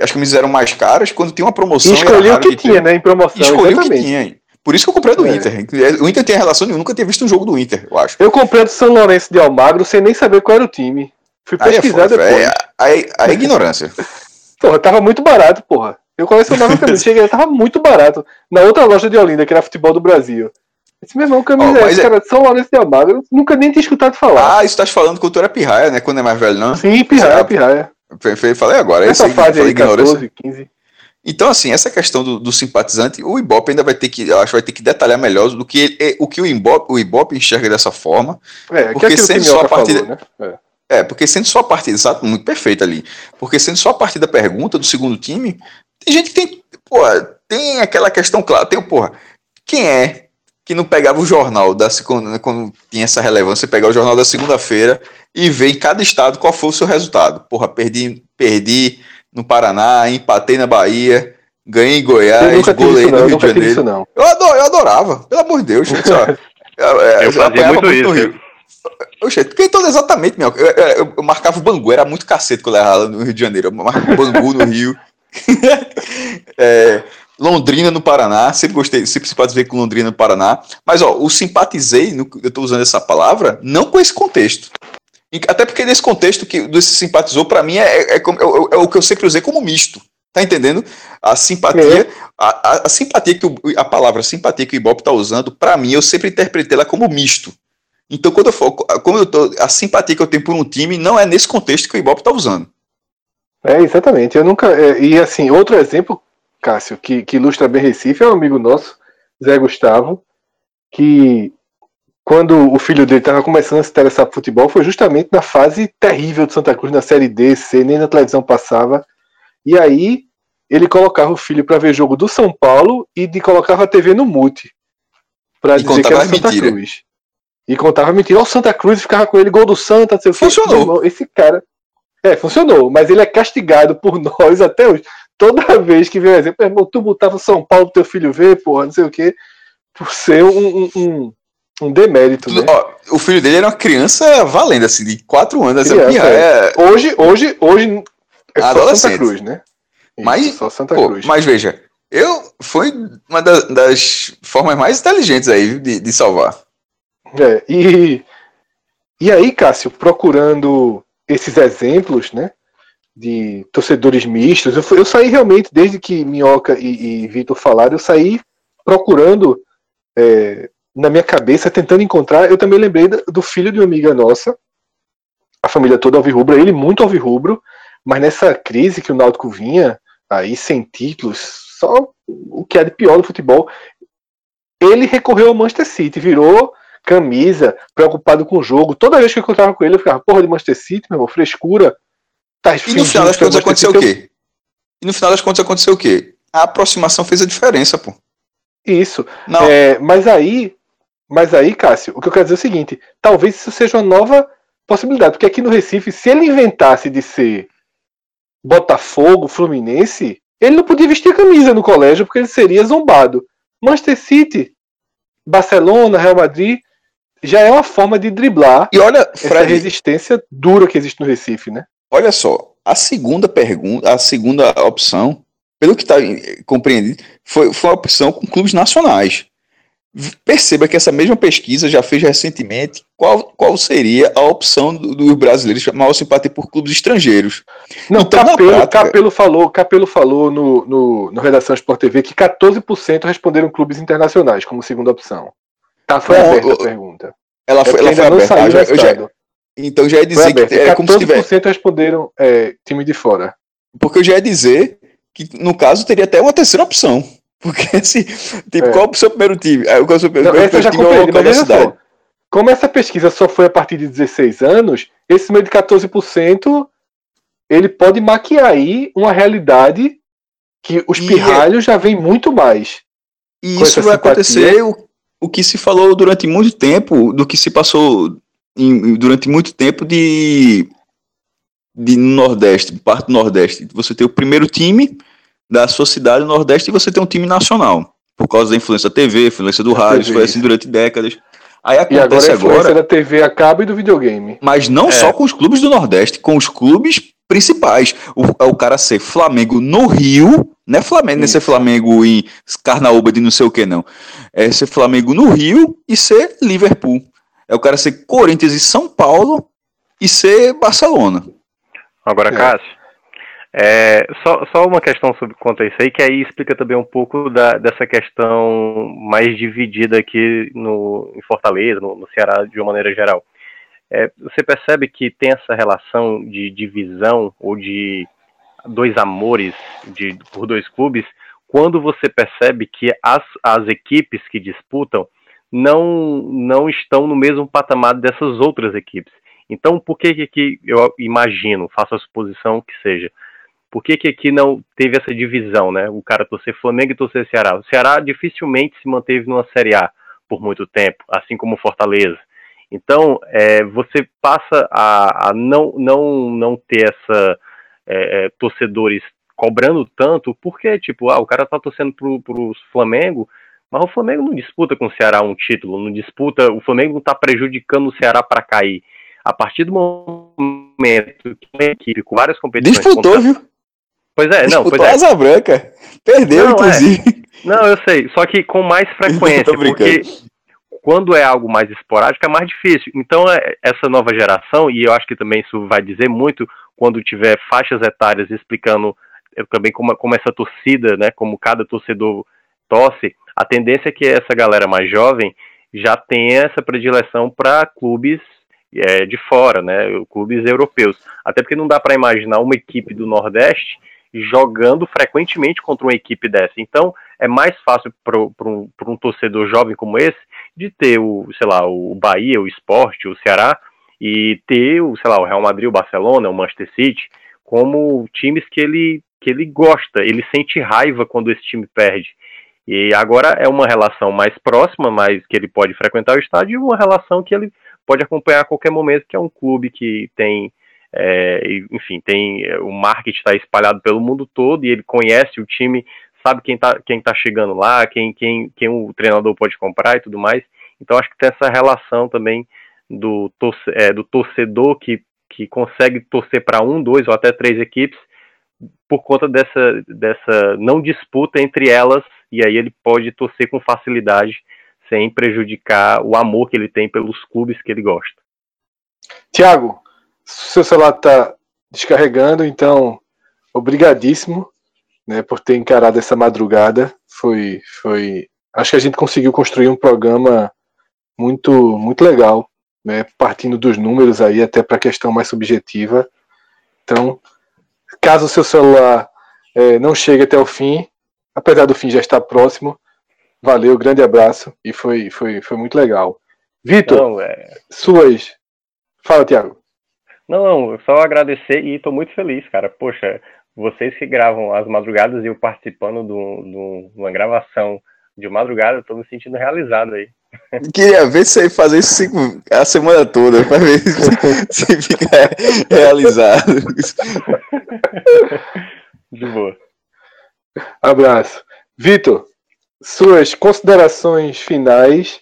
as camisas eram mais caras, quando tinha uma promoção. E escolhi o que de ter. tinha, né? Em promoção. Escolhi o que tinha. Por isso que eu comprei do É. Inter. O Inter tem relação nenhuma, nunca tinha visto um jogo do Inter, eu acho. Eu comprei a do São Lourenço de Almagro sem nem saber qual era o time. Fui Aí é pesquisar foda, depois. é, aí é ignorância. Porra, tava muito barato, porra. Eu colecionava camisa. Cheguei, tava muito barato. Na outra loja de Olinda, que era Futebol do Brasil. Esse meu irmão, camisa é mas esse, é- cara, de São Lourenço de Almagro. Eu nunca nem tinha escutado falar. Ah, isso tá falando tu era pirraia, né? Quando é mais velho, não? Sim, pirraia, sabe? pirraia. Falei agora, é Nessa aí, fase aí, ignorância. 14, 15. Então, assim, essa questão do, do, simpatizante, o Ibope ainda vai ter que, eu acho, vai ter que detalhar melhor do que ele, o que o Ibope, o Ibope enxerga dessa forma. É, porque que sendo só a partida, falou, né? é. É. porque sendo só a partida, exato, muito perfeito ali. Porque sendo só a partida da pergunta do segundo time, tem gente que tem, pô, tem aquela questão clara, tem, porra, quem é que não pegava o jornal da segunda, quando tinha essa relevância, pegar o jornal da segunda-feira e ver em cada estado qual foi o seu resultado. Porra, perdi, perdi no Paraná, empatei na Bahia, ganhei em Goiás, golei no Rio de Janeiro. Isso, não. Eu, ador, eu adorava, pelo amor de Deus. Só, eu, eu, eu fazia muito, muito isso. Rio. Oxe, porque então exatamente, meu, eu, eu, eu, marcava o Bangu, era muito cacete quando eu errava no Rio de Janeiro. Eu marcava o Bangu no Rio. é, Londrina no Paraná, sempre gostei, sempre simpatizei com Londrina no Paraná. Mas ó, o simpatizei, no, eu estou usando essa palavra, não com esse contexto. Até porque nesse contexto que desse simpatizou, para mim, é, é, é, é, o que eu sempre usei como misto. Tá entendendo? A simpatia, é. a, a, a, simpatia que o, a palavra simpatia que o Ibope tá usando, para mim, eu sempre interpretei ela como misto. Então, quando eu for, como eu tô, a simpatia que eu tenho por um time não é nesse contexto que o Ibope tá usando. É, exatamente. Eu nunca. É, e assim, outro exemplo, Cássio, que, que ilustra bem Recife, é um amigo nosso, Zé Gustavo, que quando o filho dele estava começando a se interessar por futebol, foi justamente na fase terrível de Santa Cruz, na Série D, C, nem na televisão passava. E aí ele colocava o filho para ver jogo do São Paulo e de colocava a TV no mute. Para dizer que era Santa mentira. Cruz. E contava mentira. Ó, o Santa Cruz ficava com ele, gol do Santa, sei Funcionou. Esse cara. É, funcionou, mas ele é castigado por nós até hoje. Toda vez que vem um exemplo, irmão, tu botava São Paulo pro teu filho ver, porra, não sei o quê, por ser um, um, um um demérito, né? Ó, o filho dele era uma criança valendo, assim, de 4 anos. Criança, é. é... Hoje, hoje, hoje é só Santa Cruz, né? Mas, só Santa pô, Cruz. Mas veja, eu foi uma das, das formas mais inteligentes aí de, de salvar. É, e, e aí, Cássio, procurando esses exemplos, né? De torcedores mistos, eu, eu saí realmente, desde que Minhoca e, e Vitor falaram, eu saí procurando é, na minha cabeça, tentando encontrar, eu também lembrei do filho de uma amiga nossa, a família toda alvirrubra, ele muito alvirrubro, mas nessa crise que o Náutico vinha, aí sem títulos, só o que é de pior do futebol, ele recorreu ao Manchester City, virou camisa, preocupado com o jogo. Toda vez que eu encontrava com ele, eu ficava, porra de Manchester City, meu irmão, frescura. Tá e no final das contas aconteceu o quê? E no final das contas aconteceu o quê? A aproximação fez a diferença, pô. Isso. É, mas aí, mas aí, Cássio, o que eu quero dizer é o seguinte: talvez isso seja uma nova possibilidade, porque aqui no Recife, se ele inventasse de ser Botafogo, Fluminense, ele não podia vestir camisa no colégio porque ele seria zombado. Manchester City, Barcelona, Real Madrid, já é uma forma de driblar e olha, Fred, essa resistência dura que existe no Recife, né? Olha só, a segunda pergunta, a segunda opção, pelo que está compreendido, foi, foi uma opção com clubes nacionais. Perceba que essa mesma pesquisa já fez recentemente qual, qual seria a opção dos do brasileiros maior simpatia por clubes estrangeiros. Não, então, Capelo, prática... Capelo falou, Capelo falou no, no, no Redação Sport TV que 14% responderam clubes internacionais como segunda opção. Tá, foi Bom, aberta a pergunta. Ela foi, é ela foi aberta. Ah, já, já, então já ia dizer que é como se tivesse... responderam é, time de fora. Porque eu já ia dizer que, no caso, teria até uma terceira opção. Porque assim, tipo, é. qual é o seu primeiro time? Qual é o seu primeiro, Não, primeiro time compreendi, mas cidade? Só, como essa pesquisa só foi a partir de 16 anos, esse meio de 14% ele pode maquiar aí uma realidade que os e pirralhos é... já vem muito mais. E isso vai acontecer o, o que se falou durante muito tempo, do que se passou em, durante muito tempo de, de Nordeste, de parte do Nordeste. Você tem o primeiro time, da sua cidade no Nordeste e você tem um time nacional. Por causa da influência da TV, influência do rádio, isso foi assim durante décadas. Aí acontece e agora. A influência agora, da TV acaba e do videogame. Mas não é. só com os clubes do Nordeste, com os clubes principais. O, é o cara ser Flamengo no Rio, não é Flamengo, não é ser Flamengo em Carnaúba de não sei o que, não. É ser Flamengo no Rio e ser Liverpool. É o cara ser Corinthians e São Paulo e ser Barcelona. Agora, é. Cássio, é, só, só uma questão sobre quanto a isso aí, que aí explica também um pouco da, dessa questão mais dividida aqui no, em Fortaleza, no, no Ceará de uma maneira geral. É, você percebe que tem essa relação de divisão ou de dois amores de, por dois clubes quando você percebe que as, as equipes que disputam não, não estão no mesmo patamar dessas outras equipes. Então, por que, que aqui eu imagino, faço a suposição que seja, por que, que aqui não teve essa divisão, né? O cara torcer Flamengo e torcer Ceará. O Ceará dificilmente se manteve numa Série A por muito tempo, assim como Fortaleza. Então, é, você passa a, a, não, não, não ter essa é, é, torcedores cobrando tanto, porque, tipo, ah, o cara tá torcendo pro, pro Flamengo, mas o Flamengo não disputa com o Ceará um título, não disputa, o Flamengo não tá prejudicando o Ceará para cair. A partir do momento que uma equipe com várias competições. Disputou, contra... viu? Pois é, Disputou não, pois é. Asa Branca. Perdeu, não, é. inclusive. É. Não, eu sei, só que com mais frequência, porque quando é algo mais esporádico é mais difícil. Então, é, essa nova geração, e eu acho que também isso vai dizer muito quando tiver faixas etárias explicando também como, como essa torcida, né, como cada torcedor torce, a tendência é que essa galera mais jovem já tenha essa predileção para clubes é, de fora, né, clubes europeus. Até porque não dá para imaginar uma equipe do Nordeste jogando frequentemente contra uma equipe dessa. Então, é mais fácil para um, um torcedor jovem como esse de ter o, sei lá, o Bahia, o Esporte, o Ceará e ter o, sei lá, o Real Madrid, o Barcelona, o Manchester City como times que ele que ele gosta, ele sente raiva quando esse time perde. E agora é uma relação mais próxima, mais que ele pode frequentar o estádio, e uma relação que ele pode acompanhar a qualquer momento, que é um clube que tem, é, enfim, tem é, o marketing está espalhado pelo mundo todo e ele conhece o time sabe quem está quem tá chegando lá, quem, quem, quem o treinador pode comprar e tudo mais. Então acho que tem essa relação também do, torce, é, do torcedor que, que consegue torcer para um, dois ou até três equipes por conta dessa, dessa não disputa entre elas, e aí ele pode torcer com facilidade sem prejudicar o amor que ele tem pelos clubes que ele gosta. Tiago, seu celular está descarregando, então obrigadíssimo né, por ter encarado essa madrugada. Foi, foi, acho que a gente conseguiu construir um programa muito, muito legal, né, partindo dos números aí até para a questão mais subjetiva. Então, caso o seu celular é, não chegue até o fim, apesar do fim já estar próximo, valeu, grande abraço e foi, foi, foi muito legal. Vitor, é... suas. Fala, Tiago. Não, não, só agradecer e estou muito feliz, cara. Poxa, vocês que gravam as madrugadas e eu participando de uma gravação de madrugada, estou me sentindo realizado aí. Queria ver se aí fazer isso a semana toda, para ver se fica realizado. De boa. Abraço. Vitor, suas considerações finais.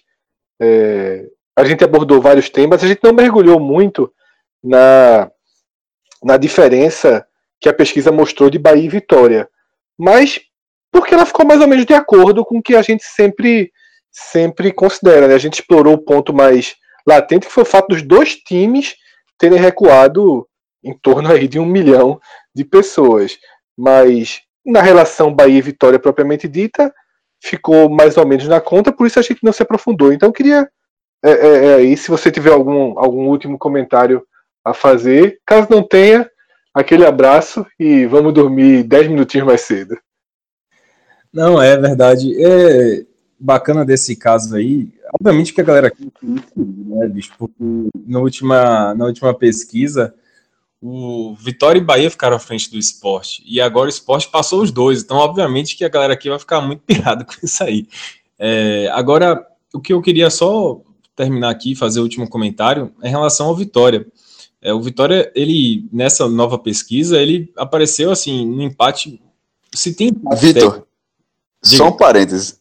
É, a gente abordou vários temas, a gente não mergulhou muito na, na diferença que a pesquisa mostrou de Bahia e Vitória. Mas porque ela ficou mais ou menos de acordo com o que a gente sempre, sempre considera. Né? A gente explorou o ponto mais latente, que foi o fato dos dois times terem recuado em torno aí de um milhão de pessoas. Mas na relação Bahia e Vitória propriamente dita, ficou mais ou menos na conta, por isso a gente não se aprofundou. Então queria é, é, é, aí, se você tiver algum, algum último comentário a fazer, caso não tenha, aquele abraço e vamos dormir 10 minutinhos mais cedo. Não, é verdade. É bacana desse caso aí. Obviamente que a galera aqui, né, bicho, porque na última, na última pesquisa, o Vitória e Bahia ficaram à frente do esporte. E agora o esporte passou os dois. Então, obviamente, que a galera aqui vai ficar muito pirada com isso aí. É, agora, o que eu queria só terminar aqui, fazer o último comentário, é em relação ao Vitória. É, o Vitória, ele, nessa nova pesquisa, ele apareceu assim, no empate. Se tem. Vitor, só um parêntese.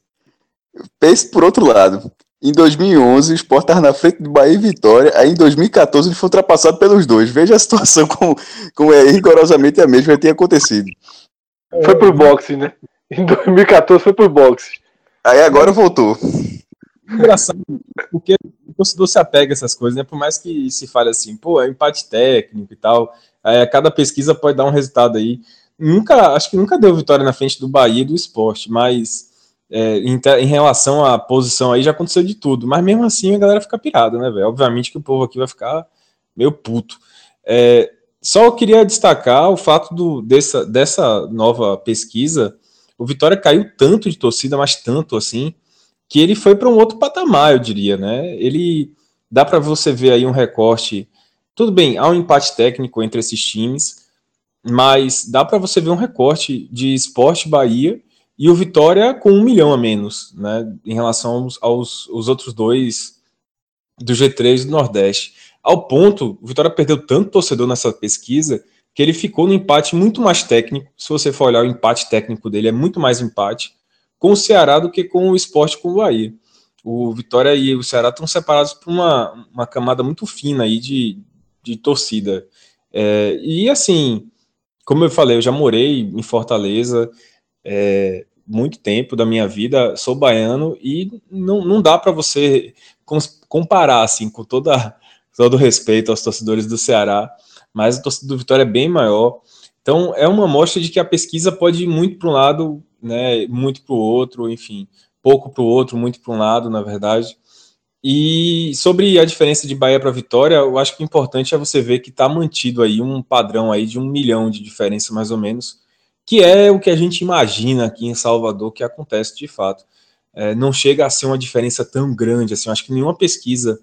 Pense por outro lado. Em 2011, o Sport estava na frente do Bahia e Vitória. Aí em 2014 ele foi ultrapassado pelos dois. Veja a situação como, como é rigorosamente a mesma que tinha acontecido. Foi por boxe, né? Em 2014 foi por boxe. Aí agora voltou engraçado, porque o torcedor se apega a essas coisas, né? Por mais que se fale assim, pô, é empate técnico e tal, é, cada pesquisa pode dar um resultado aí. Nunca, acho que nunca deu vitória na frente do Bahia e do esporte, mas é, em, em, relação à posição aí já aconteceu de tudo. Mas mesmo assim a galera fica pirada, né, velho? Obviamente que o povo aqui vai ficar meio puto. É, só eu queria destacar o fato do, dessa, dessa nova pesquisa, o Vitória caiu tanto de torcida, mas tanto assim, que ele foi para um outro patamar, eu diria, né? Ele dá para você ver aí um recorte. Tudo bem, há um empate técnico entre esses times, mas dá para você ver um recorte de Esporte Bahia e o Vitória com um milhão a menos, né? Em relação aos, aos, aos outros dois do G3 do Nordeste. Ao ponto, o Vitória perdeu tanto torcedor nessa pesquisa que ele ficou no empate muito mais técnico. Se você for olhar o empate técnico dele, é muito mais empate com o Ceará do que com o esporte com o Bahia. O Vitória e o Ceará estão separados por uma, uma camada muito fina aí de, de torcida. É, e assim, como eu falei, eu já morei em Fortaleza é, muito tempo da minha vida, sou baiano e não, não dá para você comparar assim com toda todo respeito aos torcedores do Ceará, mas a torcida do Vitória é bem maior. Então é uma mostra de que a pesquisa pode ir muito para um lado, né, muito para o outro, enfim, pouco para o outro, muito para um lado, na verdade. E sobre a diferença de Bahia para Vitória, eu acho que o importante é você ver que está mantido aí um padrão aí de um milhão de diferença mais ou menos, que é o que a gente imagina aqui em Salvador que acontece de fato. É, não chega a ser uma diferença tão grande assim. Eu acho que nenhuma pesquisa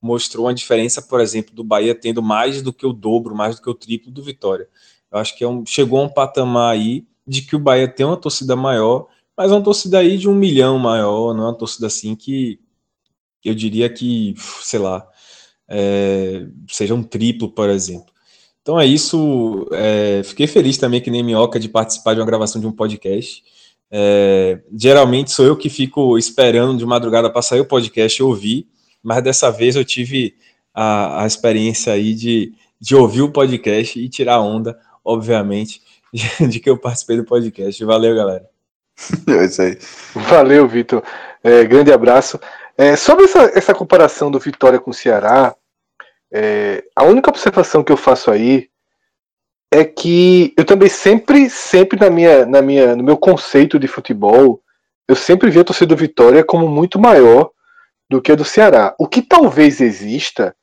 mostrou uma diferença, por exemplo, do Bahia tendo mais do que o dobro, mais do que o triplo do Vitória. Eu acho que é um, chegou a um patamar aí de que o Bahia tem uma torcida maior, mas uma torcida aí de um milhão maior, não é uma torcida assim que eu diria que, sei lá, é, seja um triplo, por exemplo. Então é isso. É, fiquei feliz também que nem minhoca de participar de uma gravação de um podcast. É, geralmente sou eu que fico esperando de madrugada para sair o podcast e ouvir mas dessa vez eu tive a, a experiência aí de, de ouvir o podcast e tirar onda, obviamente, de, de que eu participei do podcast. Valeu, galera. É isso aí. Valeu, Vitor. É, grande abraço. É, sobre essa, essa comparação do Vitória com o Ceará, é, a única observação que eu faço aí é que eu também sempre, sempre na minha, na minha, no meu conceito de futebol, eu sempre vi a torcida do Vitória como muito maior do que a do Ceará. O que talvez exista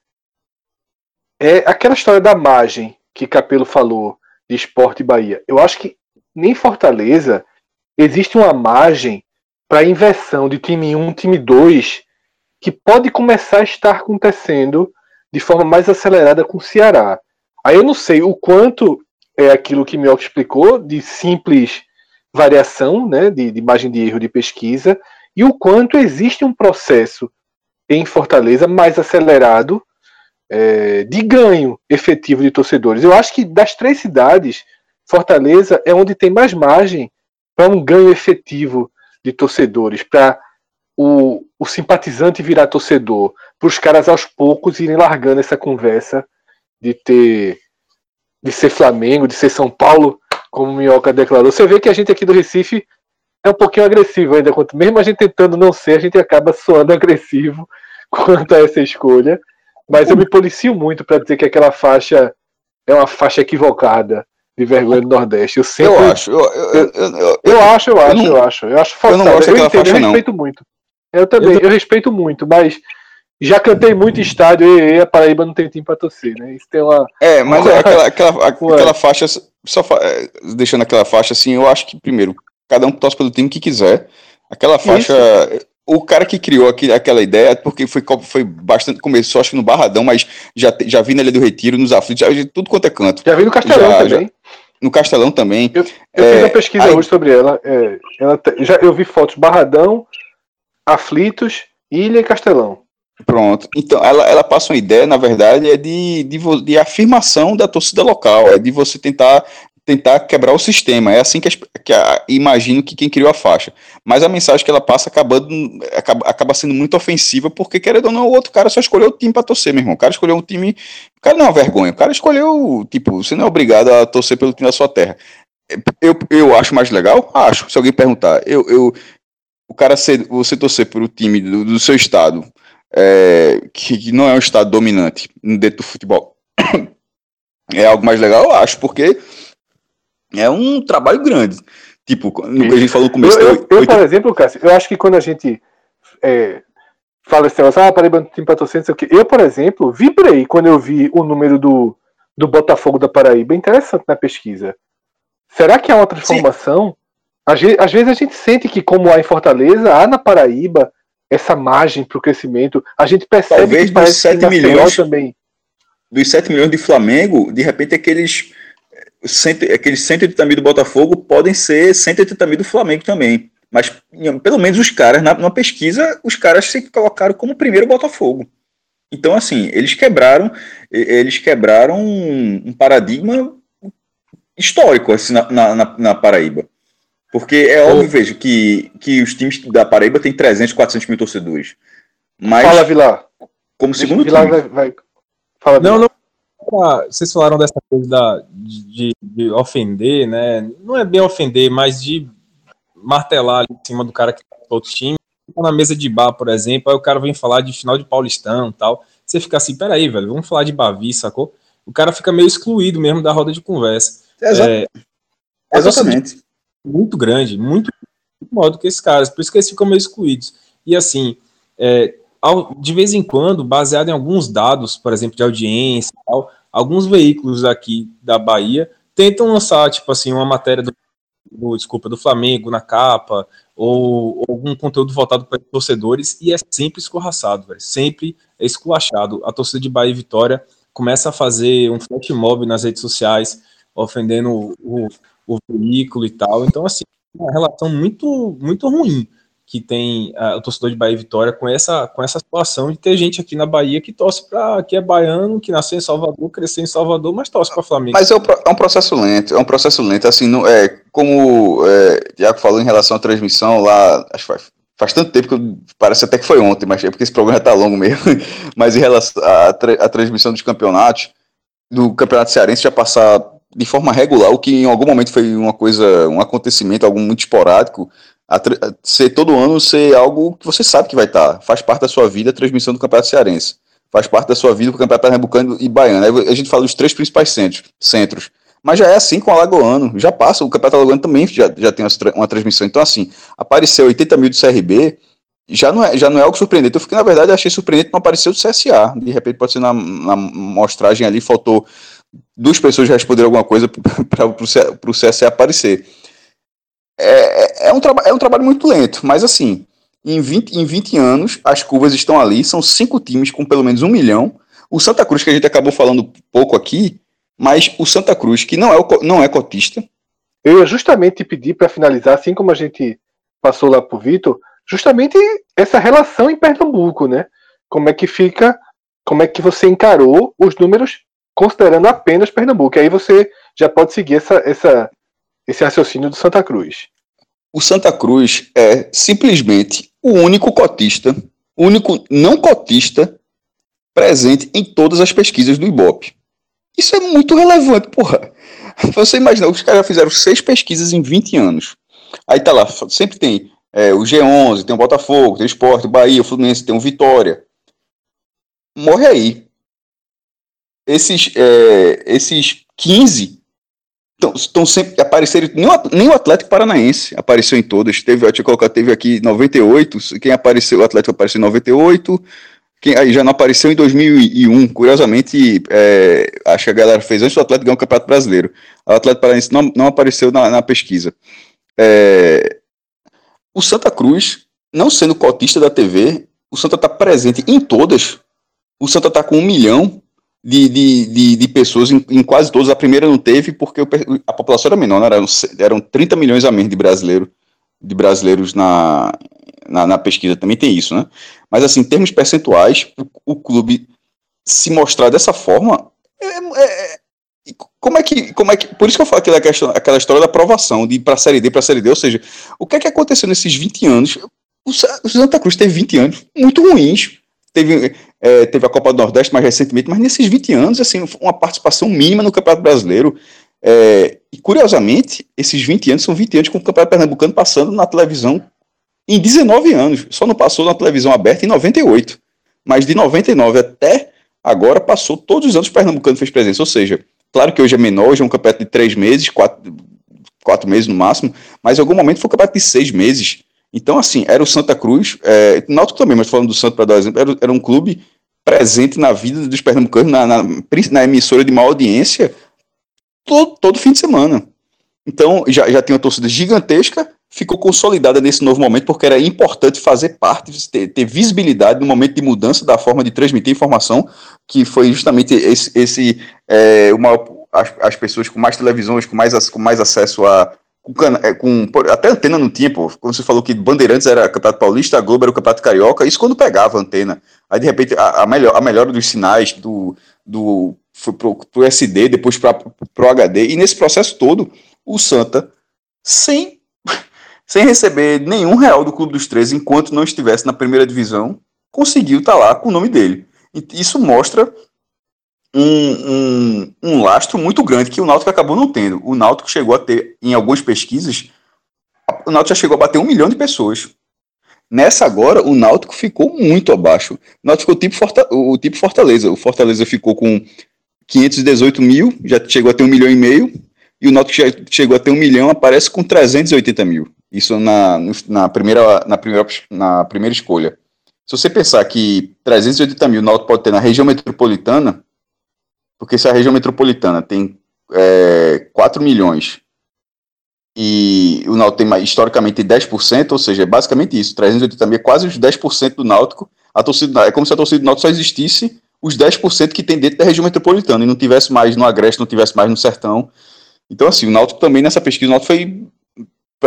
é aquela história da margem que Capelo falou de esporte Bahia. Eu acho que nem Fortaleza existe uma margem para inversão de time 1, time 2, que pode começar a estar acontecendo de forma mais acelerada com o Ceará. Aí eu não sei o quanto é aquilo que Mioca explicou, de simples variação né, de, de margem de erro de pesquisa, e o quanto existe um processo em Fortaleza mais acelerado é, de ganho efetivo de torcedores. Eu acho que das três cidades, Fortaleza é onde tem mais margem para um ganho efetivo de torcedores, para o, o simpatizante virar torcedor, para os caras aos poucos irem largando essa conversa de ter de ser Flamengo, de ser São Paulo, como o Minhoca declarou. Você vê que a gente aqui do Recife é um pouquinho agressivo ainda, mesmo a gente tentando não ser, a gente acaba soando agressivo quanto a essa escolha. Mas eu me policio muito para dizer que aquela faixa é uma faixa equivocada de vergonha do Nordeste. Eu sempre. Eu acho. Eu, eu, eu, eu acho, eu acho, eu acho. Eu acho Eu não gosto daquela entendo, faixa, eu respeito não. muito. Eu também, eu, respeito muito, mas já cantei muito em estádio e, e a Paraíba não tem time para torcer, né? Isso tem uma. É, mas uma... aquela, aquela, aquela faixa, só é, deixando aquela faixa assim, eu acho que primeiro cada um torce pelo time que quiser. Aquela faixa. Isso. O cara que criou aqui, aquela ideia, porque foi, foi bastante. Começou, acho que no Barradão, mas já, já vi na Ilha do Retiro, nos aflitos, já, tudo quanto é canto. Já vi no Castelão já, também. Já, no Castelão também. Eu, eu é, fiz uma pesquisa aí, hoje sobre ela. É, ela já, eu vi fotos Barradão, Aflitos, Ilha e Castelão. Pronto. Então, ela, ela passa uma ideia, na verdade, é de, de, de afirmação da torcida local, é de você tentar tentar quebrar o sistema. É assim que, que a, imagino que quem criou a faixa. Mas a mensagem que ela passa acabando, acaba, acaba sendo muito ofensiva, porque querendo ou não, o outro cara só escolheu o time para torcer, meu irmão. O cara escolheu um time. O cara não é uma vergonha. O cara escolheu, tipo, você não é obrigado a torcer pelo time da sua terra. Eu, eu acho mais legal? Acho. Se alguém perguntar, eu, eu o cara ser, você torcer pelo time do, do seu estado, é, que, que não é um estado dominante dentro do futebol, é algo mais legal, eu acho, porque é um trabalho grande. Tipo, no que a gente falou no começo. Eu, eu, eu por exemplo, Cássio, eu acho que quando a gente é, fala negócio, ah, Paraíba não tem patrocínio, sei o quê. Eu, por exemplo, vibrei quando eu vi o número do, do Botafogo da Paraíba. É interessante na pesquisa. Será que há uma transformação? Às vezes a gente sente que, como há em Fortaleza, há na Paraíba essa margem para o crescimento. A gente percebe Talvez que parece 7 que milhões também. Dos 7 milhões de Flamengo, de repente aqueles, cento, aqueles 180 mil do Botafogo podem ser 180 mil do Flamengo também. Mas pelo menos os caras, na, numa pesquisa, os caras se colocaram como primeiro Botafogo. Então, assim, eles quebraram, eles quebraram um, um paradigma histórico assim, na, na, na Paraíba. Porque é óbvio, vejo, que, que os times da Paraíba têm 300, 400 mil torcedores. Mas, Fala, Vilar. Como segundo Vilar time. vai, vai. Fala, Não, Vilar. Não. Vocês falaram dessa coisa da, de, de ofender, né? Não é bem ofender, mas de martelar ali em cima do cara que tá no outro time. Tá na mesa de bar, por exemplo, aí o cara vem falar de final de Paulistão e tal. Você fica assim, peraí, velho, vamos falar de Bavi, sacou? O cara fica meio excluído mesmo da roda de conversa. Exa É, exatamente. muito grande, muito maior do que esses caras, por isso que eles ficam meio excluídos. E assim, é, de vez em quando, baseado em alguns dados, por exemplo, de audiência e tal, alguns veículos aqui da Bahia tentam lançar, tipo assim, uma matéria do, do- desculpa, do Flamengo na capa, ou, ou algum conteúdo voltado para torcedores, e é sempre escorraçado, velho, sempre é esculachado. A torcida de Bahia e Vitória começa a fazer um flash mob nas redes sociais, ofendendo o, o veículo e tal. Então, assim, é uma relação muito, muito ruim que tem ah, o torcedor de Bahia e Vitória com essa, com essa situação de ter gente aqui na Bahia que torce para que é baiano, que nasceu em Salvador, cresceu em Salvador, mas torce para Flamengo. Mas é, um é um processo lento, é um processo lento, assim, não, é, como é, o Tiago falou em relação à transmissão lá, acho que faz, faz tanto tempo que eu- parece até que foi ontem, mas é porque esse programa tá longo mesmo, mas em relação à, tra- à transmissão dos campeonatos, do campeonato cearense já passar de forma regular, o que em algum momento foi uma coisa, um acontecimento, algo muito esporádico, ser todo ano ser algo que você sabe que vai estar, faz parte da sua vida a transmissão do campeonato cearense faz parte da sua vida o Campeonato Pernambucano e Baiano. Aí a gente fala dos três principais centros, centros. Mas já é assim com o Alagoano, já passa, o Campeonato Alagoano também já, já tem uma, tra- uma transmissão. Então, assim, apareceu 80 mil do CRB, já não é, já não é algo surpreendente. Eu fiquei, na verdade, achei surpreendente não apareceu do CSA. De repente, pode ser na, na mostragem ali, faltou duas pessoas responderam alguma coisa para o CSA aparecer. É, é, é um é um trabalho muito lento, mas assim, em 20, em 20 anos, as curvas estão ali, são cinco times com pelo menos um milhão. O Santa Cruz, que a gente acabou falando pouco aqui, mas o Santa Cruz, que não é, o não é cotista, Eu ia justamente te pedir para finalizar, assim como a gente passou lá pro Vitor, justamente essa relação em Pernambuco, né? Como é que fica, como é que você encarou os números considerando apenas Pernambuco? Aí você já pode seguir essa, essa, esse raciocínio do Santa Cruz. o Santa Cruz é simplesmente o único cotista, o único não cotista presente em todas as pesquisas do Ibope. Isso é muito relevante, porra. Você imagina, os caras já fizeram seis pesquisas em 20 anos. Aí tá lá, sempre tem é, o G11, tem o Botafogo, tem o Sport, o Bahia, o Fluminense, tem o Vitória. Morre aí. Esses, é, esses 15 estão sempre apareceram nem o, Atlético Paranaense apareceu em todas. Teve eu tinha colocado teve aqui 98 quem apareceu o Atlético apareceu em 98 quem aí já não apareceu em 2001 curiosamente é, acho que a galera fez antes do Atlético ganhar o Campeonato Brasileiro. O Atlético Paranaense não, não apareceu na, na pesquisa. É, o Santa Cruz não sendo cotista da TV o Santa está presente em todas. O Santa está com um milhão de, de, de, de pessoas em, em quase todas. A primeira não teve porque a população era menor, eram, eram 30 milhões a menos de, brasileiro, de brasileiros na, na, na pesquisa. Também tem isso, né? Mas, assim, em termos percentuais, o, o clube se mostrar dessa forma. É, é- é- como é que. Como é que por isso que eu falo aquela, questão, aquela história da aprovação, de ir para a Série D, para a Série D. Ou seja, o que é que aconteceu nesses 20 anos? O Santa Cruz teve 20 anos muito ruins. Teve, é, teve a Copa do Nordeste mais recentemente, mas nesses 20 anos, assim, uma participação mínima no Campeonato Brasileiro. É, e curiosamente, esses 20 anos são 20 anos com o Campeonato Pernambucano passando na televisão em 19 anos. Só não passou na televisão aberta em 98. Mas de 99 até agora passou todos os anos o Pernambucano fez presença. Ou seja, claro que hoje é menor, hoje é um campeonato de três meses, quatro, quatro meses no máximo, mas em algum momento foi um campeonato de seis meses. Então, assim, era o Santa Cruz, é, Náutico também, mas falando do Santo para dar exemplo, era, era um clube presente na vida dos pernambucanos, na, na, na emissora de maior audiência, todo, todo fim de semana. Então, já, já tem uma torcida gigantesca, ficou consolidada nesse novo momento, porque era importante fazer parte, ter, ter, visibilidade no momento de mudança da forma de transmitir informação, que foi justamente esse, esse é, uma, as, as pessoas com mais televisões, com mais, com mais acesso a. Com, é, com, até antena não tinha, pô. Quando você falou que Bandeirantes era Campeonato Paulista, a Globo era o Campeonato Carioca, isso quando pegava a antena. Aí, de repente, a, a, melhor, a melhora dos sinais do, do, foi pro, pro SD, depois para pro HD, e nesse processo todo, o Santa, sem, sem receber nenhum real do Clube dos Três, enquanto não estivesse na primeira divisão, conseguiu estar tá lá com o nome dele. E isso mostra um, um, um lastro muito grande que o Náutico acabou não tendo. O Náutico chegou a ter, em algumas pesquisas, o Náutico já chegou a bater um milhão de pessoas. Nessa agora, o Náutico ficou muito abaixo. O Náutico ficou tipo, Forta, o tipo Fortaleza. O Fortaleza ficou com 518 mil, já chegou a ter um milhão e meio, e o Náutico chegou a ter um milhão, aparece com 380 mil. Isso na, na, primeira, na, primeira, na primeira escolha. Se você pensar que 380 mil o Náutico pode ter na região metropolitana, porque se a região metropolitana tem é, 4 milhões e o Náutico tem historicamente 10%, ou seja, é basicamente isso, 380 mil é quase os 10% do Náutico, a torcida, é como se a torcida do Náutico só existisse os 10% que tem dentro da região metropolitana e não tivesse mais no Agreste, não tivesse mais no Sertão. Então, assim, o Náutico também nessa pesquisa, o Náutico foi.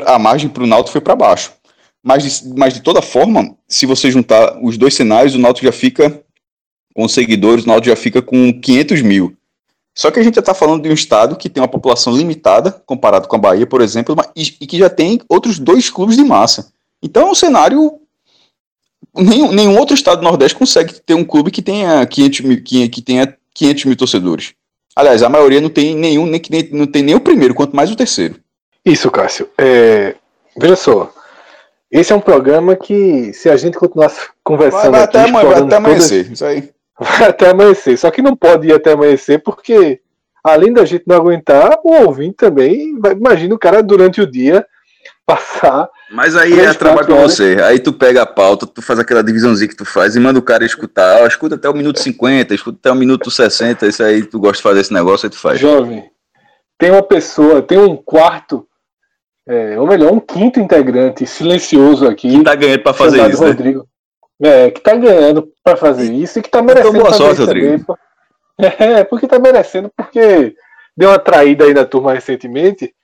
A margem para o Náutico foi para baixo. Mas de, mas de toda forma, se você juntar os dois cenários, o Náutico já fica com seguidores, o Náutico já fica com 500 mil. Só que a gente já está falando de um estado que tem uma população limitada, comparado com a Bahia, por exemplo, e, e que já tem outros dois clubes de massa. Então é um cenário nenhum, nenhum outro estado do Nordeste consegue ter um clube que tenha 500 mil, que, que tenha 500 mil torcedores. Aliás, a maioria não tem nenhum, nem, nem, não tem nem o primeiro, quanto mais o terceiro. Isso, Cássio. É, veja só. Esse é um programa que, se a gente continuasse conversando. Vai, vai aqui, até, amanhã, vai até amanhecer. Todas, isso aí. Vai até amanhecer. Só que não pode ir até amanhecer, porque além da gente não aguentar, o ouvinte também. Imagina o cara durante o dia passar. Mas aí é trabalho pra você. Aí tu pega a pauta, tu faz aquela divisãozinha que tu faz e manda o cara escutar. Escuta até o minuto 50, escuta até o minuto 60. Isso aí tu gosta de fazer esse negócio, aí tu faz. Jovem, tem uma pessoa, tem um quarto, é, ou melhor, um quinto integrante silencioso aqui. Que tá ganhando pra fazer isso. Né? Rodrigo. Né? É, que tá ganhando pra fazer isso e que tá merecendo. Então, boa sorte, Rodrigo. Também, é, porque tá merecendo, porque deu uma traída aí na turma recentemente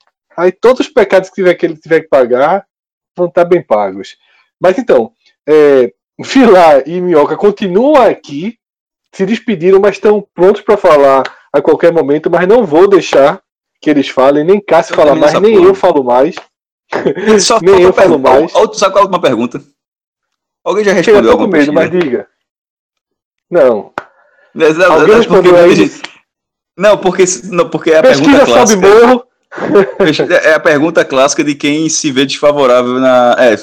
Aí todos os pecados que tiver que ele tiver que pagar vão estar bem pagos. Mas então, é, Vilar e Minhoca continuam aqui, se despediram, mas estão prontos para falar a qualquer momento, mas não vou deixar que eles falem, nem Cássio fala mais, nem porra. eu falo mais. Só nem eu falo mais. Sabe qual é a última pergunta? Alguém já respondeu eu tô com medo, mas diga. Não. não Alguém respondeu aí? Não, porque, não, porque é a Pesquisa pergunta clássica. sobe morro, é a pergunta clássica de quem se vê desfavorável na. É,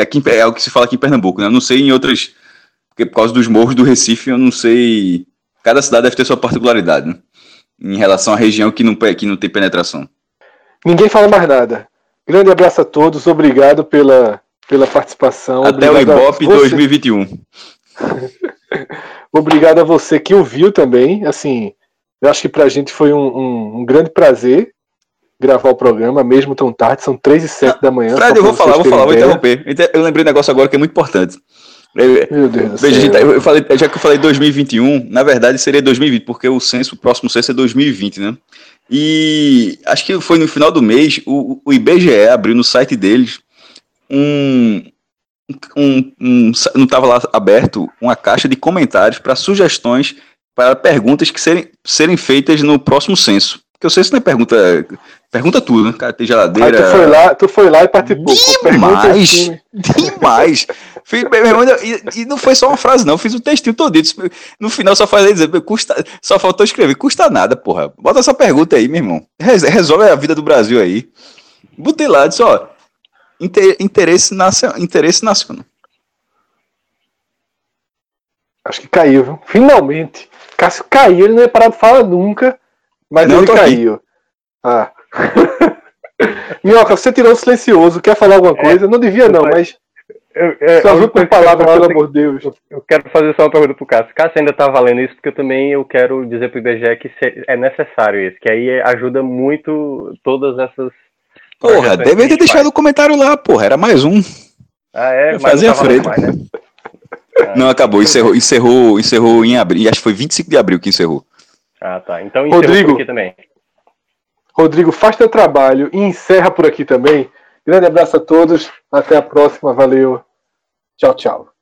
é, é o que se fala aqui em Pernambuco, né? Eu não sei em outras. Porque por causa dos morros do Recife, eu não sei. Cada cidade deve ter sua particularidade, né? Em relação à região que não, que não tem penetração. Ninguém fala mais nada. Grande abraço a todos, obrigado pela, pela participação. Até obrigado o Ibope 2021. obrigado a você que ouviu também. Assim, eu acho que pra gente foi um, um, um grande prazer gravar o programa, mesmo tão tarde, são 3 e 7 da manhã. Fred, eu vou falar, vou falar, vou interromper. Eu lembrei um negócio agora que é muito importante. Meu Deus Veja, céu. eu falei, já que eu falei 2021, na verdade seria 2020, porque o censo, o próximo censo é 2020, né? E acho que foi no final do mês, o, o IBGE abriu no site deles um, um, um não estava lá aberto uma caixa de comentários para sugestões para perguntas que serem, serem feitas no próximo censo. Porque o censo não é pergunta Pergunta tudo, né? Cara, tem geladeira. Aí tu foi lá, tu foi lá e participou. Demais! Demais! Fiz, e, e, não foi só uma frase, não. Eu fiz o um textinho todo. No final só falei dizer, custa, só faltou escrever. Custa nada, porra. Bota essa pergunta aí, meu irmão. Resolve a vida do Brasil aí. Botei lá, disse, ó. Interesse, nacional, interesse nacional. Acho que caiu, viu? Finalmente. Cássio caiu, ele não ia parar de falar nunca, mas não, ele caiu. Aqui. Ah. Minhoca, você tirou o silencioso, quer falar alguma é, coisa? É, não devia, não, mas. Eu, eu, que eu palavras, falo pelo é que amor de Deus. Eu quero fazer só uma pergunta pro Cássio. Cássio ainda tá valendo isso, porque eu também eu quero dizer pro IBGE que é necessário isso, que aí ajuda muito todas essas. Porra, devia ter deixado o comentário lá, porra. Era mais um. Ah, é, fazia frente. mais, né? Não, acabou. Encerrou, encerrou, encerrou em abril. Acho que foi 25 de abril que encerrou. Ah, tá. Então encerrou Rodrigo. por aqui também. Rodrigo, faz teu trabalho e encerra por aqui também. Grande abraço a todos. Até a próxima. Valeu. Tchau, tchau.